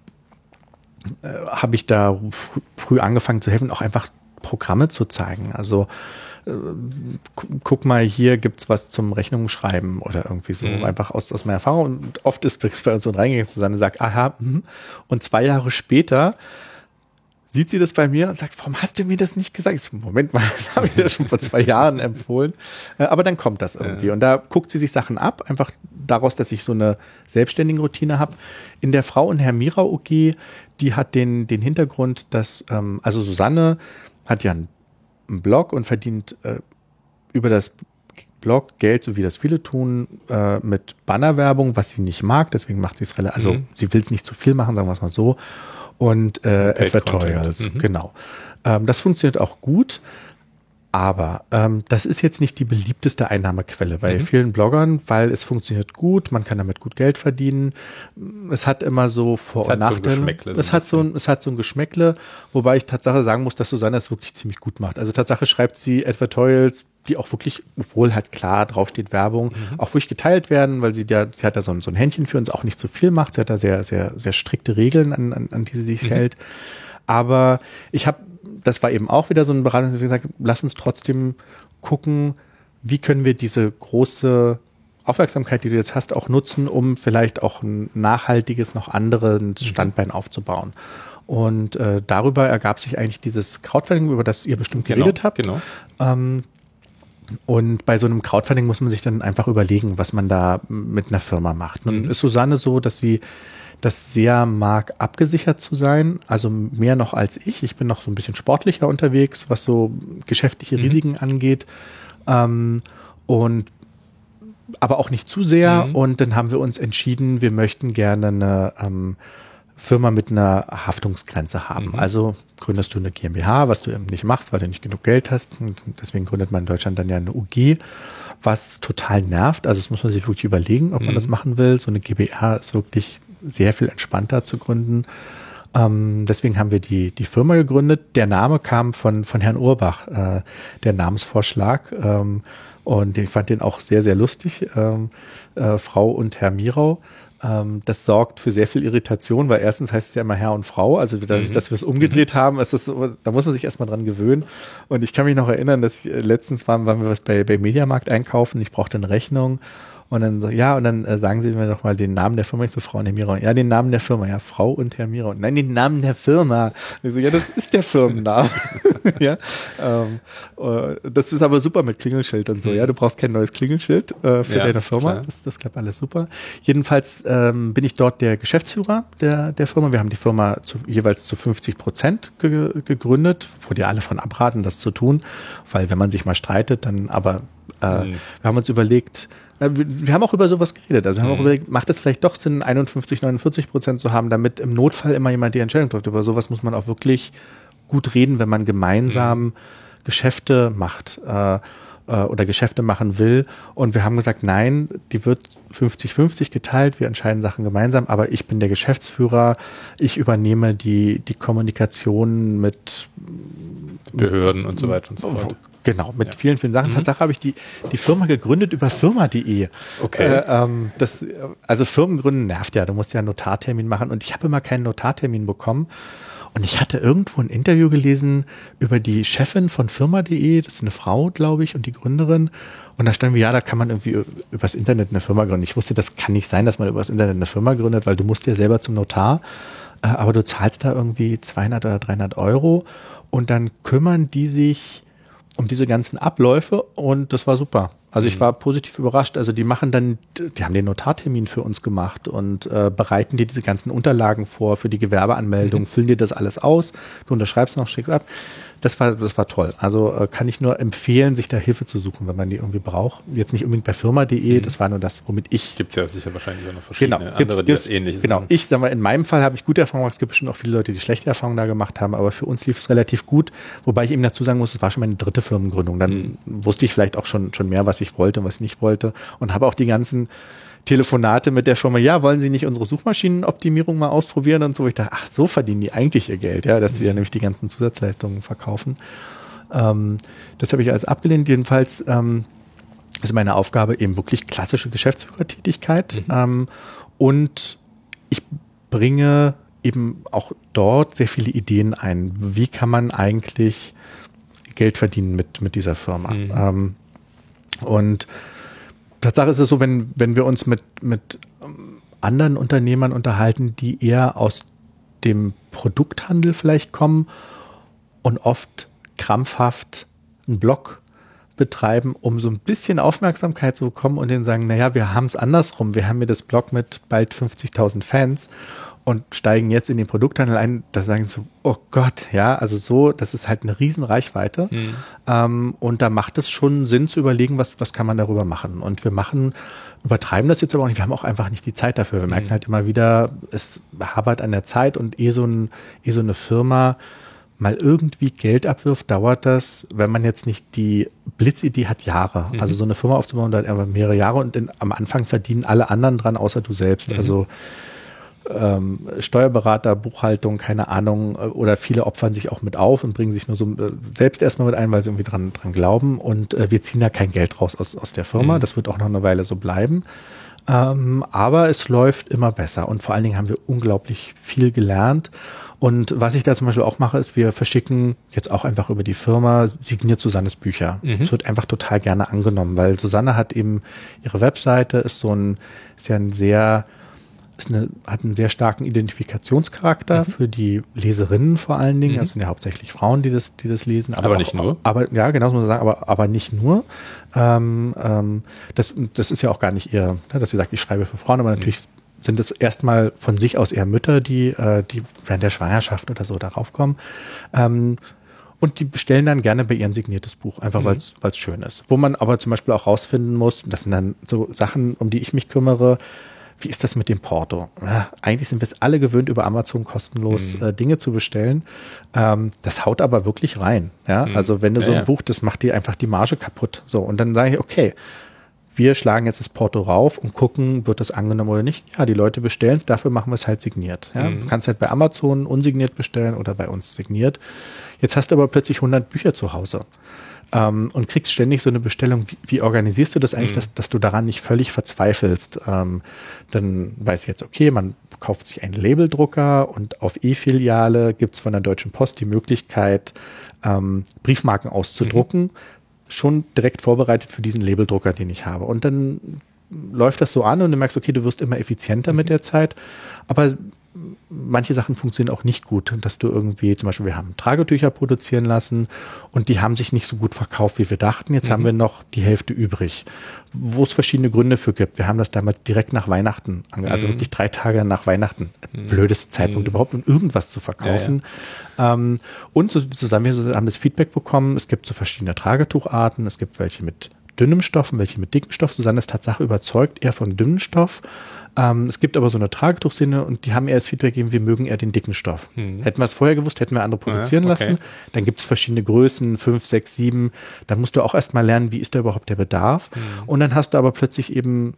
äh, habe ich da fr früh angefangen zu helfen, auch einfach Programme zu zeigen. Also guck mal, hier gibt's was zum Rechnungsschreiben oder irgendwie so. Mhm. Einfach aus, aus meiner Erfahrung. Und oft ist es bei uns so reingegangen, Susanne sagt, aha, mh. und zwei Jahre später sieht sie das bei mir und sagt, warum hast du mir das nicht gesagt? Ich so, Moment mal, (laughs) das habe ich dir schon vor zwei Jahren empfohlen. Äh, aber dann kommt das irgendwie. Und da guckt sie sich Sachen ab, einfach daraus, dass ich so eine selbstständige Routine habe. In der Frau und Herr Mira OG, die hat den, den Hintergrund, dass, ähm, also Susanne hat ja einen einen Blog und verdient äh, über das Blog Geld, so wie das viele tun, äh, mit Bannerwerbung, was sie nicht mag. Deswegen macht sie es relativ, also mhm. sie will es nicht zu viel machen, sagen wir es mal so. Und äh, Advertorials, mhm. genau. Ähm, das funktioniert auch gut. Aber ähm, das ist jetzt nicht die beliebteste Einnahmequelle bei mhm. vielen Bloggern, weil es funktioniert gut, man kann damit gut Geld verdienen. Es hat immer so Vor- und Nachteile. So es, hat so ein, es hat so ein Geschmäckle, wobei ich Tatsache sagen muss, dass Susanne es wirklich ziemlich gut macht. Also Tatsache schreibt sie Advertorials, die auch wirklich, obwohl halt klar draufsteht Werbung, mhm. auch wirklich geteilt werden, weil sie ja, sie hat da so ein, so ein Händchen für uns auch nicht zu viel macht. Sie hat da sehr, sehr, sehr strikte Regeln, an, an, an die sie sich mhm. hält. Aber ich habe das war eben auch wieder so ein Beratung, gesagt lass uns trotzdem gucken, wie können wir diese große Aufmerksamkeit, die du jetzt hast, auch nutzen, um vielleicht auch ein nachhaltiges, noch anderes mhm. Standbein aufzubauen. Und äh, darüber ergab sich eigentlich dieses Crowdfunding, über das ihr bestimmt genau, geredet habt. Genau. Ähm, und bei so einem Crowdfunding muss man sich dann einfach überlegen, was man da mit einer Firma macht. Nun mhm. ist Susanne so, dass sie das sehr mag, abgesichert zu sein. Also mehr noch als ich. Ich bin noch so ein bisschen sportlicher unterwegs, was so geschäftliche mhm. Risiken mhm. angeht. Ähm, und aber auch nicht zu sehr. Mhm. Und dann haben wir uns entschieden, wir möchten gerne eine ähm, Firma mit einer Haftungsgrenze haben. Mhm. Also gründest du eine GmbH, was du eben nicht machst, weil du nicht genug Geld hast. Und deswegen gründet man in Deutschland dann ja eine UG, was total nervt. Also das muss man sich wirklich überlegen, ob man mhm. das machen will. So eine GmbH ist wirklich sehr viel entspannter zu gründen. Ähm, deswegen haben wir die, die Firma gegründet. Der Name kam von, von Herrn Urbach, äh, der Namensvorschlag. Ähm, Und ich fand den auch sehr, sehr lustig, ähm, äh, Frau und Herr Mirau. Ähm, das sorgt für sehr viel Irritation, weil erstens heißt es ja immer Herr und Frau. Also dadurch, mhm. dass wir es umgedreht mhm. haben, ist das so, da muss man sich erstmal dran gewöhnen. Und ich kann mich noch erinnern, dass ich, äh, letztens waren, waren wir was bei, bei Mediamarkt einkaufen. Ich brauchte eine Rechnung und dann so, ja, und dann äh, sagen Sie mir doch mal den Namen der Firma. Ich so, Frau und Herr Mira. Ja, den Namen der Firma. Ja, Frau und Herr Mira. Nein, den Namen der Firma. Ich so, ja, das ist der Firmenname. (laughs) ja, ähm, äh, das ist aber super mit Klingelschild und so. Ja, du brauchst kein neues Klingelschild äh, für ja, deine Firma. Das, das klappt alles super. Jedenfalls ähm, bin ich dort der Geschäftsführer der, der Firma. Wir haben die Firma zu, jeweils zu 50 Prozent ge gegründet, wo die alle von abraten, das zu tun. Weil wenn man sich mal streitet, dann aber äh, mhm. wir haben uns überlegt, wir haben auch über sowas geredet. Also wir haben mhm. auch überlegt, macht es vielleicht doch Sinn, 51, 49 Prozent zu haben, damit im Notfall immer jemand die Entscheidung trifft. Über sowas muss man auch wirklich gut reden, wenn man gemeinsam mhm. Geschäfte macht äh, äh, oder Geschäfte machen will. Und wir haben gesagt, nein, die wird 50-50 geteilt, wir entscheiden Sachen gemeinsam, aber ich bin der Geschäftsführer, ich übernehme die, die Kommunikation mit Behörden und so weiter und so fort. Genau, mit ja. vielen, vielen Sachen. Mhm. Tatsache habe ich die, die Firma gegründet über firma.de. Okay. Äh, ähm, das, also Firmengründen nervt ja, du musst ja einen Notartermin machen und ich habe immer keinen Notartermin bekommen. Und ich hatte irgendwo ein Interview gelesen über die Chefin von firma.de, das ist eine Frau, glaube ich, und die Gründerin. Und da stand wie, ja, da kann man irgendwie übers Internet eine Firma gründen. Ich wusste, das kann nicht sein, dass man übers Internet eine Firma gründet, weil du musst ja selber zum Notar, äh, aber du zahlst da irgendwie 200 oder 300 Euro und dann kümmern die sich um diese ganzen Abläufe und das war super. Also ich mhm. war positiv überrascht. Also die machen dann, die haben den Notartermin für uns gemacht und äh, bereiten dir diese ganzen Unterlagen vor für die Gewerbeanmeldung, mhm. füllen dir das alles aus, du unterschreibst noch, schickst ab das war, das war toll. Also äh, kann ich nur empfehlen, sich da Hilfe zu suchen, wenn man die irgendwie braucht. Jetzt nicht unbedingt bei firma.de, mhm. das war nur das, womit ich. Gibt es ja sicher wahrscheinlich auch noch verschiedene genau, andere, gibt's, die das ähnlich Genau, ich sag mal, in meinem Fall habe ich gute Erfahrungen gemacht. Es gibt bestimmt auch viele Leute, die schlechte Erfahrungen da gemacht haben, aber für uns lief es relativ gut. Wobei ich eben dazu sagen muss, es war schon meine dritte Firmengründung. Dann mhm. wusste ich vielleicht auch schon, schon mehr, was ich wollte und was ich nicht wollte und habe auch die ganzen Telefonate mit der Firma, ja, wollen Sie nicht unsere Suchmaschinenoptimierung mal ausprobieren und so. Ich dachte, ach, so verdienen die eigentlich ihr Geld, ja, dass sie ja mhm. nämlich die ganzen Zusatzleistungen verkaufen. Ähm, das habe ich als abgelehnt. Jedenfalls ähm, ist meine Aufgabe eben wirklich klassische Geschäftsführertätigkeit. Mhm. Ähm, und ich bringe eben auch dort sehr viele Ideen ein. Wie kann man eigentlich Geld verdienen mit, mit dieser Firma? Mhm. Ähm, und Tatsache ist es so, wenn, wenn wir uns mit, mit ähm, anderen Unternehmern unterhalten, die eher aus dem Produkthandel vielleicht kommen und oft krampfhaft einen Blog betreiben, um so ein bisschen Aufmerksamkeit zu bekommen und denen sagen, naja, wir haben es andersrum. Wir haben hier das Blog mit bald 50.000 Fans und steigen jetzt in den Produkthandel ein, da sagen sie so, oh Gott, ja, also so, das ist halt eine Riesenreichweite. Mhm. Ähm, und da macht es schon Sinn zu überlegen, was, was kann man darüber machen. Und wir machen, übertreiben das jetzt aber auch nicht, wir haben auch einfach nicht die Zeit dafür. Wir mhm. merken halt immer wieder, es habert an der Zeit und eh so, ein, eh so eine Firma mal irgendwie Geld abwirft, dauert das, wenn man jetzt nicht die Blitzidee hat, Jahre. Mhm. Also so eine Firma aufzubauen, dauert einfach mehrere Jahre und in, am Anfang verdienen alle anderen dran, außer du selbst. Mhm. Also ähm, Steuerberater, Buchhaltung, keine Ahnung, äh, oder viele opfern sich auch mit auf und bringen sich nur so äh, selbst erstmal mit ein, weil sie irgendwie dran, dran glauben. Und äh, wir ziehen da kein Geld raus aus, aus der Firma. Mhm. Das wird auch noch eine Weile so bleiben. Ähm, aber es läuft immer besser und vor allen Dingen haben wir unglaublich viel gelernt. Und was ich da zum Beispiel auch mache, ist, wir verschicken jetzt auch einfach über die Firma signiert Susannes Bücher. Es mhm. wird einfach total gerne angenommen, weil Susanne hat eben ihre Webseite, ist so ein, ist ja ein sehr eine, hat einen sehr starken Identifikationscharakter mhm. für die Leserinnen vor allen Dingen. Mhm. Das sind ja hauptsächlich Frauen, die das, die das lesen. Aber, aber nicht nur. Aber ja, genau so muss man sagen, aber, aber nicht nur. Ähm, ähm, das, das ist ja auch gar nicht ihr, ne, dass sie sagt, ich schreibe für Frauen, aber mhm. natürlich sind es erstmal von sich aus eher Mütter, die, äh, die während der Schwangerschaft oder so darauf kommen. Ähm, und die bestellen dann gerne bei ihren signiertes Buch, einfach mhm. weil es schön ist. Wo man aber zum Beispiel auch rausfinden muss, das sind dann so Sachen, um die ich mich kümmere, wie ist das mit dem Porto? Ja, eigentlich sind wir es alle gewöhnt, über Amazon kostenlos mhm. äh, Dinge zu bestellen. Ähm, das haut aber wirklich rein. Ja? Mhm. Also wenn du so ein ja. Buch, das macht dir einfach die Marge kaputt. So, und dann sage ich, okay, wir schlagen jetzt das Porto rauf und gucken, wird das angenommen oder nicht. Ja, die Leute bestellen es, dafür machen wir es halt signiert. Ja? Mhm. Du kannst halt bei Amazon unsigniert bestellen oder bei uns signiert. Jetzt hast du aber plötzlich 100 Bücher zu Hause. Ähm, und kriegst ständig so eine Bestellung. Wie, wie organisierst du das eigentlich, mhm. dass, dass du daran nicht völlig verzweifelst? Ähm, dann weiß ich jetzt, okay, man kauft sich einen Labeldrucker und auf E-Filiale gibt es von der Deutschen Post die Möglichkeit, ähm, Briefmarken auszudrucken. Mhm. Schon direkt vorbereitet für diesen Labeldrucker, den ich habe. Und dann läuft das so an und du merkst, okay, du wirst immer effizienter mit mhm. der Zeit. Aber manche Sachen funktionieren auch nicht gut, dass du irgendwie, zum Beispiel, wir haben Tragetücher produzieren lassen und die haben sich nicht so gut verkauft, wie wir dachten. Jetzt mhm. haben wir noch die Hälfte übrig, wo es verschiedene Gründe für gibt. Wir haben das damals direkt nach Weihnachten, also mhm. also wirklich drei Tage nach Weihnachten, mhm. blödester Zeitpunkt mhm. überhaupt, um irgendwas zu verkaufen. Ja, ja. Ähm, und so, zusammen wir haben das Feedback bekommen, es gibt so verschiedene Tragetucharten, es gibt welche mit dünnem Stoff und welche mit dickem Stoff. Susanne ist Tatsache überzeugt eher von dünnen Stoff. Ähm, es gibt aber so eine Tragetuchsinne und die haben eher das Feedback gegeben, wir mögen eher den dicken Stoff. Hm. Hätten wir es vorher gewusst, hätten wir andere produzieren ja, okay. lassen. Dann gibt es verschiedene Größen, fünf, sechs, sieben. Dann musst du auch erstmal lernen, wie ist da überhaupt der Bedarf. Hm. Und dann hast du aber plötzlich eben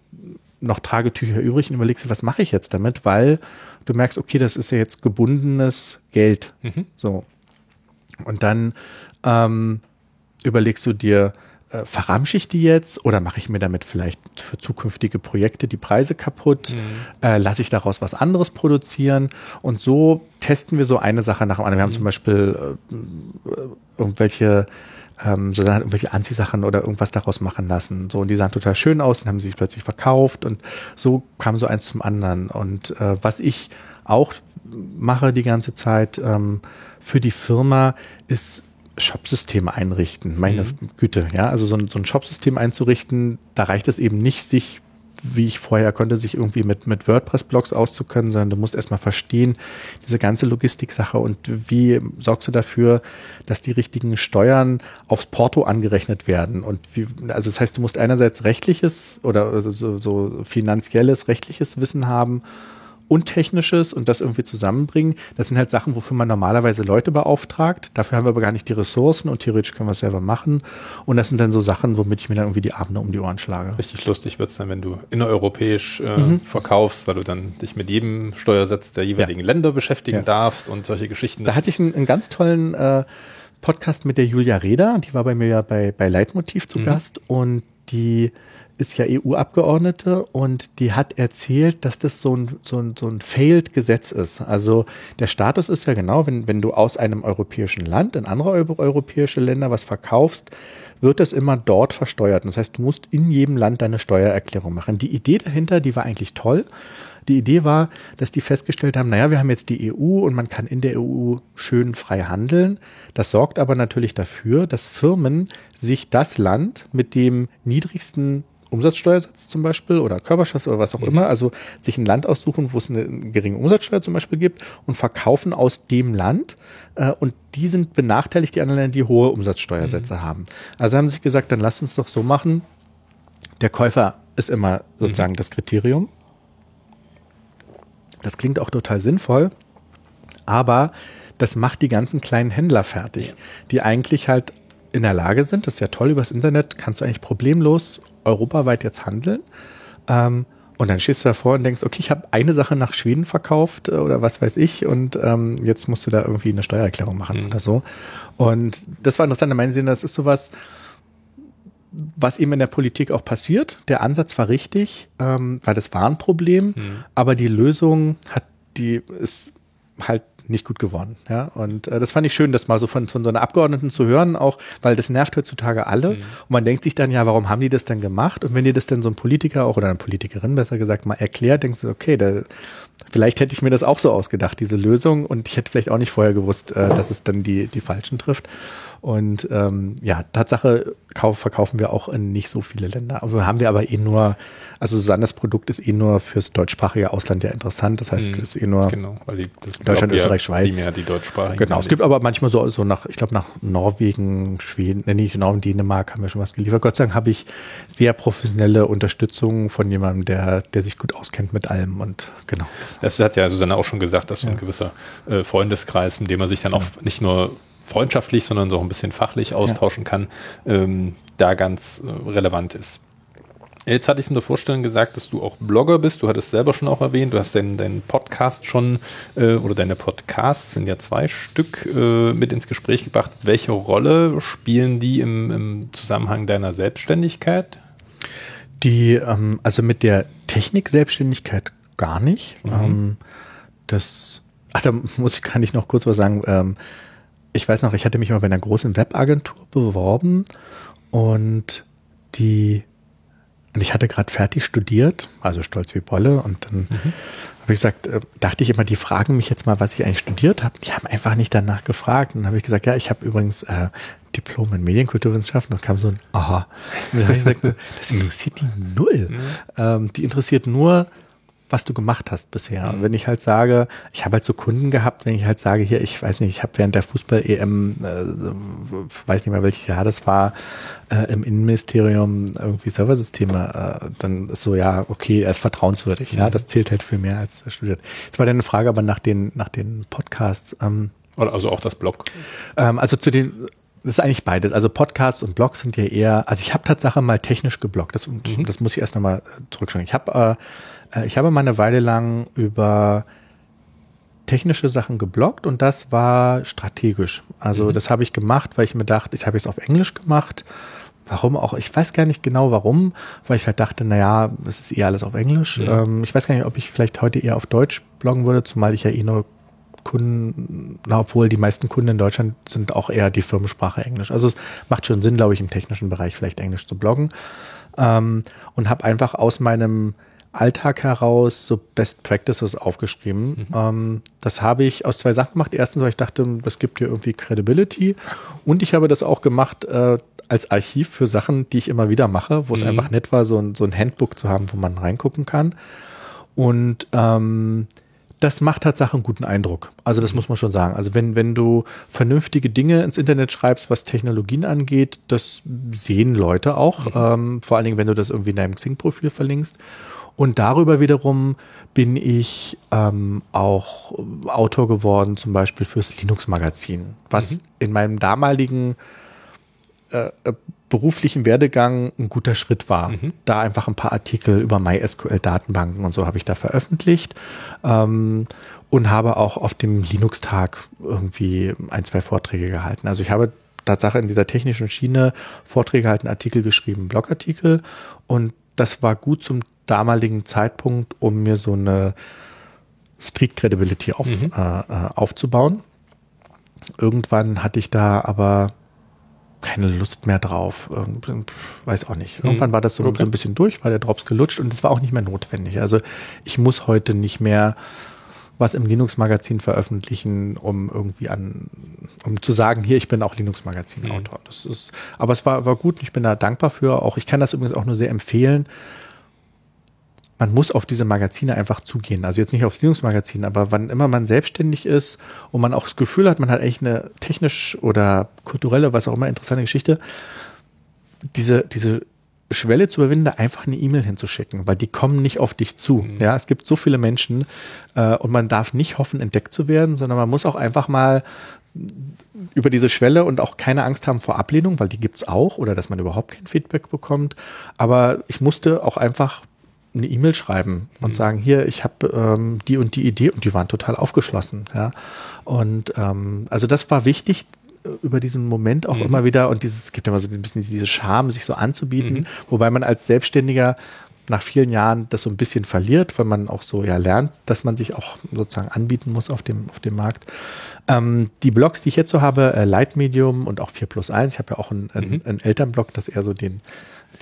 noch Tragetücher übrig und überlegst dir, was mache ich jetzt damit? Weil du merkst, okay, das ist ja jetzt gebundenes Geld. Mhm. So. Und dann ähm, überlegst du dir, äh, verramsche ich die jetzt oder mache ich mir damit vielleicht für zukünftige Projekte die Preise kaputt? Mhm. Äh, lasse ich daraus was anderes produzieren? Und so testen wir so eine Sache nach dem anderen. Wir haben zum mhm. Beispiel äh, irgendwelche ähm, so dann irgendwelche Anziehsachen oder irgendwas daraus machen lassen. So, und die sahen total schön aus und haben sich plötzlich verkauft und so kam so eins zum anderen. Und äh, was ich auch mache die ganze Zeit ähm, für die Firma ist Shopsystem einrichten. Meine mhm. Güte, ja, also so ein, so ein Shopsystem einzurichten, da reicht es eben nicht, sich wie ich vorher konnte, sich irgendwie mit, mit WordPress-Blogs auszukennen, sondern du musst erstmal verstehen, diese ganze Logistik-Sache und wie sorgst du dafür, dass die richtigen Steuern aufs Porto angerechnet werden. Und wie, also das heißt, du musst einerseits rechtliches oder so, so finanzielles, rechtliches Wissen haben und Technisches und das irgendwie zusammenbringen. Das sind halt Sachen, wofür man normalerweise Leute beauftragt. Dafür haben wir aber gar nicht die Ressourcen und theoretisch können wir es selber machen. Und das sind dann so Sachen, womit ich mir dann irgendwie die Abende um die Ohren schlage. Richtig lustig wird es dann, wenn du innereuropäisch äh, mhm. verkaufst, weil du dann dich mit jedem Steuersatz der jeweiligen ja. Länder beschäftigen ja. darfst und solche Geschichten. Da hatte ich einen, einen ganz tollen äh, Podcast mit der Julia Reda, die war bei mir ja bei, bei Leitmotiv zu mhm. Gast und die ist ja EU-Abgeordnete und die hat erzählt, dass das so ein, so ein, so ein Failed-Gesetz ist. Also der Status ist ja genau, wenn, wenn du aus einem europäischen Land in andere europäische Länder was verkaufst, wird das immer dort versteuert. Das heißt, du musst in jedem Land deine Steuererklärung machen. Die Idee dahinter, die war eigentlich toll. Die Idee war, dass die festgestellt haben, naja, wir haben jetzt die EU und man kann in der EU schön frei handeln. Das sorgt aber natürlich dafür, dass Firmen sich das Land mit dem niedrigsten Umsatzsteuersatz zum Beispiel oder Körperschaft oder was auch mhm. immer, also sich ein Land aussuchen, wo es eine geringe Umsatzsteuer zum Beispiel gibt und verkaufen aus dem Land äh, und die sind benachteiligt, die anderen Länder, die hohe Umsatzsteuersätze mhm. haben. Also haben sie sich gesagt, dann lasst uns doch so machen, der Käufer ist immer sozusagen mhm. das Kriterium. Das klingt auch total sinnvoll, aber das macht die ganzen kleinen Händler fertig, ja. die eigentlich halt in der Lage sind, das ist ja toll übers Internet, kannst du eigentlich problemlos europaweit jetzt handeln. Ähm, und dann stehst du davor und denkst, okay, ich habe eine Sache nach Schweden verkauft äh, oder was weiß ich und ähm, jetzt musst du da irgendwie eine Steuererklärung machen mhm. oder so. Und das war interessant, da meinen Sie, das ist sowas, was eben in der Politik auch passiert. Der Ansatz war richtig, ähm, weil das war ein Problem, mhm. aber die Lösung hat die ist halt nicht gut geworden. Ja, und äh, das fand ich schön, das mal so von, von so einer Abgeordneten zu hören, auch weil das nervt heutzutage alle. Mhm. Und man denkt sich dann, ja, warum haben die das denn gemacht? Und wenn dir das dann so ein Politiker auch oder eine Politikerin besser gesagt mal erklärt, denkst du, okay, da, vielleicht hätte ich mir das auch so ausgedacht, diese Lösung. Und ich hätte vielleicht auch nicht vorher gewusst, äh, dass es dann die, die Falschen trifft. Und ähm, ja, Tatsache kauf, verkaufen wir auch in nicht so viele Länder. Aber haben wir aber eh nur, also Susannes Produkt ist eh nur fürs deutschsprachige Ausland ja interessant. Das heißt, mhm. es ist eh nur genau, die, Deutschland, Österreich, Schweiz. Die deutschsprachigen. Genau, es gibt aber manchmal so, so nach, ich glaube nach Norwegen, Schweden, nee, nicht Norwegen, Dänemark haben wir schon was geliefert. Gott sei Dank habe ich sehr professionelle Unterstützung von jemandem, der, der sich gut auskennt mit allem und genau. Das hat ja Susanne auch schon gesagt, dass so ein ja. gewisser äh, Freundeskreis, in dem man sich dann auch nicht nur freundschaftlich, sondern so ein bisschen fachlich austauschen ja. kann, ähm, da ganz äh, relevant ist. Jetzt hatte ich es in der Vorstellung gesagt, dass du auch Blogger bist. Du hattest selber schon auch erwähnt, du hast deinen, deinen Podcast schon äh, oder deine Podcasts sind ja zwei Stück äh, mit ins Gespräch gebracht. Welche Rolle spielen die im, im Zusammenhang deiner Selbstständigkeit? Die, ähm, also mit der Technik-Selbstständigkeit gar nicht. Mhm. Ähm, das, ach, da muss ich gar nicht noch kurz was sagen. Ähm, ich weiß noch, ich hatte mich mal bei einer großen Webagentur beworben und die und ich hatte gerade fertig studiert, also stolz wie Bolle. Und dann mhm. habe ich gesagt, äh, dachte ich immer, die fragen mich jetzt mal, was ich eigentlich studiert habe. Die haben einfach nicht danach gefragt. Und dann habe ich gesagt, ja, ich habe übrigens äh, Diplom in Medienkulturwissenschaften. Und dann kam so ein Aha. Und dann habe ich gesagt, das interessiert die null. Mhm. Ähm, die interessiert nur, was du gemacht hast bisher. Mhm. wenn ich halt sage, ich habe halt so Kunden gehabt, wenn ich halt sage, hier, ich weiß nicht, ich habe während der Fußball-EM, äh, weiß nicht mehr welches Jahr das war, äh, im Innenministerium irgendwie Serversysteme, äh, dann ist so, ja, okay, er ist vertrauenswürdig, ja, mhm. das zählt halt viel mehr als studiert. Jetzt war deine Frage aber nach den, nach den Podcasts. Ähm, Oder also auch das Blog. Ähm, also zu den, das ist eigentlich beides. Also Podcasts und Blogs sind ja eher, also ich habe Tatsache mal technisch gebloggt. Das, mhm. das muss ich erst nochmal zurückschauen. Ich habe äh, äh, ich habe mal eine Weile lang über technische Sachen geblockt und das war strategisch. Also mhm. das habe ich gemacht, weil ich mir dachte, ich habe jetzt auf Englisch gemacht. Warum auch? Ich weiß gar nicht genau warum, weil ich halt dachte, naja, es ist eher alles auf Englisch. Ja. Ähm, ich weiß gar nicht, ob ich vielleicht heute eher auf Deutsch bloggen würde, zumal ich ja eh nur Kunden, na, obwohl die meisten Kunden in Deutschland sind auch eher die Firmensprache Englisch. Also es macht schon Sinn, glaube ich, im technischen Bereich vielleicht Englisch zu bloggen. Ähm, und habe einfach aus meinem Alltag heraus so Best Practices aufgeschrieben. Mhm. Ähm, das habe ich aus zwei Sachen gemacht. Erstens, weil ich dachte, das gibt dir irgendwie Credibility. Und ich habe das auch gemacht äh, als Archiv für Sachen, die ich immer wieder mache, wo mhm. es einfach nett war, so ein, so ein Handbook zu haben, wo man reingucken kann. Und ähm, das macht Tatsache einen guten Eindruck. Also das muss man schon sagen. Also wenn, wenn du vernünftige Dinge ins Internet schreibst, was Technologien angeht, das sehen Leute auch. Mhm. Ähm, vor allen Dingen, wenn du das irgendwie in deinem Xing-Profil verlinkst. Und darüber wiederum bin ich ähm, auch Autor geworden, zum Beispiel fürs Linux-Magazin, was mhm. in meinem damaligen äh, äh, beruflichen Werdegang ein guter Schritt war. Mhm. Da einfach ein paar Artikel über MySQL-Datenbanken und so habe ich da veröffentlicht ähm, und habe auch auf dem Linux-Tag irgendwie ein, zwei Vorträge gehalten. Also ich habe Tatsache in dieser technischen Schiene Vorträge gehalten, Artikel geschrieben, Blogartikel und das war gut zum damaligen Zeitpunkt, um mir so eine Street Credibility auf, mhm. äh, äh, aufzubauen. Irgendwann hatte ich da aber keine Lust mehr drauf. Weiß auch nicht. Mhm. Irgendwann war das so, okay. so, ein bisschen durch, war der Drops gelutscht und es war auch nicht mehr notwendig. Also ich muss heute nicht mehr was im Linux-Magazin veröffentlichen, um irgendwie an, um zu sagen, hier, ich bin auch Linux-Magazin-Autor. Mhm. Das ist, aber es war, war gut und ich bin da dankbar für. Auch ich kann das übrigens auch nur sehr empfehlen, man muss auf diese Magazine einfach zugehen. Also jetzt nicht aufs Linux-Magazin, aber wann immer man selbstständig ist und man auch das Gefühl hat, man hat eigentlich eine technisch oder kulturelle, was auch immer interessante Geschichte, diese, diese Schwelle zu überwinden, da einfach eine E-Mail hinzuschicken, weil die kommen nicht auf dich zu. Mhm. Ja, es gibt so viele Menschen äh, und man darf nicht hoffen, entdeckt zu werden, sondern man muss auch einfach mal über diese Schwelle und auch keine Angst haben vor Ablehnung, weil die gibt's auch oder dass man überhaupt kein Feedback bekommt. Aber ich musste auch einfach eine E-Mail schreiben und mhm. sagen, hier, ich habe ähm, die und die Idee und die waren total aufgeschlossen. Ja. Und ähm, also das war wichtig, über diesen Moment auch mhm. immer wieder und dieses, es gibt immer so ein bisschen diese Scham, sich so anzubieten, mhm. wobei man als Selbstständiger nach vielen Jahren das so ein bisschen verliert, weil man auch so ja lernt, dass man sich auch sozusagen anbieten muss auf dem, auf dem Markt. Ähm, die Blogs, die ich jetzt so habe, äh, Light Medium und auch 4 plus 1, ich habe ja auch einen, mhm. einen Elternblog, das eher so den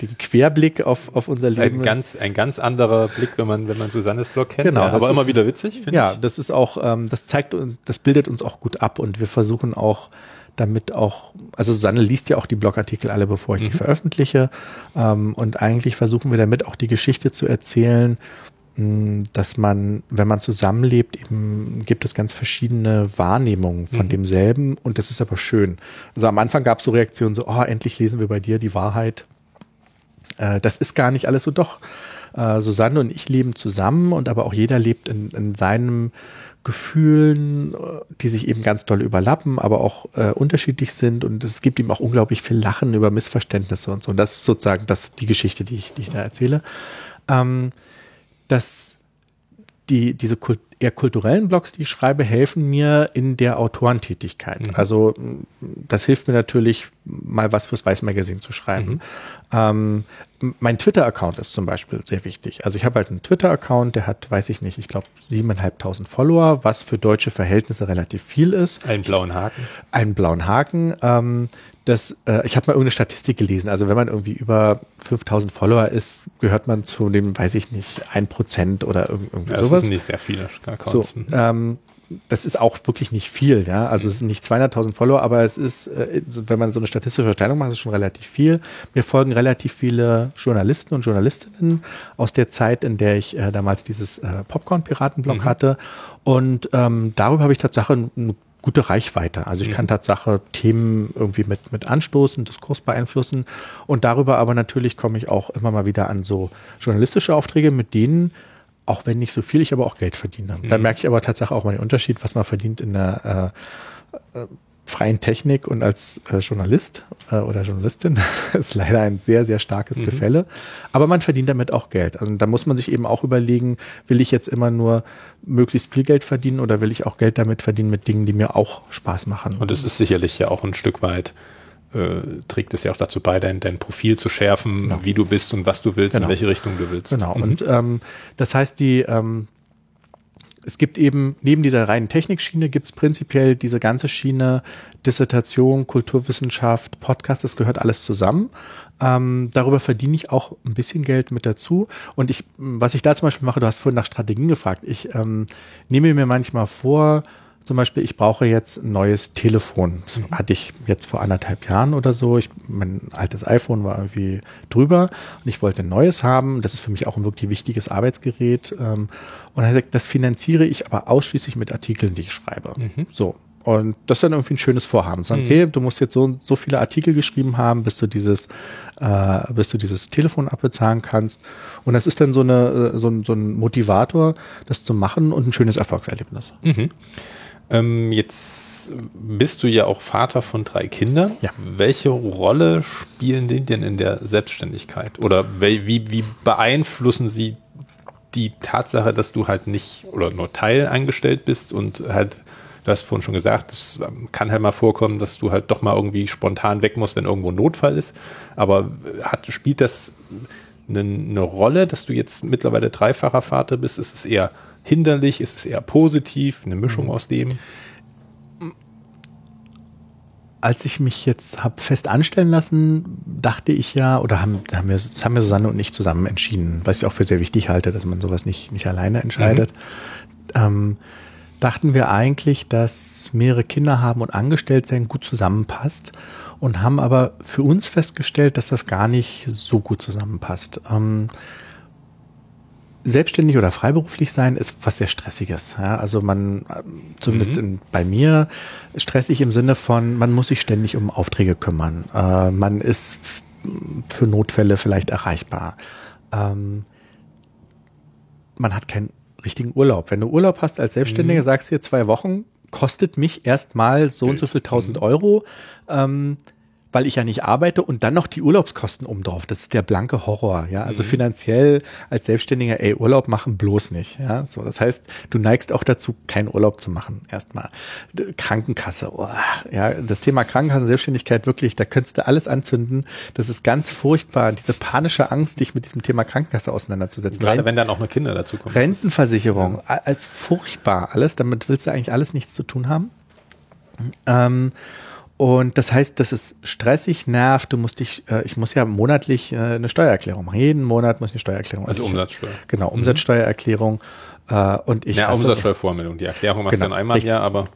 den Querblick auf, auf unser Leben. Ein ganz, ein ganz anderer Blick, wenn man, wenn man Susannes Blog kennt. Genau. Ja, aber immer wieder witzig, finde ja, ich. Ja, das ist auch, ähm, das zeigt uns, das bildet uns auch gut ab und wir versuchen auch, damit auch, also Susanne liest ja auch die Blogartikel alle, bevor ich mhm. die veröffentliche. Ähm, und eigentlich versuchen wir damit auch die Geschichte zu erzählen, dass man, wenn man zusammenlebt, eben gibt es ganz verschiedene Wahrnehmungen von mhm. demselben und das ist aber schön. Also am Anfang gab es so Reaktionen so, oh, endlich lesen wir bei dir die Wahrheit äh, das ist gar nicht alles so doch. Äh, Susanne und ich leben zusammen und aber auch jeder lebt in, in seinem Gefühlen, äh, die sich eben ganz doll überlappen, aber auch äh, unterschiedlich sind und es gibt ihm auch unglaublich viel Lachen über Missverständnisse und so. Und das ist sozusagen das, die Geschichte, die ich, die ich da erzähle. Ähm, dass die, diese Kult eher kulturellen Blogs, die ich schreibe, helfen mir in der Autorentätigkeit. Mhm. Also das hilft mir natürlich, mal was fürs Weiß Magazine zu schreiben. Mhm. Ähm, mein Twitter-Account ist zum Beispiel sehr wichtig. Also ich habe halt einen Twitter-Account, der hat, weiß ich nicht, ich glaube siebeneinhalbtausend Follower, was für deutsche Verhältnisse relativ viel ist. Einen blauen Haken. Einen blauen Haken. Ähm, das, äh, ich habe mal irgendeine Statistik gelesen. Also wenn man irgendwie über 5000 Follower ist, gehört man zu dem, weiß ich nicht, ein Prozent oder irgendwie ja, sowas. Das sind nicht sehr viele Accounts. So, ähm, das ist auch wirklich nicht viel, ja. Also es sind nicht 200.000 Follower, aber es ist, äh, wenn man so eine statistische Verteilung macht, ist es schon relativ viel. Mir folgen relativ viele Journalisten und Journalistinnen aus der Zeit, in der ich äh, damals dieses äh, Popcorn-Piratenblog mhm. hatte. Und ähm, darüber habe ich tatsächlich eine gute Reichweite. Also ich mhm. kann Tatsache Themen irgendwie mit, mit anstoßen, Diskurs beeinflussen. Und darüber aber natürlich komme ich auch immer mal wieder an so journalistische Aufträge, mit denen auch wenn nicht so viel, ich aber auch Geld verdiene. Mhm. Da merke ich aber tatsächlich auch mal den Unterschied, was man verdient in der äh, äh, freien Technik und als äh, Journalist äh, oder Journalistin. (laughs) ist leider ein sehr, sehr starkes mhm. Gefälle. Aber man verdient damit auch Geld. Also da muss man sich eben auch überlegen, will ich jetzt immer nur möglichst viel Geld verdienen oder will ich auch Geld damit verdienen mit Dingen, die mir auch Spaß machen. Und es ist sicherlich ja auch ein Stück weit äh, trägt es ja auch dazu bei, dein, dein Profil zu schärfen, genau. wie du bist und was du willst, genau. in welche Richtung du willst. Genau. Mhm. Und ähm, das heißt, die ähm, es gibt eben neben dieser reinen Technikschiene gibt es prinzipiell diese ganze Schiene Dissertation, Kulturwissenschaft, Podcast, das gehört alles zusammen. Ähm, darüber verdiene ich auch ein bisschen Geld mit dazu. Und ich, was ich da zum Beispiel mache, du hast vorhin nach Strategien gefragt. Ich ähm, nehme mir manchmal vor, zum Beispiel, ich brauche jetzt ein neues Telefon. Das mhm. hatte ich jetzt vor anderthalb Jahren oder so. Ich, mein altes iPhone war irgendwie drüber und ich wollte ein neues haben. Das ist für mich auch ein wirklich wichtiges Arbeitsgerät. Ähm, und er sagt, das finanziere ich aber ausschließlich mit Artikeln, die ich schreibe. Mhm. So. Und das ist dann irgendwie ein schönes Vorhaben. Sagen, mhm. okay, du musst jetzt so, so viele Artikel geschrieben haben, bis du dieses, äh, bis du dieses Telefon abbezahlen kannst. Und das ist dann so eine, äh, so ein, so ein Motivator, das zu machen und ein schönes Erfolgserlebnis. Mhm. Ähm, jetzt bist du ja auch Vater von drei Kindern. Ja. Welche Rolle spielen die denn in der Selbstständigkeit? Oder wie, wie beeinflussen sie die Tatsache, dass du halt nicht oder nur Teil eingestellt bist und halt, du hast vorhin schon gesagt, es kann halt mal vorkommen, dass du halt doch mal irgendwie spontan weg musst, wenn irgendwo ein Notfall ist. Aber hat, spielt das eine, eine Rolle, dass du jetzt mittlerweile dreifacher Vater bist? Ist es eher hinderlich? Ist es eher positiv? Eine Mischung mhm. aus dem? als ich mich jetzt habe fest anstellen lassen, dachte ich ja, oder haben, haben wir, das haben wir Susanne und ich zusammen entschieden, was ich auch für sehr wichtig halte, dass man sowas nicht, nicht alleine entscheidet. Mhm. Ähm, dachten wir eigentlich, dass mehrere Kinder haben und angestellt sein gut zusammenpasst und haben aber für uns festgestellt, dass das gar nicht so gut zusammenpasst. Ähm, selbstständig oder freiberuflich sein ist was sehr stressiges. Ja, also man, zumindest mhm. in, bei mir, stressig im Sinne von, man muss sich ständig um Aufträge kümmern. Äh, man ist für Notfälle vielleicht erreichbar. Ähm, man hat keinen richtigen Urlaub. Wenn du Urlaub hast als Selbstständiger, mhm. sagst du dir zwei Wochen, kostet mich erstmal so und so viel tausend mhm. Euro. Ähm, weil ich ja nicht arbeite und dann noch die Urlaubskosten drauf. Das ist der blanke Horror, ja. Also mhm. finanziell als Selbstständiger, ey, Urlaub machen bloß nicht, ja. So, das heißt, du neigst auch dazu, keinen Urlaub zu machen, erstmal. Krankenkasse, oh, ja, das Thema Krankenkasse, Selbstständigkeit, wirklich, da könntest du alles anzünden. Das ist ganz furchtbar, diese panische Angst, dich mit diesem Thema Krankenkasse auseinanderzusetzen. Gerade wenn dann auch noch Kinder dazu kommen. Rentenversicherung, ja. furchtbar, alles, damit willst du eigentlich alles nichts zu tun haben. Ähm, und das heißt, das ist stressig, nervt. Du musst dich, äh, ich muss ja monatlich äh, eine Steuererklärung machen. Jeden Monat muss ich eine Steuererklärung machen. Also Umsatzsteuer. Genau, mhm. Umsatzsteuererklärung. Äh, und ich ja, Umsatzsteuervormeldung. Die Erklärung machst genau, du dann einmal im Jahr, aber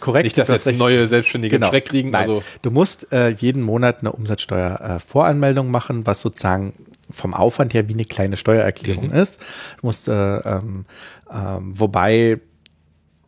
korrekt. Nicht, dass jetzt neue Selbstständige genau. Schreck kriegen. Nein, also. Du musst äh, jeden Monat eine Umsatzsteuervoranmeldung äh, machen, was sozusagen vom Aufwand her wie eine kleine Steuererklärung mhm. ist. Du musst, äh, ähm, ähm, wobei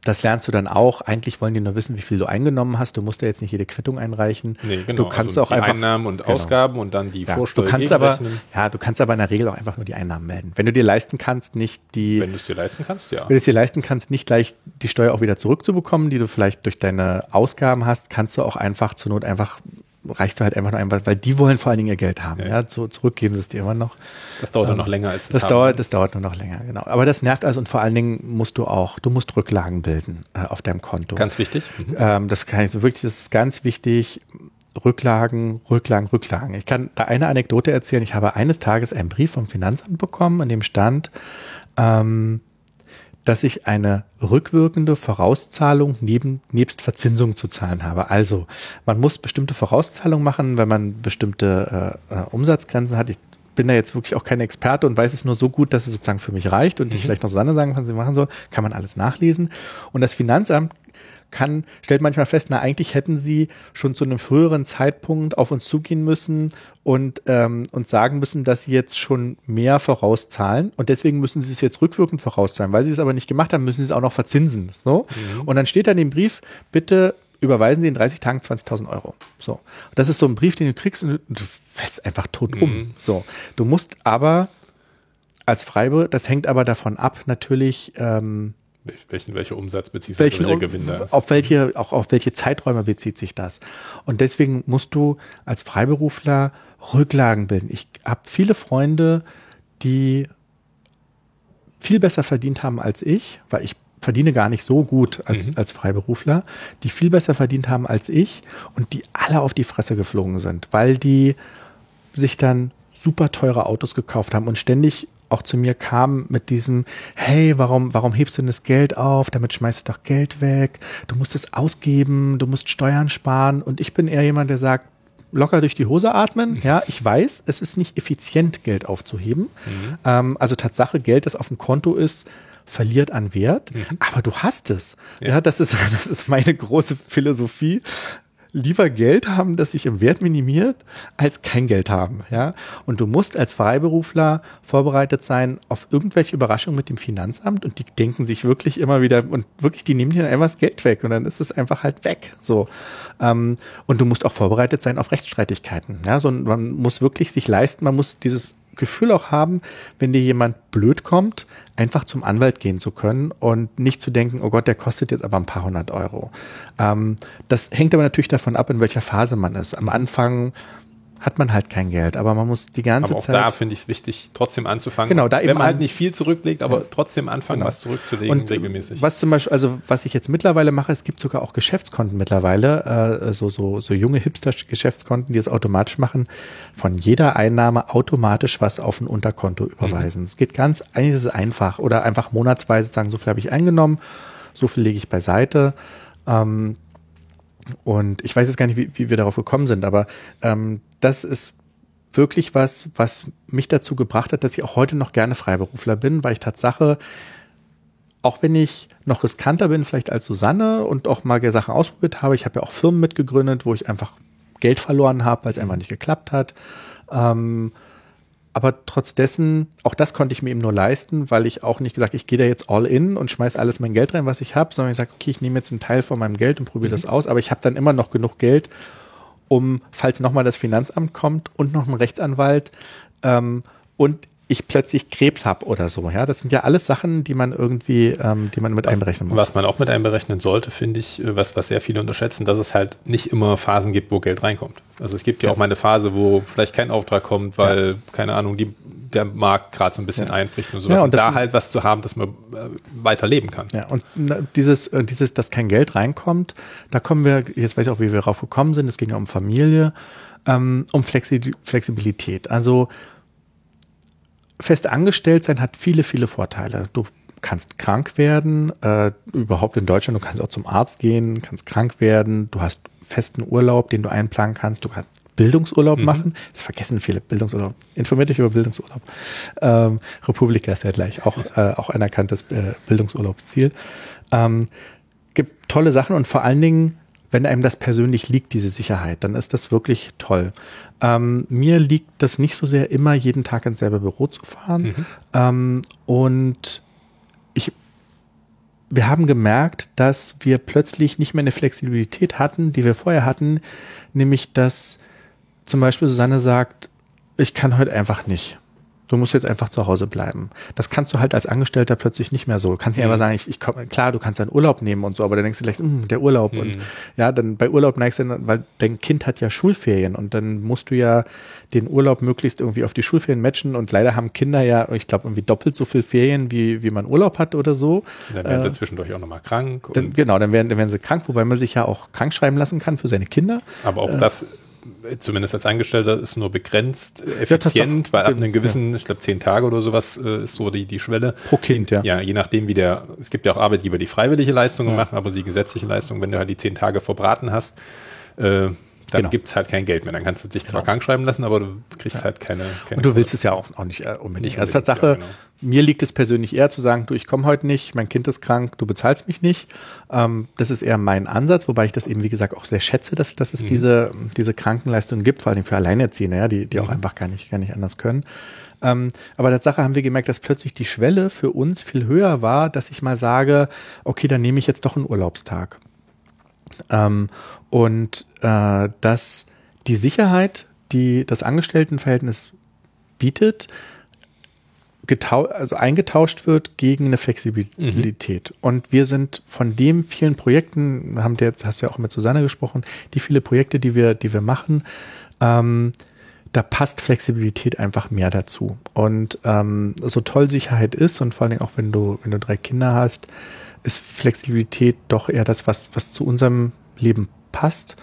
das lernst du dann auch. Eigentlich wollen die nur wissen, wie viel du eingenommen hast. Du musst ja jetzt nicht jede Quittung einreichen. Nee, genau. Du kannst also auch einfach Einnahmen und genau. Ausgaben und dann die ja, Vorsteuer du kannst aber, ja, du kannst aber in der Regel auch einfach nur die Einnahmen melden. Wenn du dir leisten kannst, nicht die, Wenn du es dir leisten kannst, ja. wenn du es dir leisten kannst, nicht gleich die Steuer auch wieder zurückzubekommen, die du vielleicht durch deine Ausgaben hast, kannst du auch einfach zur Not einfach reichst du halt einfach nur einfach, weil die wollen vor allen Dingen ihr Geld haben. Ja. Ja, zu, zurückgeben sie es dir immer noch. Das dauert Ähm, noch länger als Das haben. dauert, das dauert nur noch länger, genau. Aber das nervt also und vor allen Dingen musst du auch, du musst Rücklagen bilden äh, auf deinem Konto. Ganz wichtig. Mhm. Ähm, das kann ich so wirklich, das ist ganz wichtig. Rücklagen, Rücklagen, Rücklagen. Ich kann da eine Anekdote erzählen. Ich habe eines Tages einen Brief vom Finanzamt bekommen, in dem stand, ähm, dass ich eine rückwirkende Vorauszahlung neben, nebst Verzinsung zu zahlen habe. Also man muss bestimmte Vorauszahlungen machen, wenn man bestimmte äh, äh, Umsatzgrenzen hat. Ich bin da jetzt wirklich auch kein Experte und weiß es nur so gut, dass es sozusagen für mich reicht und ich vielleicht noch Susanne sagen kann, was sie machen soll, kann man alles nachlesen. Und das Finanzamt kann, stellt manchmal fest, na eigentlich hätten sie schon zu einem früheren Zeitpunkt auf uns zugehen müssen und ähm, uns sagen müssen, dass sie jetzt schon mehr vorauszahlen und deswegen müssen sie es jetzt rückwirkend vorauszahlen. Weil sie es aber nicht gemacht haben, müssen sie es auch noch verzinsen. So. Und dann steht da in dem Brief, bitte überweisen Sie in 30 Tagen 20.000 Euro. So. Das ist so ein Brief, den du kriegst und du, fällst einfach tot um. So. Du musst aber als Freiber, das hängt aber davon ab, natürlich, ähm, Welchen, welcher Umsatz bzw. welchen, welcher Gewinn da ist. auf welche, auch auf welche Zeiträume bezieht sich das. Und deswegen musst du als Freiberufler Rücklagen bilden. Ich habe viele Freunde, die viel besser verdient haben als ich, weil ich verdiene gar nicht so gut als, Mhm. als Freiberufler, die viel besser verdient haben als ich und die alle auf die Fresse geflogen sind, weil die sich dann super teure Autos gekauft haben und ständig auch zu mir kamen mit diesem, hey, warum, warum hebst du denn das Geld auf? Damit schmeißt du doch Geld weg. Du musst es ausgeben, du musst Steuern sparen. Und ich bin eher jemand, der sagt, locker durch die Hose atmen. Ja, ich weiß, es ist nicht effizient, Geld aufzuheben. Ähm, also Tatsache, Geld, das auf dem Konto ist, verliert an Wert, aber du hast es. Ja. Ja. das ist, (laughs) das ist meine große Philosophie. Lieber Geld haben, das sich im Wert minimiert, als kein Geld haben, ja. Und du musst als Freiberufler vorbereitet sein auf irgendwelche Überraschungen mit dem Finanzamt und die denken sich wirklich immer wieder und wirklich, die nehmen dir einfach das Geld weg und dann ist es einfach halt weg, so. Ähm, und du musst auch vorbereitet sein auf Rechtsstreitigkeiten, ja. So, man muss wirklich sich leisten, man muss dieses Gefühl auch haben, wenn dir jemand blöd kommt, einfach zum Anwalt gehen zu können und nicht zu denken, oh Gott, der kostet jetzt aber ein paar hundert Euro. Ähm, das hängt aber natürlich davon ab, in welcher Phase man ist. Am Anfang hat man halt kein Geld, aber man muss die ganze Aber auch Zeit. da finde ich es wichtig, trotzdem anzufangen. Genau, da Wenn eben man halt nicht viel zurücklegt, aber trotzdem anfangen, Genau. was zurückzulegen, Und regelmäßig. was zum Beispiel, also was ich jetzt mittlerweile mache, es gibt sogar auch Geschäftskonten mittlerweile, äh, so, so, so junge Hipster-Geschäftskonten, die es automatisch machen, von jeder Einnahme automatisch was auf ein Unterkonto überweisen. Es geht ganz, eigentlich ist es einfach oder einfach monatsweise sagen, so viel habe ich eingenommen, so viel lege ich beiseite. Ähm, und ich weiß jetzt gar nicht, wie, wie wir darauf gekommen sind, aber ähm, das ist wirklich was, was mich dazu gebracht hat, dass ich auch heute noch gerne Freiberufler bin, weil ich Tatsache, auch wenn ich noch riskanter bin vielleicht als Susanne und auch mal Sachen ausprobiert habe, ich habe ja auch Firmen mitgegründet, wo ich einfach Geld verloren habe, weil es einfach nicht geklappt hat. Ähm, aber trotz dessen, auch das konnte ich mir eben nur leisten, weil ich auch nicht gesagt, ich gehe da jetzt all in und schmeiß alles mein Geld rein, was ich habe, sondern ich sage, okay, ich nehme jetzt einen Teil von meinem Geld und probiere das aus, aber ich habe dann immer noch genug Geld, um, falls nochmal das Finanzamt kommt und noch ein Rechtsanwalt ähm, und ich plötzlich Krebs habe oder so. Ja, das sind ja alles Sachen, die man irgendwie, ähm, die man mit einberechnen muss. Was man auch mit einberechnen sollte, finde ich, äh, was, was sehr viele unterschätzen, dass es halt nicht immer Phasen gibt, wo Geld reinkommt. Also es gibt ja, auch mal eine Phase, wo vielleicht kein Auftrag kommt, weil, keine Ahnung, die, der Markt gerade so ein bisschen Ja. einbricht und sowas. Ja, und und da halt was zu haben, dass man äh, weiter leben kann. Ja, und dieses, äh, dieses, dass kein Geld reinkommt, da kommen wir, jetzt weiß ich auch, wie wir darauf gekommen sind, es ging ja um Familie, ähm, um Flexi Flexibilität. Also fest angestellt sein hat viele, viele Vorteile. Du kannst krank werden, äh, überhaupt in Deutschland, du kannst auch zum Arzt gehen, kannst krank werden, du hast festen Urlaub, den du einplanen kannst, du kannst Bildungsurlaub machen. Das vergessen viele Bildungsurlaub. Informiert dich über Bildungsurlaub. Ähm, Republika ist ja gleich auch, äh, auch anerkanntes äh, Bildungsurlaubsziel. Ähm, gibt tolle Sachen und vor allen Dingen, wenn einem das persönlich liegt, diese Sicherheit, dann ist das wirklich toll. Ähm, mir liegt das nicht so sehr, immer jeden Tag ins selbe Büro zu fahren. Ähm, und ich wir haben gemerkt, dass wir plötzlich nicht mehr eine Flexibilität hatten, die wir vorher hatten, nämlich dass zum Beispiel Susanne sagt, ich kann heute einfach nicht. Du musst jetzt einfach zu Hause bleiben. Das kannst du halt als Angestellter plötzlich nicht mehr so. Du kannst nicht mhm. einfach sagen, ich, ich komm, klar, du kannst deinen Urlaub nehmen und so, aber dann denkst du gleich, hm, der Urlaub. Mhm. Und ja, dann bei Urlaub neigst du, weil dein Kind hat ja Schulferien und dann musst du ja den Urlaub möglichst irgendwie auf die Schulferien matchen und leider haben Kinder ja, ich glaube, irgendwie doppelt so viel Ferien, wie, wie man Urlaub hat oder so. Dann werden sie äh, zwischendurch auch nochmal krank. Dann, genau, dann werden, dann werden sie krank, wobei man sich ja auch krank schreiben lassen kann für seine Kinder. Aber auch äh, das zumindest als Angestellter ist nur begrenzt effizient, ja, weil ab einem gewissen, ja. ich glaube zehn Tage oder sowas äh, ist so die, die Schwelle. Pro Kind, ja. Ja, je nachdem wie der, es gibt ja auch Arbeitgeber, die freiwillige Leistungen ja. machen, aber die gesetzliche Leistung, wenn du halt die zehn Tage verbraten hast, äh, dann genau. gibt's halt kein Geld mehr. Dann kannst du dich zwar genau. krank schreiben lassen, aber du kriegst ja. halt keine, keine. Und du willst es ja auch, auch nicht äh, unbedingt. Nicht also Tatsache, ja, genau. mir liegt es persönlich eher zu sagen, du, ich komme heute nicht, mein Kind ist krank, du bezahlst mich nicht. Ähm, das ist eher mein Ansatz, wobei ich das eben, wie gesagt, auch sehr schätze, dass, dass es mhm. diese, diese Krankenleistungen gibt, vor allem für Alleinerziehende, ja, die, die mhm. auch einfach gar nicht, gar nicht anders können. Ähm, aber Tatsache haben wir gemerkt, dass plötzlich die Schwelle für uns viel höher war, dass ich mal sage, okay, dann nehme ich jetzt doch einen Urlaubstag. Ähm, und äh, dass die Sicherheit, die das Angestelltenverhältnis bietet, also eingetauscht wird gegen eine Flexibilität. Mhm. Und wir sind von dem vielen Projekten, haben der, jetzt hast du ja auch mit Susanne gesprochen, die viele Projekte, die wir, die wir machen, ähm, da passt Flexibilität einfach mehr dazu. Und ähm, so toll Sicherheit ist und vor allen Dingen auch wenn du, wenn du drei Kinder hast, ist Flexibilität doch eher das, was, was zu unserem Leben passt.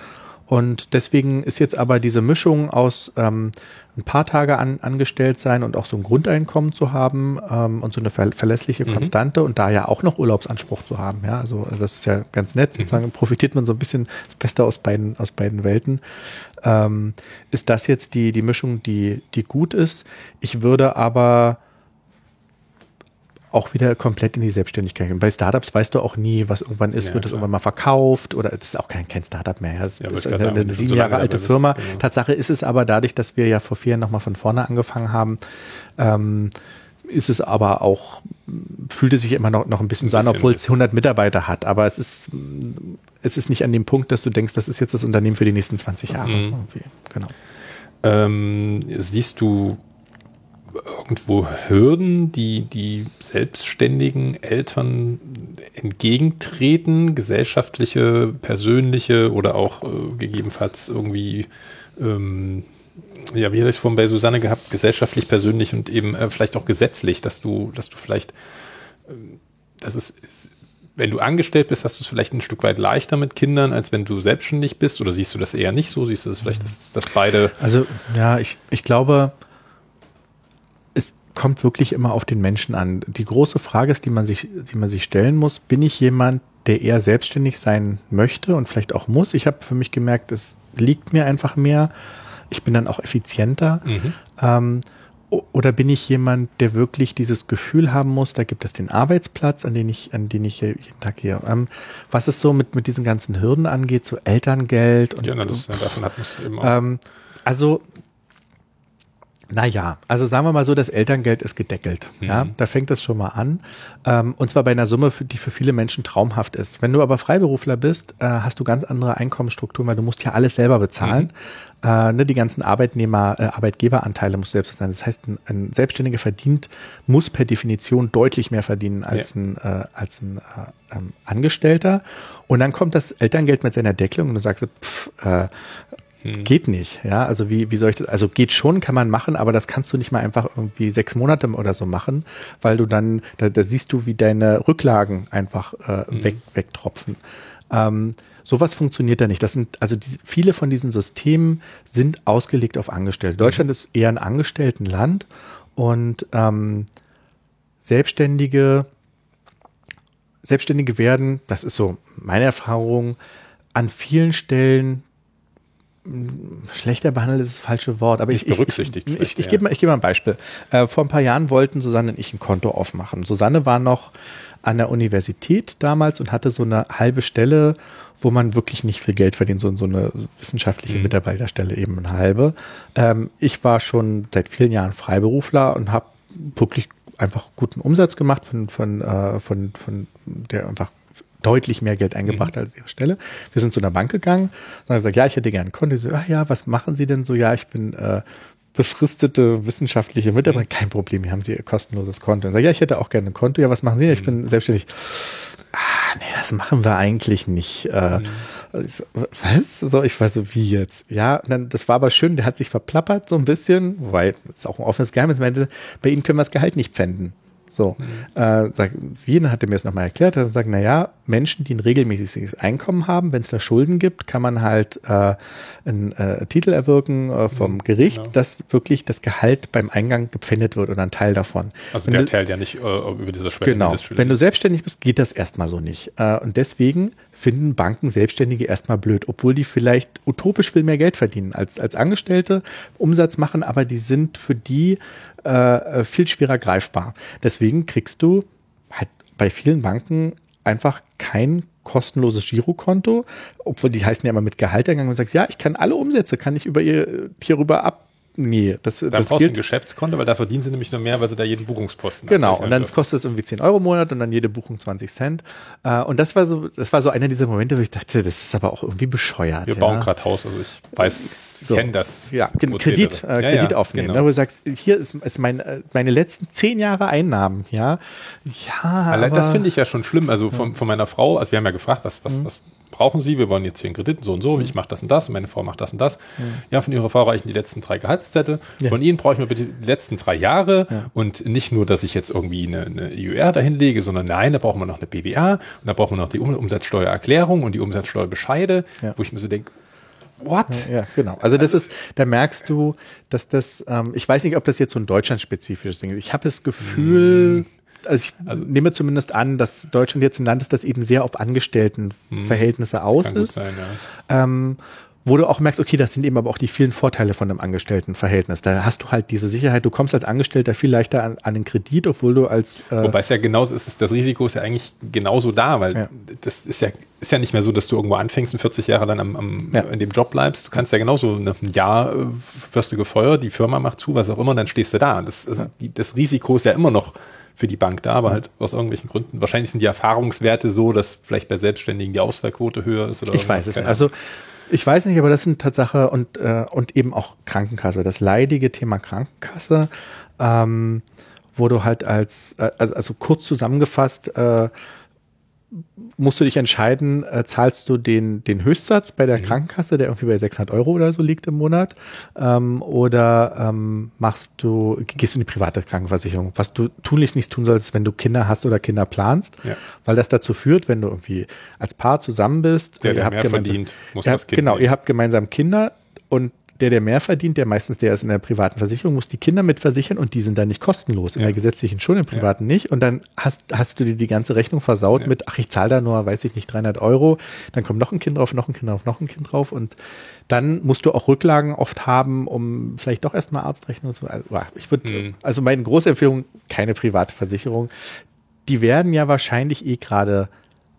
Und deswegen ist jetzt aber diese Mischung aus ähm, ein paar Tage an, angestellt sein und auch so ein Grundeinkommen zu haben ähm, und so eine ver verlässliche mhm. Konstante und da ja auch noch Urlaubsanspruch zu haben. Ja, also das ist ja ganz nett. Mhm. Sozusagen profitiert man so ein bisschen das Beste aus beiden, aus beiden Welten. Ähm, ist das jetzt die, die Mischung, die, die gut ist? Ich würde aber auch wieder komplett in die Selbstständigkeit. Und bei Startups weißt du auch nie, was irgendwann ist, ja, wird das irgendwann mal verkauft oder es ist auch kein, kein Startup mehr. Es ja, ist eine, eine sieben Jahre alte Firma. Ist, genau. Tatsache ist es aber dadurch, dass wir ja vor vier Jahren nochmal von vorne angefangen haben, ähm, ist es aber auch, fühlt es sich immer noch, noch ein bisschen, ein so an, obwohl es 100 Mitarbeiter hat. Aber es ist, es ist nicht an dem Punkt, dass du denkst, das ist jetzt das Unternehmen für die nächsten 20 Jahre. Mhm. Genau. Ähm, siehst du irgendwo Hürden, die die selbstständigen Eltern entgegentreten, gesellschaftliche, persönliche oder auch äh, gegebenenfalls irgendwie, ähm, ja, wie hatte ich es vorhin bei Susanne gehabt, gesellschaftlich, persönlich und eben äh, vielleicht auch gesetzlich, dass du, dass du vielleicht, äh, das ist, ist wenn du angestellt bist, hast du es vielleicht ein Stück weit leichter mit Kindern, als wenn du selbstständig bist? Oder siehst du das eher nicht so? Siehst du das vielleicht, dass, dass beide. Also, ja, ich, ich glaube, kommt wirklich immer auf den Menschen an. Die große Frage ist, die man sich, die man sich stellen muss, bin ich jemand, der eher selbstständig sein möchte und vielleicht auch muss? Ich habe für mich gemerkt, es liegt mir einfach mehr. Ich bin dann auch effizienter. Mhm. Ähm, oder bin ich jemand, der wirklich dieses Gefühl haben muss, da gibt es den Arbeitsplatz, an den ich, an den ich jeden Tag gehe. Ähm, was es so mit, mit diesen ganzen Hürden angeht, so Elterngeld und. Ja, das, davon hat man es eben auch. Ähm, also naja, also sagen wir mal so, das Elterngeld ist gedeckelt. Mhm. Ja, da fängt das schon mal an. Ähm, und zwar bei einer Summe, die für viele Menschen traumhaft ist. Wenn du aber Freiberufler bist, äh, hast du ganz andere Einkommensstrukturen, weil du musst ja alles selber bezahlen. Mhm. Äh, ne, die ganzen Arbeitnehmer, äh, Arbeitgeberanteile musst du selbst bezahlen. Das heißt, ein, ein, Selbstständiger verdient, muss per Definition deutlich mehr verdienen als ja. ein, äh, als ein äh, ähm, Angestellter. Und dann kommt das Elterngeld mit seiner Deckelung und du sagst, pff, äh, hm. Geht nicht, ja. Also wie, wie soll ich das? Also geht schon, kann man machen, aber das kannst du nicht mal einfach irgendwie sechs Monate oder so machen, weil du dann, da, da siehst du, wie deine Rücklagen einfach äh, hm. weg, wegtropfen. Ähm, sowas funktioniert da nicht. Das sind, also die, viele von diesen Systemen sind ausgelegt auf Angestellte. Deutschland ist eher ein Angestelltenland und ähm, Selbstständige, Selbstständige werden, das ist so meine Erfahrung, an vielen Stellen schlechter behandelt ist das falsche Wort, aber ich, berücksichtigt. Ich, ich, ich, ich gebe mal, gebe mal ein Beispiel. Äh, vor ein paar Jahren wollten Susanne und ich ein Konto aufmachen. Susanne war noch an der Universität damals und hatte so eine halbe Stelle, wo man wirklich nicht viel Geld verdient, so, so eine wissenschaftliche mhm. Mitarbeiterstelle eben eine halbe. Ähm, ich war schon seit vielen Jahren Freiberufler und habe wirklich einfach guten Umsatz gemacht von, von, äh, von, von der einfach deutlich mehr Geld eingebracht mhm. als ihre Stelle. Wir sind zu einer Bank gegangen und haben gesagt, ja, ich hätte gerne ein Konto. Die so, ah ja, was machen Sie denn so? Ja, ich bin äh, befristete wissenschaftliche Mitarbeiter. Mhm. Kein Problem, hier haben Sie Ihr kostenloses Konto. Und sage, ja, ich hätte auch gerne ein Konto. Ja, was machen Sie? Ich bin mhm. selbstständig. Ah, nee, das machen wir eigentlich nicht. Äh, mhm. so, was? So, ich war so, wie jetzt? Ja, dann, das war aber schön, der hat sich verplappert so ein bisschen, das ist auch ein offenes Geheimnis, meinte, bei Ihnen können wir das Gehalt nicht pfänden. So, äh, sagt, Wien hatte mir das nochmal erklärt, er sagt, na ja, Menschen, die ein regelmäßiges Einkommen haben, wenn es da Schulden gibt, kann man halt äh, einen äh, Titel erwirken äh, vom mhm, Gericht, genau. dass wirklich das Gehalt beim Eingang gepfändet wird oder ein Teil davon. Also wenn der Teil ja nicht äh, über diese Schwelle. Genau, wenn du selbstständig bist, geht das erstmal so nicht. Äh, und deswegen finden Banken Selbstständige erstmal blöd, obwohl die vielleicht utopisch viel mehr Geld verdienen als, als Angestellte, Umsatz machen, aber die sind für die äh, viel schwerer greifbar. Deswegen kriegst du halt bei vielen Banken einfach kein kostenloses Girokonto, obwohl die heißen ja immer mit Gehalteingang und sagst, ja, ich kann alle Umsätze, kann ich über ihr hierüber ab nee, das, dann das brauchst gilt. du ein Geschäftskonto, weil da verdienen sie nämlich nur mehr, weil sie da jeden Buchungsposten Genau, und dann kostet es irgendwie 10 Euro im Monat und dann jede Buchung 20 Cent. Äh, und das war so, das war so einer dieser Momente, wo ich dachte, das ist aber auch irgendwie bescheuert. Wir ja. bauen gerade Haus, also ich weiß, ich so. kenne das. Ja, Kredit, äh, ja, Kredit ja, aufnehmen. Genau. Ne, wo du sagst, hier ist, ist mein, äh, meine letzten zehn Jahre Einnahmen, ja. Ja. Aber das finde ich ja schon schlimm. Also von, von meiner Frau, also wir haben ja gefragt, was, was, mhm. was brauchen Sie, wir wollen jetzt hier einen Kredit, so und so, ich mache das und das und meine Frau macht das und das. Ja, ja von Ihrer Frau reichen die letzten drei Gehaltszettel. Ja. Von Ihnen brauche ich mir bitte die letzten drei Jahre ja. und nicht nur, dass ich jetzt irgendwie eine, eine IUR dahin lege, sondern nein, da brauchen wir noch eine BWA und da brauchen wir noch die um Umsatzsteuererklärung und die Umsatzsteuerbescheide, wo ich mir so denke, What? Ja, ja, genau. Also das ist, da merkst du, dass das, ähm, ich weiß nicht, ob das jetzt so ein deutschlandspezifisches Ding ist. Ich habe das Gefühl, mm also ich also, nehme zumindest an, dass Deutschland jetzt ein Land ist, das eben sehr auf Angestelltenverhältnisse aus ist. Sein, ja. ähm, wo du auch merkst, okay, das sind eben aber auch die vielen Vorteile von einem Angestelltenverhältnis. Da hast du halt diese Sicherheit, du kommst als Angestellter viel leichter an, an den Kredit, obwohl du als äh Wobei es ja genauso ist, das Risiko ist ja eigentlich genauso da, weil ja. das ist ja, ist ja nicht mehr so, dass du irgendwo anfängst und 40 Jahre dann am, am ja. in dem Job bleibst. Du kannst ja genauso ein Jahr äh, wirst du gefeuert, die Firma macht zu, was auch immer, dann stehst du da. Das, also die, das Risiko ist ja immer noch für die Bank da, aber halt aus irgendwelchen Gründen. Wahrscheinlich sind die Erfahrungswerte so, dass vielleicht bei Selbstständigen die Ausfallquote höher ist. Oder ich weiß es nicht. Also ich weiß nicht, aber das sind Tatsache und, äh, und eben auch Krankenkasse. Das leidige Thema Krankenkasse, ähm, wo du halt als, äh, also, also kurz zusammengefasst, äh, musst du dich entscheiden, äh, zahlst du den, den Höchstsatz bei der mhm. Krankenkasse, der irgendwie bei 600 Euro oder so liegt im Monat, ähm, oder ähm, machst du, gehst du in die private Krankenversicherung, was du tunlich nicht tun solltest, wenn du Kinder hast oder Kinder planst, ja. weil das dazu führt, wenn du irgendwie als Paar zusammen bist, der, der mehr verdient, muss das habt, Genau, nehmen. ihr habt gemeinsam Kinder und der, der mehr verdient, der meistens der ist in der privaten Versicherung, muss die Kinder mitversichern und die sind dann nicht kostenlos. In ja. der gesetzlichen schon, im privaten ja. nicht. Und dann hast, hast du dir die ganze Rechnung versaut ja. mit, ach, ich zahle da nur, weiß ich nicht, 300 Euro. Dann kommt noch ein Kind drauf, noch ein Kind drauf, noch ein Kind drauf. Und dann musst du auch Rücklagen oft haben, um vielleicht doch erstmal Arztrechnung zu. Also, ich würde, mhm. also meine große Empfehlung, keine private Versicherung. Die werden ja wahrscheinlich eh gerade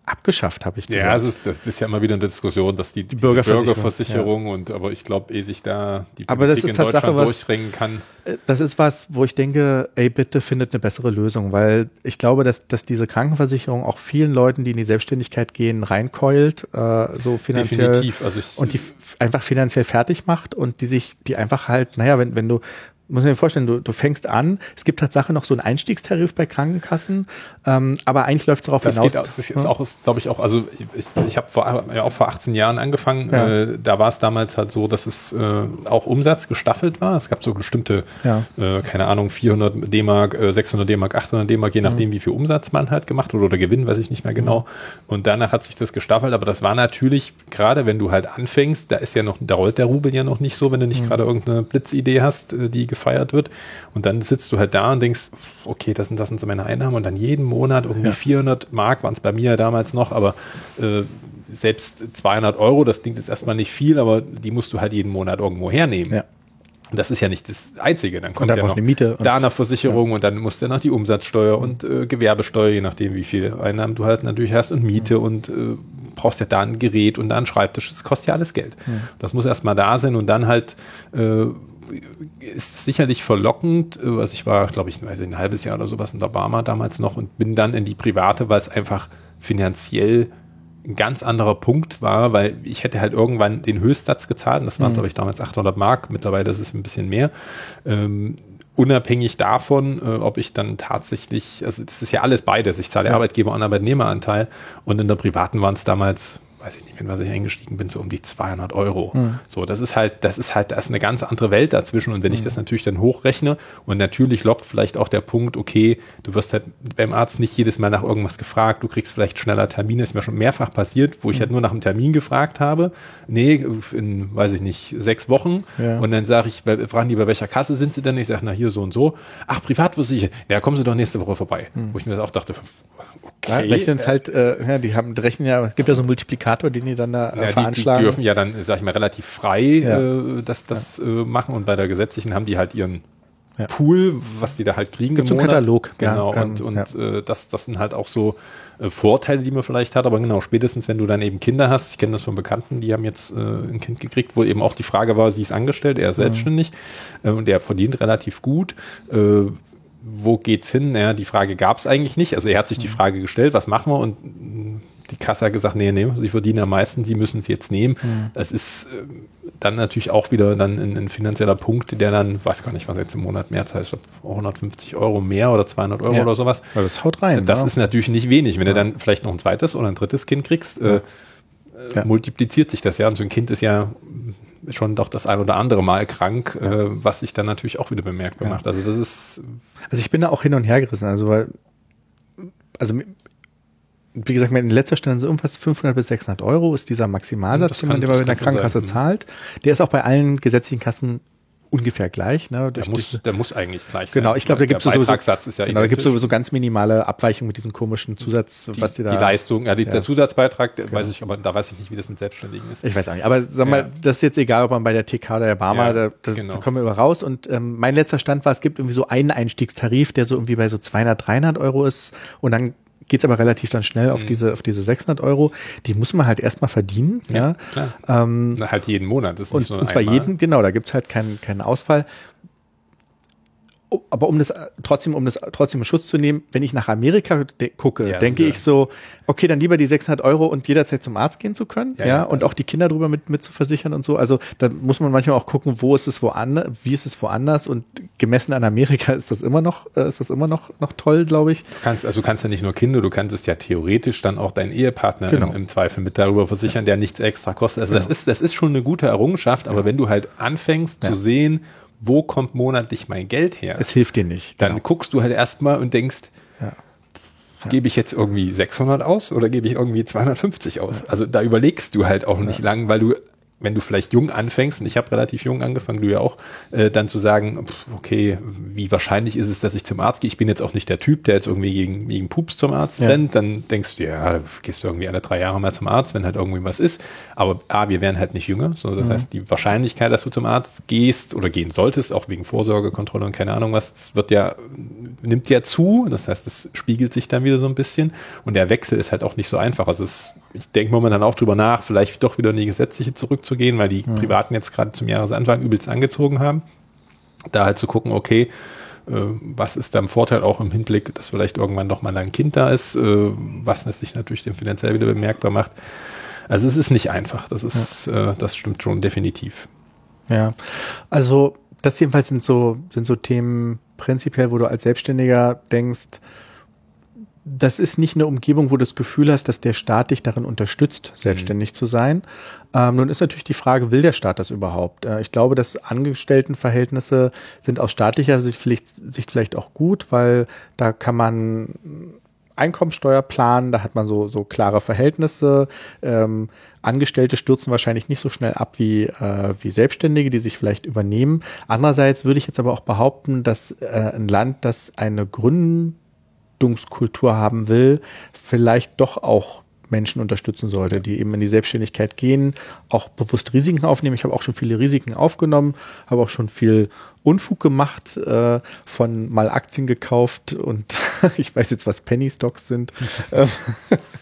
abgeschafft, habe ich gehört. Ja, es ist, das ist ja immer wieder eine Diskussion, dass die, die Bürgerversicherung, Bürgerversicherung ja. und aber ich glaube, ehe sich da die Politik aber das ist in Deutschland was, durchringen kann. Äh, das ist was, wo ich denke, ey, bitte findet eine bessere Lösung, weil ich glaube, dass, dass diese Krankenversicherung auch vielen Leuten, die in die Selbstständigkeit gehen, reinkeult, äh, so finanziell Definitiv. Also ich, und die einfach finanziell fertig macht und die sich, die einfach halt, naja, wenn, wenn du muss mir vorstellen, du, du fängst an, es gibt Tatsache noch so einen Einstiegstarif bei Krankenkassen, ähm, aber eigentlich läuft es darauf das hinaus. Geht, das ist auch, glaube ich, auch, also ich, ich habe vor, ja, auch vor 18 Jahren angefangen, ja. äh, da war es damals halt so, dass es äh, auch Umsatz gestaffelt war. Es gab so bestimmte, ja. äh, keine Ahnung, 400 D-Mark, 600 D-Mark, 800 D-Mark, je nachdem, mhm. wie viel Umsatz man halt gemacht hat oder Gewinn, weiß ich nicht mehr genau. Mhm. Und danach hat sich das gestaffelt, aber das war natürlich, gerade wenn du halt anfängst, da ist ja noch, da rollt der Rubel ja noch nicht so, wenn du nicht mhm. gerade irgendeine Blitzidee hast, äh, die gefeiert wird. Und dann sitzt du halt da und denkst, okay, das sind, das sind so meine Einnahmen. Und dann jeden Monat irgendwie ja. 400 Mark waren es bei mir damals noch, aber äh, selbst 200 Euro, das klingt jetzt erstmal nicht viel, aber die musst du halt jeden Monat irgendwo hernehmen. Ja. Und das ist ja nicht das Einzige. Dann kommt ja noch eine Miete da eine Versicherung ja. und dann musst du noch die Umsatzsteuer und äh, Gewerbesteuer, je nachdem, wie viel Einnahmen du halt natürlich hast und Miete mhm. und äh, brauchst ja da ein Gerät und da ein Schreibtisch. Das kostet ja alles Geld. Mhm. Das muss erstmal da sein und dann halt äh, ist sicherlich verlockend. Also ich war, glaube ich, weiß ein halbes Jahr oder sowas in der Barmer damals noch und bin dann in die private, weil es einfach finanziell ein ganz anderer Punkt war, weil ich hätte halt irgendwann den Höchstsatz gezahlt. Und das waren, mhm. glaube ich, damals 800 Mark. Mittlerweile ist es ein bisschen mehr. Ähm, unabhängig davon, äh, ob ich dann tatsächlich, also das ist ja alles beides. Ich zahle ja. Arbeitgeber- und Arbeitnehmeranteil. Und in der privaten waren es damals weiß ich nicht, mit was ich eingestiegen bin, so um die 200 Euro. Mhm. So, das ist halt, das ist halt, da ist eine ganz andere Welt dazwischen. Und wenn mhm. ich das natürlich dann hochrechne und natürlich lockt vielleicht auch der Punkt, okay, du wirst halt beim Arzt nicht jedes Mal nach irgendwas gefragt, du kriegst vielleicht schneller Termine, ist mir schon mehrfach passiert, wo ich mhm. halt nur nach einem Termin gefragt habe. Nee, in, weiß ich nicht, sechs Wochen. Ja. Und dann sage ich, fragen die, bei welcher Kasse sind sie denn? Ich sage, na hier so und so. Ach, privatversichert. Ja, kommen Sie doch nächste Woche vorbei. Mhm. Wo ich mir auch dachte, Okay. Ja, rechnen es halt, äh, ja, die haben, rechnen ja, es gibt ja so einen Multiplikator, den die dann da äh, ja, veranschlagen. Die, die, dürfen ja dann, sag ich mal, relativ frei ja. äh, das, das ja. äh, machen und bei der gesetzlichen haben die halt ihren ja. Pool, was die da halt kriegen. Gibt so einen Katalog. Genau, ja, und, und äh, das, das sind halt auch so äh, Vorteile, die man vielleicht hat, aber genau, spätestens wenn du dann eben Kinder hast, ich kenne das von Bekannten, die haben jetzt äh, ein Kind gekriegt, wo eben auch die Frage war, sie ist angestellt, er ist mhm. selbstständig äh, und der verdient relativ gut. Wo geht's hin? Ja, die Frage gab es eigentlich nicht. Also er hat sich die mhm. Frage gestellt, was machen wir? Und die Kasse hat gesagt, nee, nee, sie verdienen am meisten, sie müssen es jetzt nehmen. Mhm. Das ist äh, dann natürlich auch wieder dann ein, ein, finanzieller Punkt, der dann, weiß gar nicht, was jetzt im Monat mehr zahlt, 150 Euro mehr oder 200 Euro ja. oder sowas. Ja, das haut rein. Das ja. ist natürlich nicht wenig. Wenn ja. du dann vielleicht noch ein zweites oder ein drittes Kind kriegst, äh, äh, multipliziert sich das ja. Und so ein Kind ist ja schon doch das ein oder andere Mal krank, äh, was sich dann natürlich auch wieder bemerkbar ja. macht. Also das ist. Also ich bin da auch hin und her gerissen. Also weil, also wie gesagt, in letzter Stelle so irgendwas 500 bis 600 Euro ist dieser Maximalsatz, den man bei der Krankenkasse sein. zahlt. Der ist auch bei allen gesetzlichen Kassen ungefähr gleich. Ne, der, muss, der muss eigentlich gleich sein. Genau, ich glaube, da gibt es sowieso, ja genau, da gibt's sowieso ganz minimale Abweichungen mit diesem komischen Zusatz, die, was die da. Die Leistung, ja, die, ja. der Zusatzbeitrag, genau. weiß ich, aber da weiß ich nicht, wie das mit Selbstständigen ist. Ich weiß auch nicht, aber sag mal, ja. das ist jetzt egal, ob man bei der TK oder der Barmer, da, da, genau. da, kommen wir über raus. Und ähm, mein letzter Stand war, es gibt irgendwie so einen Einstiegstarif, der so irgendwie bei so 200, 300 Euro ist und dann geht es aber relativ dann schnell auf, mhm. diese, auf diese 600 Euro. Die muss man halt erstmal verdienen. Ja, ja. klar. Ähm, halt jeden Monat. Das ist und, so und zwar einmal. jeden, genau, da gibt es halt keinen, keinen Ausfall aber um das trotzdem, um das trotzdem in Schutz zu nehmen, wenn ich nach Amerika de gucke, ja, denke ja. ich so, okay, dann lieber die 600 Euro und jederzeit zum Arzt gehen zu können, ja, ja und auch die Kinder drüber mit, mit zu versichern und so. Also da muss man manchmal auch gucken, wo ist es woanders, wie ist es woanders und gemessen an Amerika (laughs) ist das immer noch, äh, ist das immer noch, noch toll, glaube ich. Du kannst, also du kannst ja nicht nur Kinder, du kannst es ja theoretisch dann auch deinen Ehepartner genau. im, im, Zweifel mit darüber versichern, der nichts extra kostet. Also genau. das ist, das ist schon eine gute Errungenschaft, aber wenn du halt anfängst zu sehen, wo kommt monatlich mein Geld her? Es hilft dir nicht. Dann genau. guckst du halt erstmal und denkst, ja. Ja. gebe ich jetzt irgendwie 600 aus oder gebe ich irgendwie 250 aus? Ja. Also da überlegst du halt auch nicht lang, weil du wenn du vielleicht jung anfängst, und ich habe relativ jung angefangen, du ja auch, äh, dann zu sagen, okay, wie wahrscheinlich ist es, dass ich zum Arzt gehe? Ich bin jetzt auch nicht der Typ, der jetzt irgendwie gegen, gegen Pups zum Arzt ja. rennt. Dann denkst du, ja, gehst du irgendwie alle drei Jahre mal zum Arzt, wenn halt irgendwie was ist. Aber A, wir werden halt nicht jünger. So, das mhm. heißt, die Wahrscheinlichkeit, dass du zum Arzt gehst oder gehen solltest, auch wegen Vorsorgekontrolle und keine Ahnung was, das wird ja, nimmt ja zu. Das heißt, es spiegelt sich dann wieder so ein bisschen. Und der Wechsel ist halt auch nicht so einfach. Also es ich denke momentan auch drüber nach, vielleicht doch wieder in die gesetzliche zurückzugehen, weil die mhm. Privaten jetzt gerade zum Jahresanfang übelst angezogen haben. Da halt zu gucken, okay, äh, was ist da im Vorteil auch im Hinblick, dass vielleicht irgendwann doch mal ein Kind da ist, äh, was es sich natürlich dann finanziell wieder bemerkbar macht. Also es ist nicht einfach, das ist, ja. äh, das stimmt schon definitiv. Ja, also das jedenfalls sind so, sind so Themen prinzipiell, wo du als Selbstständiger denkst, das ist nicht eine Umgebung, wo du das Gefühl hast, dass der Staat dich darin unterstützt, selbstständig mhm. zu sein. Ähm, nun ist natürlich die Frage, will der Staat das überhaupt? Äh, ich glaube, dass Angestelltenverhältnisse sind aus staatlicher Sicht vielleicht, Sicht vielleicht auch gut, weil da kann man Einkommensteuer planen, da hat man so, so klare Verhältnisse. Ähm, Angestellte stürzen wahrscheinlich nicht so schnell ab wie, äh, wie Selbstständige, die sich vielleicht übernehmen. Andererseits würde ich jetzt aber auch behaupten, dass äh, ein Land, das eine Gründung Bildungskultur haben will, vielleicht doch auch Menschen unterstützen sollte, die eben in die Selbstständigkeit gehen, auch bewusst Risiken aufnehmen. Ich habe auch schon viele Risiken aufgenommen, habe auch schon viel Unfug gemacht, äh, von mal Aktien gekauft und (laughs) ich weiß jetzt, was Penny Stocks sind. (laughs)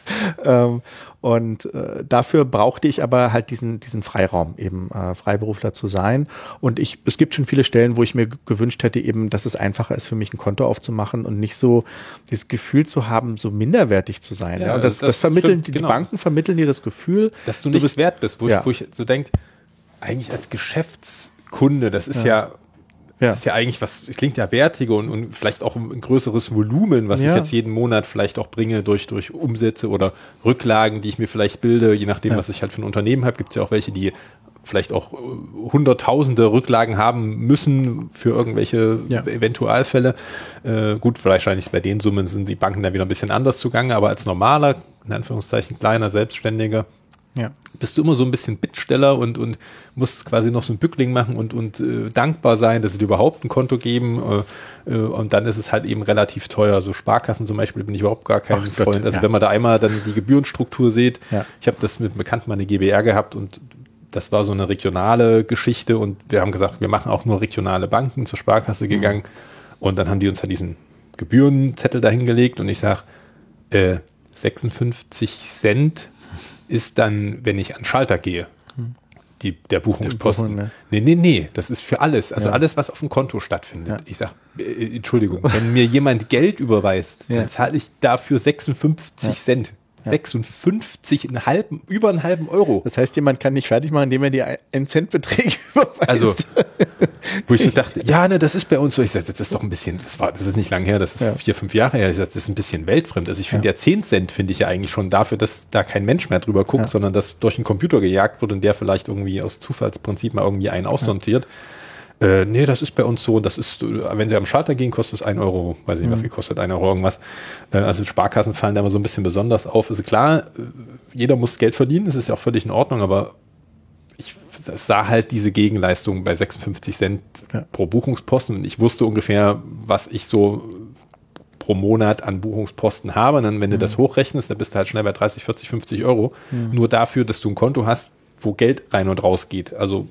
(laughs) ähm, und äh, dafür brauchte ich aber halt diesen, diesen Freiraum, eben äh, Freiberufler zu sein. Und ich, es gibt schon viele Stellen, wo ich mir gewünscht hätte, eben, dass es einfacher ist, für mich ein Konto aufzumachen und nicht so dieses Gefühl zu haben, so minderwertig zu sein. Ja, ja. Und das, das, das vermitteln, stimmt, die, genau. Banken vermitteln dir das Gefühl, dass du nichts du bist, wert bist, wo, ja. ich, wo ich so denke, eigentlich als Geschäftskunde, das ist ja, ja ja. Das ist ja eigentlich was, klingt ja wertiger und, und vielleicht auch ein größeres Volumen, was ja. ich jetzt jeden Monat vielleicht auch bringe durch, durch Umsätze oder Rücklagen, die ich mir vielleicht bilde, je nachdem, ja. was ich halt für ein Unternehmen habe. Gibt es ja auch welche, die vielleicht auch äh, hunderttausende Rücklagen haben müssen für irgendwelche ja. Eventualfälle. Äh, gut, wahrscheinlich bei den Summen sind die Banken dann wieder ein bisschen anders zugange, aber als normaler, in Anführungszeichen kleiner Selbstständiger, ja. bist du immer so ein bisschen Bittsteller und, und musst quasi noch so ein Bückling machen und, und äh, dankbar sein, dass sie dir überhaupt ein Konto geben. Äh, äh, und dann ist es halt eben relativ teuer. So Sparkassen zum Beispiel bin ich überhaupt gar kein Ach Freund. Gott, also ja. wenn man da einmal dann die Gebührenstruktur sieht, ja. ich habe das mit einem Bekannten mal eine GBR gehabt und das war so eine regionale Geschichte und wir haben gesagt, wir machen auch nur regionale Banken zur Sparkasse mhm. gegangen. Und dann haben die uns halt diesen Gebührenzettel dahingelegt und ich sage, äh, 56 Cent ist dann, wenn ich an Schalter gehe, die, der Buchungsposten. Buchung, ne? Nee, nee, nee, das ist für alles. Also ja. alles, was auf dem Konto stattfindet. Ja. Ich sag, äh, Entschuldigung, wenn mir jemand Geld überweist, ja. dann zahle ich dafür 56 Cent. 56 in halben, über einen halben Euro. Das heißt, jemand kann nicht fertig machen, indem er dir einen Cent Beträge (laughs) überweist. Also, wo ich so dachte, ja, ne, das ist bei uns so. Ich sage, das ist doch ein bisschen, das war, das ist nicht lang her, das ist ja. vier, fünf Jahre her. Ich sage, das ist ein bisschen weltfremd. Also ich finde ja. ja 10 Cent finde ich ja eigentlich schon dafür, dass da kein Mensch mehr drüber guckt, ja. sondern dass durch einen Computer gejagt wird und der vielleicht irgendwie aus Zufallsprinzip mal irgendwie einen aussortiert. Ja. Äh, nee, das ist bei uns so, das ist, wenn sie am Schalter gehen, kostet es ein Euro, weiß ich, mhm. was gekostet, ein Euro irgendwas. Äh, also Sparkassen fallen da immer so ein bisschen besonders auf. Also klar, äh, jeder muss Geld verdienen, das ist ja auch völlig in Ordnung, aber ich sah halt diese Gegenleistung bei 56 Cent ja. pro Buchungsposten und ich wusste ungefähr, was ich so pro Monat an Buchungsposten habe. Und dann, wenn mhm. du das hochrechnest, dann bist du halt schnell bei 30, 40, 50 Euro. Mhm. Nur dafür, dass du ein Konto hast, wo Geld rein und raus geht. Also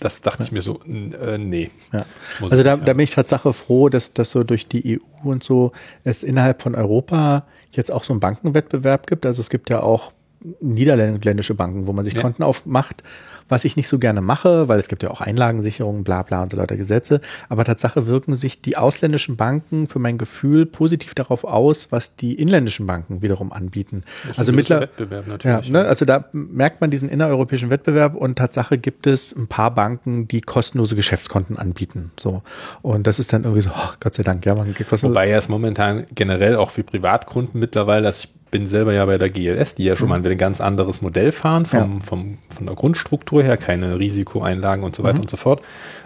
das dachte ja. ich mir so, äh, nee. Ja. Also da, da bin ich Tatsache froh, dass das so durch die EU und so es innerhalb von Europa jetzt auch so einen Bankenwettbewerb gibt. Also es gibt ja auch niederländische Banken, wo man sich ja. Konten aufmacht was ich nicht so gerne mache, weil es gibt ja auch Einlagensicherungen, bla bla und so lauter Gesetze. Aber Tatsache wirken sich die ausländischen Banken für mein Gefühl positiv darauf aus, was die inländischen Banken wiederum anbieten. Also mittlerweile. Ja, ne, also da merkt man diesen innereuropäischen Wettbewerb und Tatsache gibt es ein paar Banken, die kostenlose Geschäftskonten anbieten. So. Und das ist dann irgendwie so, oh, Gott sei Dank, ja, man geht Wobei ja es momentan generell auch für Privatkunden mittlerweile, dass ich bin selber ja bei der GLS, die ja schon mhm. mal ein ganz anderes Modell fahren, vom, ja. vom, von der Grundstruktur her, keine Risikoeinlagen und so weiter mhm. und so fort.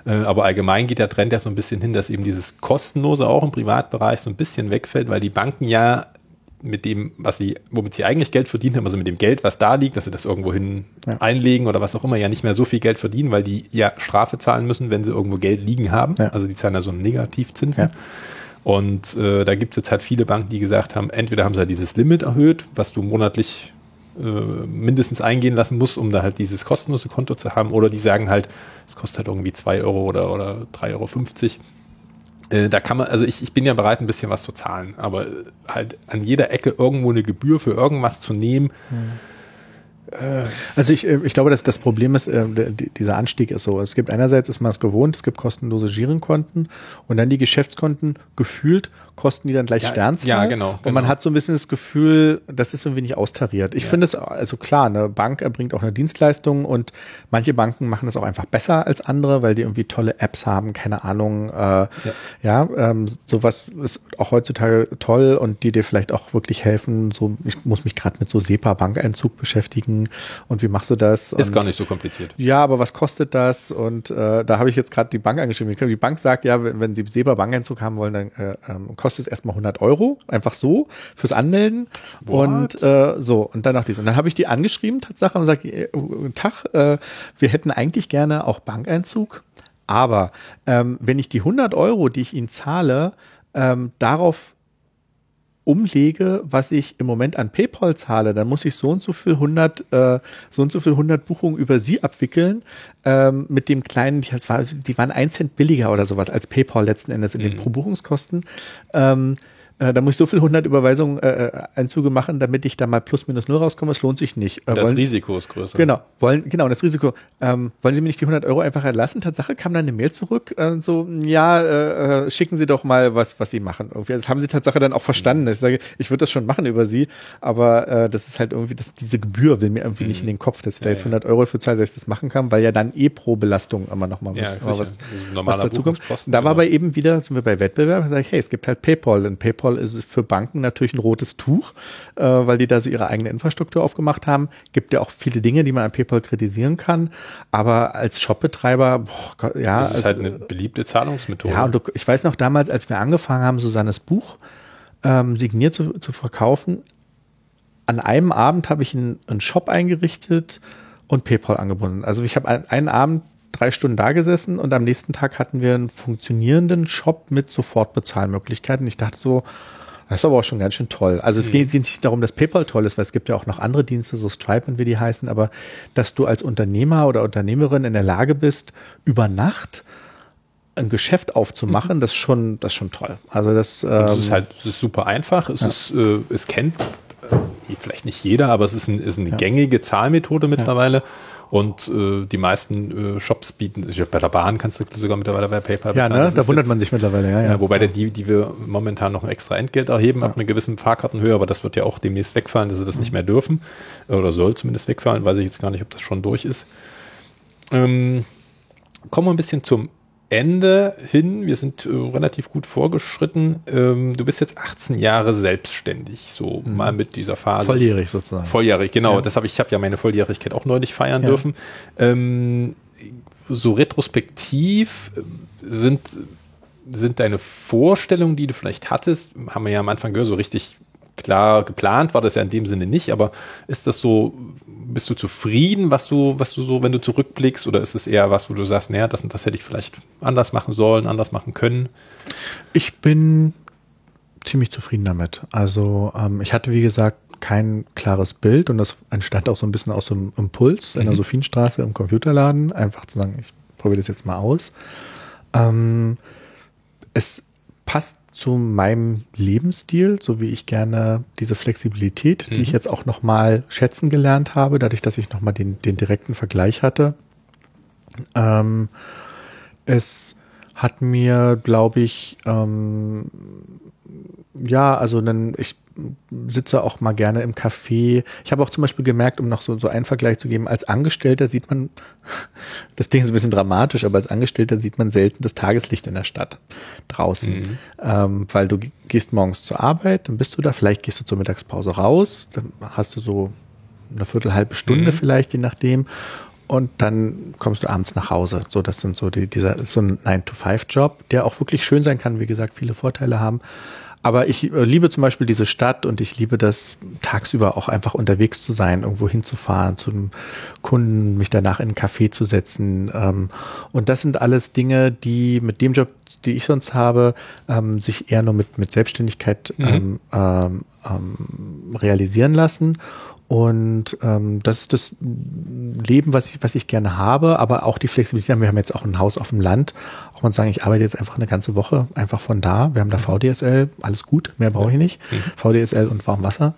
Äh, aber allgemein geht der Trend ja so ein bisschen hin, dass eben dieses Kostenlose auch im Privatbereich so ein bisschen wegfällt, weil die Banken ja mit dem, was sie, womit sie eigentlich Geld verdient haben, also mit dem Geld, was da liegt, dass sie das irgendwo hin ja. einlegen oder was auch immer, ja nicht mehr so viel Geld verdienen, weil die ja Strafe zahlen müssen, wenn sie irgendwo Geld liegen haben. Ja. Also die zahlen da so einen Negativzinsen. Und äh, da gibt es jetzt halt viele Banken, die gesagt haben, entweder haben sie halt dieses Limit erhöht, was du monatlich äh, mindestens eingehen lassen musst, um da halt dieses kostenlose Konto zu haben, oder die sagen halt, es kostet halt irgendwie zwei Euro oder, oder 3,50 Euro. Äh, da kann man, also ich, ich bin ja bereit, ein bisschen was zu zahlen, aber halt an jeder Ecke irgendwo eine Gebühr für irgendwas zu nehmen, hm also ich, äh, ich glaube, dass das Problem ist, äh, dieser Anstieg ist so. Es gibt einerseits ist man es gewohnt, es gibt kostenlose Girenkonten und dann die Geschäftskonten gefühlt kosten die dann gleich ja, Sternzahl. Ja, genau, genau. Und man hat so ein bisschen das Gefühl, das ist irgendwie nicht austariert. Ich ja. finde es, also klar, eine Bank erbringt auch eine Dienstleistung und manche Banken machen das auch einfach besser als andere, weil die irgendwie tolle Apps haben, keine Ahnung. Äh, ja, ja ähm, sowas ist auch heutzutage toll und die dir vielleicht auch wirklich helfen. So, ich muss mich gerade mit so SEPA-Bankeinzug beschäftigen und wie machst du das? Ist und, gar nicht so kompliziert. Ja, aber was kostet das? Und äh, da habe ich jetzt gerade die Bank angeschrieben. Die Bank sagt, ja, wenn, wenn sie SEPA-Bankeinzug haben wollen, dann äh, ähm, kostet es erstmal 100 Euro, einfach so, fürs Anmelden. What? Und äh, so, und dann noch dies. Und dann habe ich die angeschrieben, Tatsache, und sage, äh, Tag, äh, wir hätten eigentlich gerne auch Bankeinzug, aber ähm, wenn ich die 100 Euro, die ich Ihnen zahle, ähm, darauf umlege, was ich im Moment an PayPal zahle, dann muss ich so und so viel 100, äh, so und so viel 100 Buchungen über Sie abwickeln, ähm, mit dem kleinen, die, war, die waren ein Cent billiger oder sowas als PayPal letzten Endes in den mhm. Pro-Buchungskosten. Ähm, Äh, da muss ich so viel 100 Überweisungen, äh, äh, Einzüge machen, damit ich da mal plus minus null rauskomme. Es lohnt sich nicht. Äh, das wollen, Risiko ist größer. Genau, wollen, genau, das Risiko. Ähm, wollen Sie mir nicht die 100 Euro einfach erlassen? Tatsache kam dann eine Mail zurück, äh, so, ja, äh, äh, schicken Sie doch mal was, was Sie machen. Irgendwie. Das haben Sie Tatsache dann auch verstanden. Ich sage, ich würde das schon machen über Sie, aber äh, das ist halt irgendwie, das, diese Gebühr will mir irgendwie mhm. nicht in den Kopf, dass ich ja, da jetzt 100 Euro für zahle, dass ich das machen kann, weil ja dann eh pro Belastung immer noch mal was, ja, was, was dazu kommt. Da war aber eben wieder, sind wir bei Wettbewerb, sage ich, hey, es gibt halt PayPal und PayPal ist für Banken natürlich ein rotes Tuch, äh, weil die da so ihre eigene Infrastruktur aufgemacht haben. Gibt ja auch viele Dinge, die man an PayPal kritisieren kann, aber als Shopbetreiber, boah, ja. Das ist also, halt eine beliebte Zahlungsmethode. Ja, und ich weiß noch damals, als wir angefangen haben, Susannes Buch ähm, signiert zu, zu verkaufen, an einem Abend habe ich einen, einen Shop eingerichtet und PayPal angebunden. Also ich habe ein, einen Abend drei Stunden da gesessen und am nächsten Tag hatten wir einen funktionierenden Shop mit Sofortbezahlmöglichkeiten. Ich dachte so, das ist aber auch schon ganz schön toll. Also es mhm. geht nicht darum, dass PayPal toll ist, weil es gibt ja auch noch andere Dienste, so Stripe und wie die heißen, aber dass du als Unternehmer oder Unternehmerin in der Lage bist, über Nacht ein Geschäft aufzumachen, mhm. das ist schon, das ist schon toll. Also das, ähm, das ist halt, das ist super einfach. Es ja. ist, äh, es kennt äh, vielleicht nicht jeder, aber es ist, ein, ist eine ja. gängige Zahlmethode mittlerweile. Ja. Und äh, die meisten äh, Shops bieten, ich, bei der Bahn kannst du sogar mittlerweile bei PayPal bezahlen. Ja, ne? da wundert jetzt, man sich mittlerweile, ja, ja. wobei der, die, die wir momentan noch ein extra Entgelt erheben, ja. ab einer gewissen Fahrkartenhöhe, aber das wird ja auch demnächst wegfallen, dass sie das mhm. nicht mehr dürfen. Oder soll zumindest wegfallen, weiß ich jetzt gar nicht, ob das schon durch ist. Ähm, kommen wir ein bisschen zum Ende hin. Wir sind äh, relativ gut vorgeschritten. Ähm, du bist jetzt 18 Jahre selbstständig, so mhm. mal mit dieser Phase. Volljährig sozusagen. Volljährig, genau. Ja. Das habe ich, ich habe ja meine Volljährigkeit auch neulich feiern ja. dürfen. Ähm, so retrospektiv äh, sind sind deine Vorstellungen, die du vielleicht hattest, haben wir ja am Anfang gehört, so richtig klar geplant war das ja in dem Sinne nicht, aber ist das so, bist du zufrieden, was du, was du so, wenn du zurückblickst, oder ist es eher was, wo du sagst, naja, das und das hätte ich vielleicht anders machen sollen, anders machen können? Ich bin ziemlich zufrieden damit. Also ähm, ich hatte, wie gesagt, kein klares Bild und das entstand auch so ein bisschen aus dem Impuls in der mhm. Sophienstraße im Computerladen, einfach zu sagen, ich probiere das jetzt mal aus. Ähm, es passt zu meinem Lebensstil, so wie ich gerne diese Flexibilität, mhm. die ich mhm. jetzt auch nochmal schätzen gelernt habe, dadurch, dass ich nochmal den, den direkten Vergleich hatte. Ähm, es hat mir, glaube ich, ähm, ja, also dann, ich sitze auch mal gerne im Café. Ich habe auch zum Beispiel gemerkt, um noch so, so einen Vergleich zu geben, als Angestellter sieht man, (laughs) das Ding ist ein bisschen dramatisch, aber als Angestellter sieht man selten das Tageslicht in der Stadt draußen. Mhm. Ähm, weil du gehst morgens zur Arbeit, dann bist du da, vielleicht gehst du zur Mittagspause raus, dann hast du so eine Viertel, halbe Stunde mhm. vielleicht, je nachdem. Und dann kommst du abends nach Hause. So, das sind so die, dieser, so ein 9-to-5-Job, der auch wirklich schön sein kann, wie gesagt, viele Vorteile haben. Aber ich äh, liebe zum Beispiel diese Stadt und ich liebe das tagsüber auch einfach unterwegs zu sein, irgendwo hinzufahren, zu einem Kunden, mich danach in einen Café zu setzen. Ähm, und das sind alles Dinge, die mit dem Job, die ich sonst habe, ähm, sich eher nur mit, mit Selbstständigkeit mhm. ähm, realisieren lassen. Und ähm, das ist das Leben, was ich, was ich gerne habe, aber auch die Flexibilität. Wir haben jetzt auch ein Haus auf dem Land. Auch man sagen, ich arbeite jetzt einfach eine ganze Woche einfach von da. Wir haben da mhm. VDSL, alles gut, mehr brauche ich nicht. Mhm. VDSL und Warmwasser.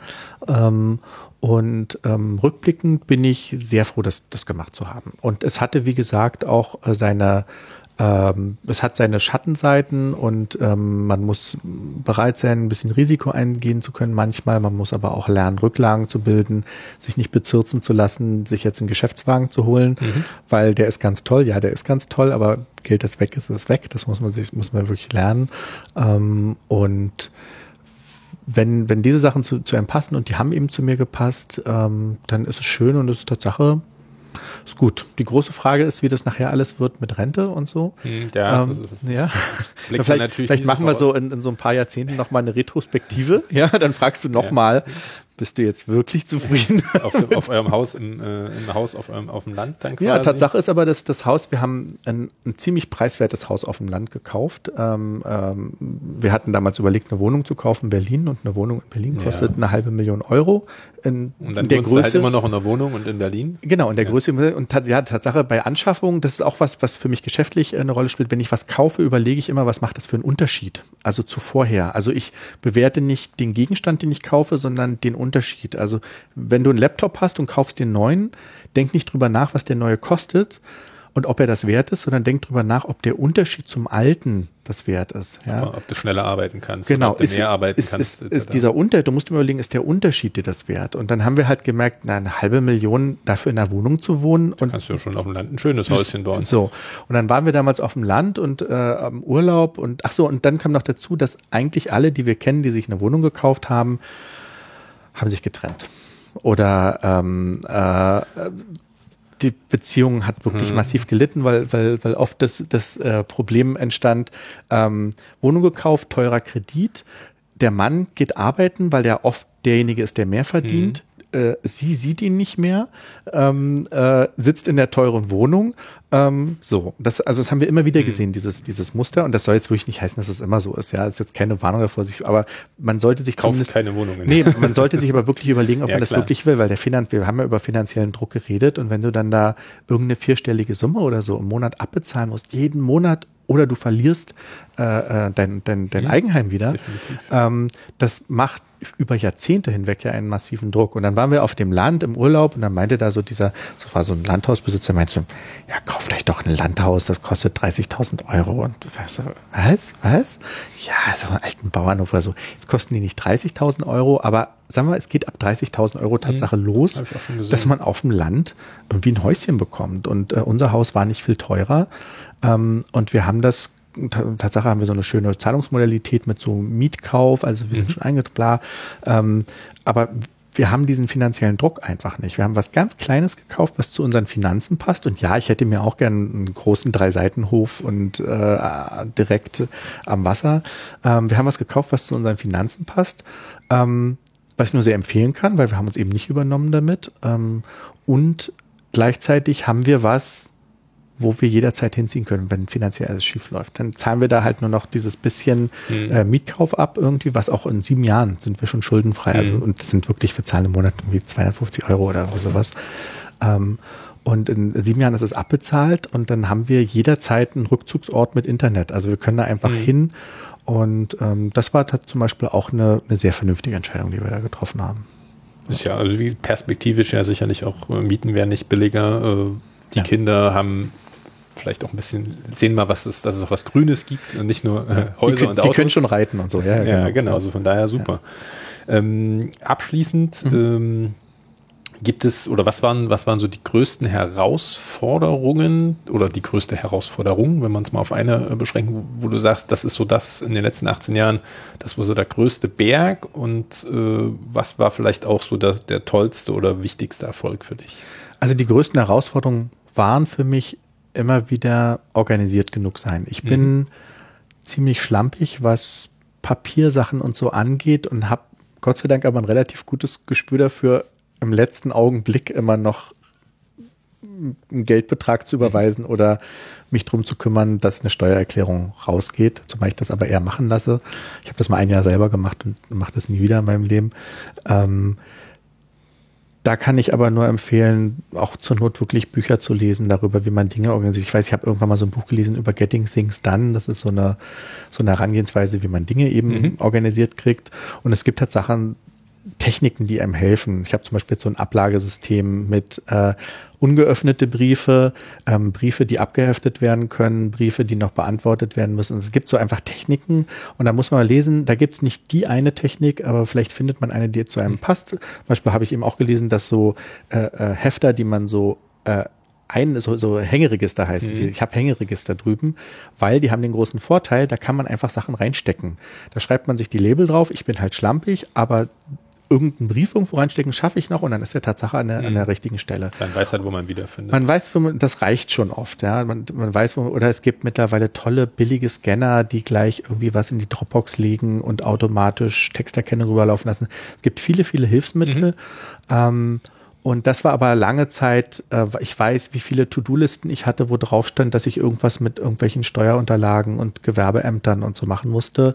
Ähm, und ähm, rückblickend bin ich sehr froh, das, das gemacht zu haben. Und es hatte, wie gesagt, auch äh, seine ähm, es hat seine Schattenseiten und ähm, man muss bereit sein, ein bisschen Risiko eingehen zu können manchmal. Man muss aber auch lernen, Rücklagen zu bilden, sich nicht bezirzen zu lassen, sich jetzt einen Geschäftswagen zu holen, mhm. weil der ist ganz toll. Ja, der ist ganz toll, aber Geld, das weg ist, ist weg. Das muss man sich, muss man wirklich lernen. Ähm, und wenn, wenn diese Sachen zu, zu einem passen und die haben eben zu mir gepasst, ähm, dann ist es schön und es ist Tatsache ist gut. Die große Frage ist, wie das nachher alles wird mit Rente und so. Hm, ja, ähm, das ist, ja. (laughs) (laughs) Das vielleicht, vielleicht machen wir so in, in, so ein paar Jahrzehnten nochmal eine Retrospektive. (laughs) Ja, dann fragst du nochmal, ja. Bist du jetzt wirklich zufrieden? auf, dem, auf, eurem Haus, im, äh, im Haus auf, eurem, auf dem Land dann quasi? Ja, Tatsache ist aber, dass das Haus, wir haben ein, ein ziemlich preiswertes Haus auf dem Land gekauft. Ähm, ähm, wir hatten damals überlegt, eine Wohnung zu kaufen in Berlin und eine Wohnung in Berlin kostet ja. eine halbe Million Euro. In, und dann in der Größe halt immer noch in der Wohnung und in Berlin? Genau, in der ja. Größe. Und ja, Tatsache bei Anschaffung, das ist auch was, was für mich geschäftlich eine Rolle spielt. Wenn ich was kaufe, überlege ich immer, was macht das für einen Unterschied? Also zu vorher. Also ich bewerte nicht den Gegenstand, den ich kaufe, sondern den Unterschied. Also wenn du einen Laptop hast und kaufst den neuen, denk nicht drüber nach, was der neue kostet und ob er das wert ist, sondern denk drüber nach, ob der Unterschied zum alten das wert ist. Ja? ob du schneller arbeiten kannst, genau. ob du ist, mehr arbeiten ist, kannst. Ist, ist dieser Unterschied, du musst dir überlegen, ist der Unterschied dir das wert? Und dann haben wir halt gemerkt, na, eine halbe Million dafür in einer Wohnung zu wohnen. Und kannst du ja schon auf dem Land ein schönes Häuschen bauen. So. Und dann waren wir damals auf dem Land und äh, am Urlaub und ach so, und dann kam noch dazu, dass eigentlich alle, die wir kennen, die sich eine Wohnung gekauft haben, haben sich getrennt oder ähm, äh, die Beziehung hat wirklich mhm. massiv gelitten, weil, weil, weil oft das, das äh, Problem entstand, ähm, Wohnung gekauft, teurer Kredit, der Mann geht arbeiten, weil der oft derjenige ist, der mehr verdient. Mhm äh, sie sieht ihn nicht mehr, ähm, äh, sitzt in der teuren Wohnung. Ähm, so, das, also das haben wir immer wieder mhm. gesehen, dieses, dieses Muster. Und das soll jetzt wirklich nicht heißen, dass es immer so ist. Ja, das ist jetzt keine Warnung davor, sich, aber man sollte sich Kauft keine Wohnungen. Nee, man sollte sich aber wirklich überlegen, ob (laughs) ja, man das klar. wirklich will, weil der Finanz, wir haben ja über finanziellen Druck geredet und wenn du dann da irgendeine vierstellige Summe oder so im Monat abbezahlen musst, jeden Monat oder du verlierst äh, äh dein, dein, dein mhm. Eigenheim wieder. Ähm, das macht über Jahrzehnte hinweg ja einen massiven Druck. Und dann waren wir auf dem Land im Urlaub und dann meinte da so dieser, so war so ein Landhausbesitzer, meinte, ja, kauft euch doch ein Landhaus, das kostet 30.000 Euro. Und so, was, was? Ja, so einen alten Bauernhof oder so. Jetzt kosten die nicht 30.000 Euro, aber sagen wir, es geht ab 30.000 Euro Tatsache mhm. los, dass man auf dem Land irgendwie ein Häuschen bekommt. Und äh, unser Haus war nicht viel teurer. Ähm, und wir haben das Tatsache haben wir so eine schöne Zahlungsmodalität mit so Mietkauf, also wir sind mhm. schon eingeplant. Ähm, aber wir haben diesen finanziellen Druck einfach nicht. Wir haben was ganz Kleines gekauft, was zu unseren Finanzen passt. Und ja, ich hätte mir auch gern einen großen Drei-Seiten-Hof und äh, direkt am Wasser. Ähm, wir haben was gekauft, was zu unseren Finanzen passt. Ähm, was ich nur sehr empfehlen kann, weil wir haben uns eben nicht übernommen damit. Ähm, und gleichzeitig haben wir was, wo wir jederzeit hinziehen können, wenn finanziell alles schief läuft. Dann zahlen wir da halt nur noch dieses bisschen mhm. äh, Mietkauf ab irgendwie, was auch in sieben Jahren sind wir schon schuldenfrei. Also, mhm. Also und das sind wirklich, wir zahlen im Monat irgendwie 250 Euro oder sowas. Ähm, und in sieben Jahren ist es abbezahlt und dann haben wir jederzeit einen Rückzugsort mit Internet. Also wir können da einfach mhm. hin. Und ähm, das war zum Beispiel auch eine, eine sehr vernünftige Entscheidung, die wir da getroffen haben. Ist ja, also wie perspektivisch ja sicherlich auch äh, Mieten werden nicht billiger. Äh, die ja. Kinder haben vielleicht auch ein bisschen sehen mal, was es, dass es auch was Grünes gibt und nicht nur äh, Häuser die, und Autos. Die können schon reiten und so, ja. Ja, genau, genau also von daher super. Ja. Ähm, abschließend mhm. ähm, gibt es oder was waren was waren so die größten Herausforderungen oder die größte Herausforderung, wenn man es mal auf eine äh, beschränken, wo du sagst, das ist so das in den letzten 18 Jahren, das war so der größte Berg und äh, was war vielleicht auch so der, der tollste oder wichtigste Erfolg für dich? Also die größten Herausforderungen waren für mich immer wieder organisiert genug sein. Ich bin mhm. ziemlich schlampig, was Papiersachen und so angeht und habe Gott sei Dank aber ein relativ gutes Gespür dafür, im letzten Augenblick immer noch einen Geldbetrag zu überweisen mhm. oder mich drum zu kümmern, dass eine Steuererklärung rausgeht, zumal ich das aber eher machen lasse. Ich habe das mal ein Jahr selber gemacht und mache das nie wieder in meinem Leben. Ähm, da kann ich aber nur empfehlen, auch zur Not wirklich Bücher zu lesen darüber, wie man Dinge organisiert. Ich weiß, ich habe irgendwann mal so ein Buch gelesen über Getting Things Done. Das ist so eine, so eine Herangehensweise, wie man Dinge eben mhm. organisiert kriegt. Und es gibt halt Sachen, Techniken, die einem helfen. Ich habe zum Beispiel so ein Ablagesystem mit äh, ungeöffnete Briefe, ähm, Briefe, die abgeheftet werden können, Briefe, die noch beantwortet werden müssen. Und es gibt so einfach Techniken und da muss man mal lesen, da gibt es nicht die eine Technik, aber vielleicht findet man eine, die zu einem passt. Zum Beispiel habe ich eben auch gelesen, dass so äh, äh, Hefter, die man so äh, ein, so, so Hängeregister heißen mhm. die. Ich habe Hängeregister drüben, weil die haben den großen Vorteil, da kann man einfach Sachen reinstecken. Da schreibt man sich die Label drauf, ich bin halt schlampig, aber irgendeinen Brief irgendwo reinstecken, schaffe ich noch und dann ist der Tatsache an der, mhm. an der richtigen Stelle. Dann weiß halt, wo man wiederfindet. Man weiß, wo man, das reicht schon oft, ja. Man, man weiß, wo, oder es gibt mittlerweile tolle, billige Scanner, die gleich irgendwie was in die Dropbox legen und automatisch Texterkennung rüberlaufen lassen. Es gibt viele, viele Hilfsmittel. Mhm. Ähm, und das war aber lange Zeit, äh, ich weiß, wie viele To-Do-Listen ich hatte, wo drauf stand, dass ich irgendwas mit irgendwelchen Steuerunterlagen und Gewerbeämtern und so machen musste.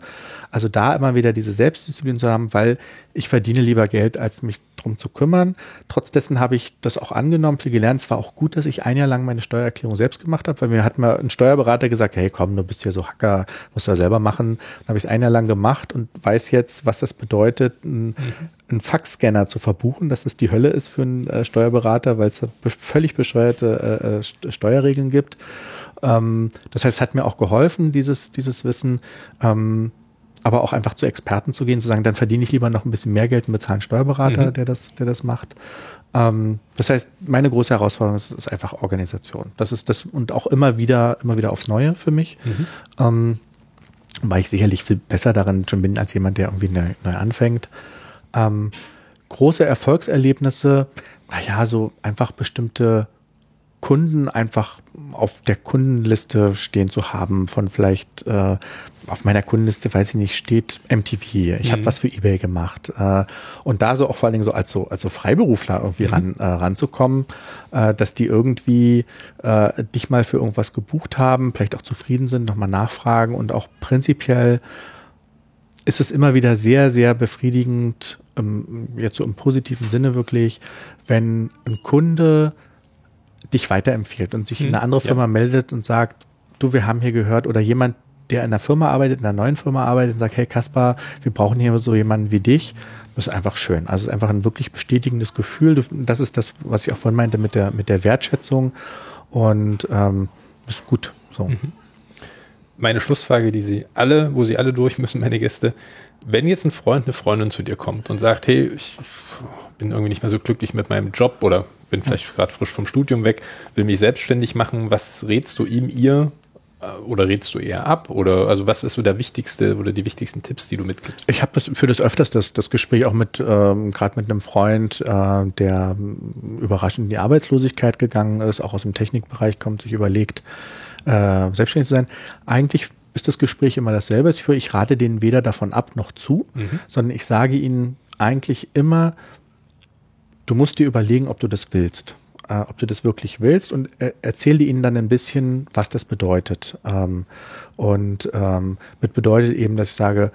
Also da immer wieder diese Selbstdisziplin zu haben, weil ich verdiene lieber Geld, als mich drum zu kümmern. Trotz dessen habe ich das auch angenommen, viel gelernt. Es war auch gut, dass ich ein Jahr lang meine Steuererklärung selbst gemacht habe, weil mir hat mal ein Steuerberater gesagt, hey komm, du bist hier so Hacker, musst du selber machen. Dann habe ich es ein Jahr lang gemacht und weiß jetzt, was das bedeutet, ein, mhm. einen Faxscanner zu verbuchen, dass es die Hölle ist für einen äh, Steuerberater, weil es völlig bescheuerte äh, äh Steuerregeln gibt. Ähm, das heißt, es hat mir auch geholfen, dieses, dieses Wissen. Ähm, aber auch einfach zu Experten zu gehen, zu sagen, dann verdiene ich lieber noch ein bisschen mehr Geld und bezahle einen Steuerberater, mhm. der das, der das macht. Ähm, das heißt, meine große Herausforderung ist, ist, einfach Organisation. Das ist das und auch immer wieder, immer wieder aufs Neue für mich. Mhm. Ähm, weil ich sicherlich viel besser darin schon bin als jemand, der irgendwie neu, neu anfängt. Ähm, große Erfolgserlebnisse, naja, so einfach bestimmte Kunden einfach auf der Kundenliste stehen zu haben von vielleicht äh, auf meiner Kundenliste, weiß ich nicht, steht MTV. Ich mhm. habe was für eBay gemacht äh, und da so auch vor allen Dingen so als so als so Freiberufler irgendwie mhm. ran äh, ranzukommen, äh, dass die irgendwie äh, dich mal für irgendwas gebucht haben, vielleicht auch zufrieden sind, nochmal nachfragen und auch prinzipiell ist es immer wieder sehr sehr befriedigend, ähm, jetzt so im positiven Sinne wirklich, wenn ein Kunde dich weiterempfiehlt und sich hm, eine andere Firma ja. meldet und sagt, du, wir haben hier gehört, oder jemand, der in einer Firma arbeitet, in einer neuen Firma arbeitet und sagt, hey Kaspar, wir brauchen hier so jemanden wie dich. Das ist einfach schön. Also es ist einfach ein wirklich bestätigendes Gefühl. Das ist das, was ich auch vorhin meinte mit der, mit der Wertschätzung. Und ähm, ist gut. So. Mhm. Meine Schlussfrage, die Sie alle, wo Sie alle durch müssen, meine Gäste, wenn jetzt ein Freund, eine Freundin zu dir kommt und sagt, hey, ich bin irgendwie nicht mehr so glücklich mit meinem Job oder bin vielleicht gerade frisch vom Studium weg, will mich selbstständig machen. Was rätst du ihm, ihr? Äh, oder rätst du eher ab? Oder also was ist so der wichtigste oder die wichtigsten Tipps, die du mitgibst? Ich habe das für das öfters das, das Gespräch auch mit ähm, gerade mit einem Freund, äh, der überraschend in die Arbeitslosigkeit gegangen ist, auch aus dem Technikbereich kommt, sich überlegt, äh, selbstständig zu sein. Eigentlich ist das Gespräch immer dasselbe. Ich, ich rate denen weder davon ab noch zu, mhm. sondern ich sage ihnen eigentlich immer, du musst dir überlegen, ob du das willst, äh, ob du das wirklich willst und äh, erzähle ihnen dann ein bisschen, was das bedeutet. Ähm, und ähm, mit bedeutet eben, dass ich sage,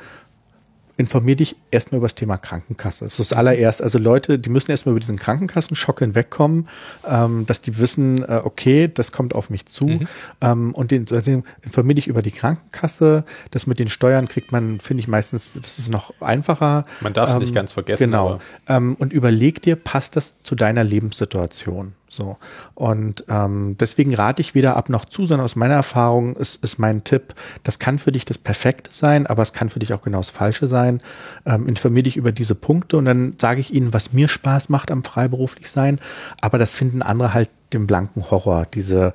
informier dich erstmal über das Thema Krankenkasse. Das ist das allererste. Also Leute, die müssen erstmal über diesen Krankenkassenschock hinwegkommen, ähm, dass die wissen, äh, okay, das kommt auf mich zu. Mhm. Ähm, und den, also informier dich über die Krankenkasse. Das mit den Steuern kriegt man, finde ich meistens, das ist noch einfacher. Man darf es ähm, nicht ganz vergessen. Genau. Ähm, und überleg dir, passt das zu deiner Lebenssituation? So. Und ähm, deswegen rate ich weder ab noch zu, sondern aus meiner Erfahrung ist, ist mein Tipp, das kann für dich das Perfekte sein, aber es kann für dich auch genau das Falsche sein. Ähm, informier dich über diese Punkte und dann sage ich ihnen, was mir Spaß macht am freiberuflich sein. Aber das finden andere halt den blanken Horror, diese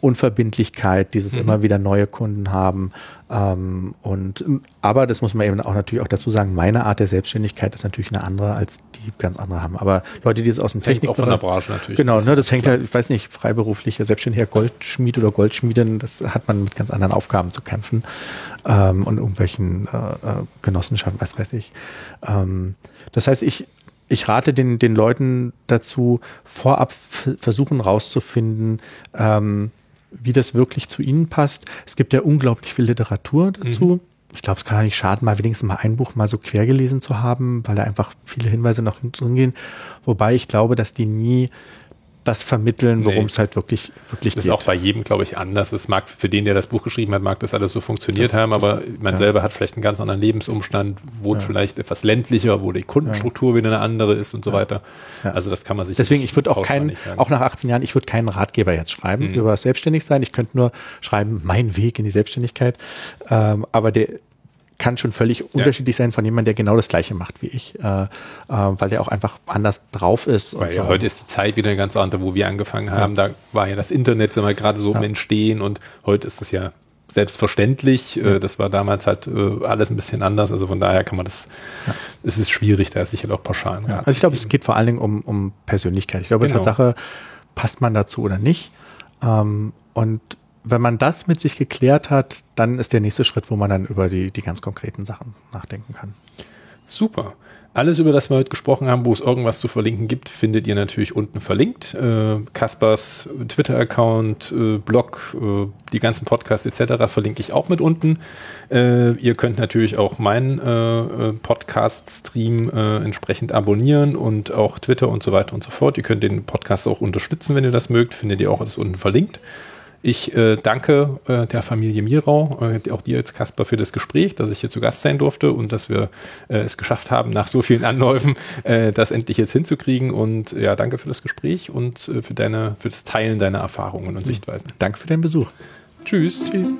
Unverbindlichkeit, dieses mhm. immer wieder neue Kunden haben. Ähm, und aber das muss man eben auch natürlich auch dazu sagen, meine Art der Selbstständigkeit ist natürlich eine andere, als die ganz andere haben. Aber Leute, die jetzt aus dem Technik auch von der Branche natürlich. Genau, ne, das hängt ja, ich weiß nicht, freiberufliche Selbstständiger Goldschmied oder Goldschmiedin, das hat man mit ganz anderen Aufgaben zu kämpfen ähm, und irgendwelchen äh, äh Genossenschaften, was weiß ich. Ähm, das heißt, ich ich rate den, den Leuten dazu, vorab versuchen rauszufinden, ähm, wie das wirklich zu ihnen passt. Es gibt ja unglaublich viel Literatur dazu. Mhm. Ich glaube, es kann nicht schaden, mal wenigstens mal ein Buch mal so quer gelesen zu haben, weil da einfach viele Hinweise noch drin gehen. Wobei ich glaube, dass die nie das vermitteln, worum nee. es halt wirklich, wirklich das geht. Das ist auch bei jedem, glaube ich, anders. Es mag für den, der das Buch geschrieben hat, mag das alles so funktioniert das, haben, aber das, man ja. selber hat vielleicht einen ganz anderen Lebensumstand, wohnt ja. vielleicht etwas ländlicher, wo die Kundenstruktur ja. wieder eine andere ist und so weiter. Also das kann man sich. Deswegen, ich würde auch keinen, auch nach 18 Jahren, ich würde keinen Ratgeber jetzt schreiben mhm. über Selbstständigsein. Ich könnte nur schreiben, mein Weg in die Selbstständigkeit. Ähm, aber der, kann schon völlig ja. unterschiedlich sein von jemandem, der genau das Gleiche macht wie ich, äh, äh, weil der auch einfach anders drauf ist. Weil ja, so. heute ist die Zeit wieder eine ganz andere, wo wir angefangen haben. Ja. Da war ja das Internet immer gerade so im Entstehen und heute ist es ja selbstverständlich. Äh, das war damals halt äh, alles ein bisschen anders. Also von daher kann man das, ja. es ist schwierig, da ist sicher auch pauschal. Ja, also ich glaube, es geht vor allen Dingen um, um Persönlichkeit. Ich glaube, genau. Tatsache, passt man dazu oder nicht. Ähm, und wenn man das mit sich geklärt hat, dann ist der nächste Schritt, wo man dann über die, die ganz konkreten Sachen nachdenken kann. Super. Alles, über das wir heute gesprochen haben, wo es irgendwas zu verlinken gibt, findet ihr natürlich unten verlinkt. Äh, Kaspers Twitter-Account, äh, Blog, äh, die ganzen Podcasts etc. verlinke ich auch mit unten. Äh, ihr könnt natürlich auch meinen äh, äh, Podcast-Stream entsprechend abonnieren und auch Twitter und so weiter und so fort. Ihr könnt den Podcast auch unterstützen, wenn ihr das mögt. Findet ihr auch alles unten verlinkt. Ich äh, danke äh, der Familie Mirau, äh, auch dir jetzt, Kasper, für das Gespräch, dass ich hier zu Gast sein durfte und dass wir äh, es geschafft haben, nach so vielen Anläufen äh, das endlich jetzt hinzukriegen. Und ja, danke für das Gespräch und äh, für, deine, für das Teilen deiner Erfahrungen und Sichtweisen. Danke für den Besuch. Tschüss. Tschüss.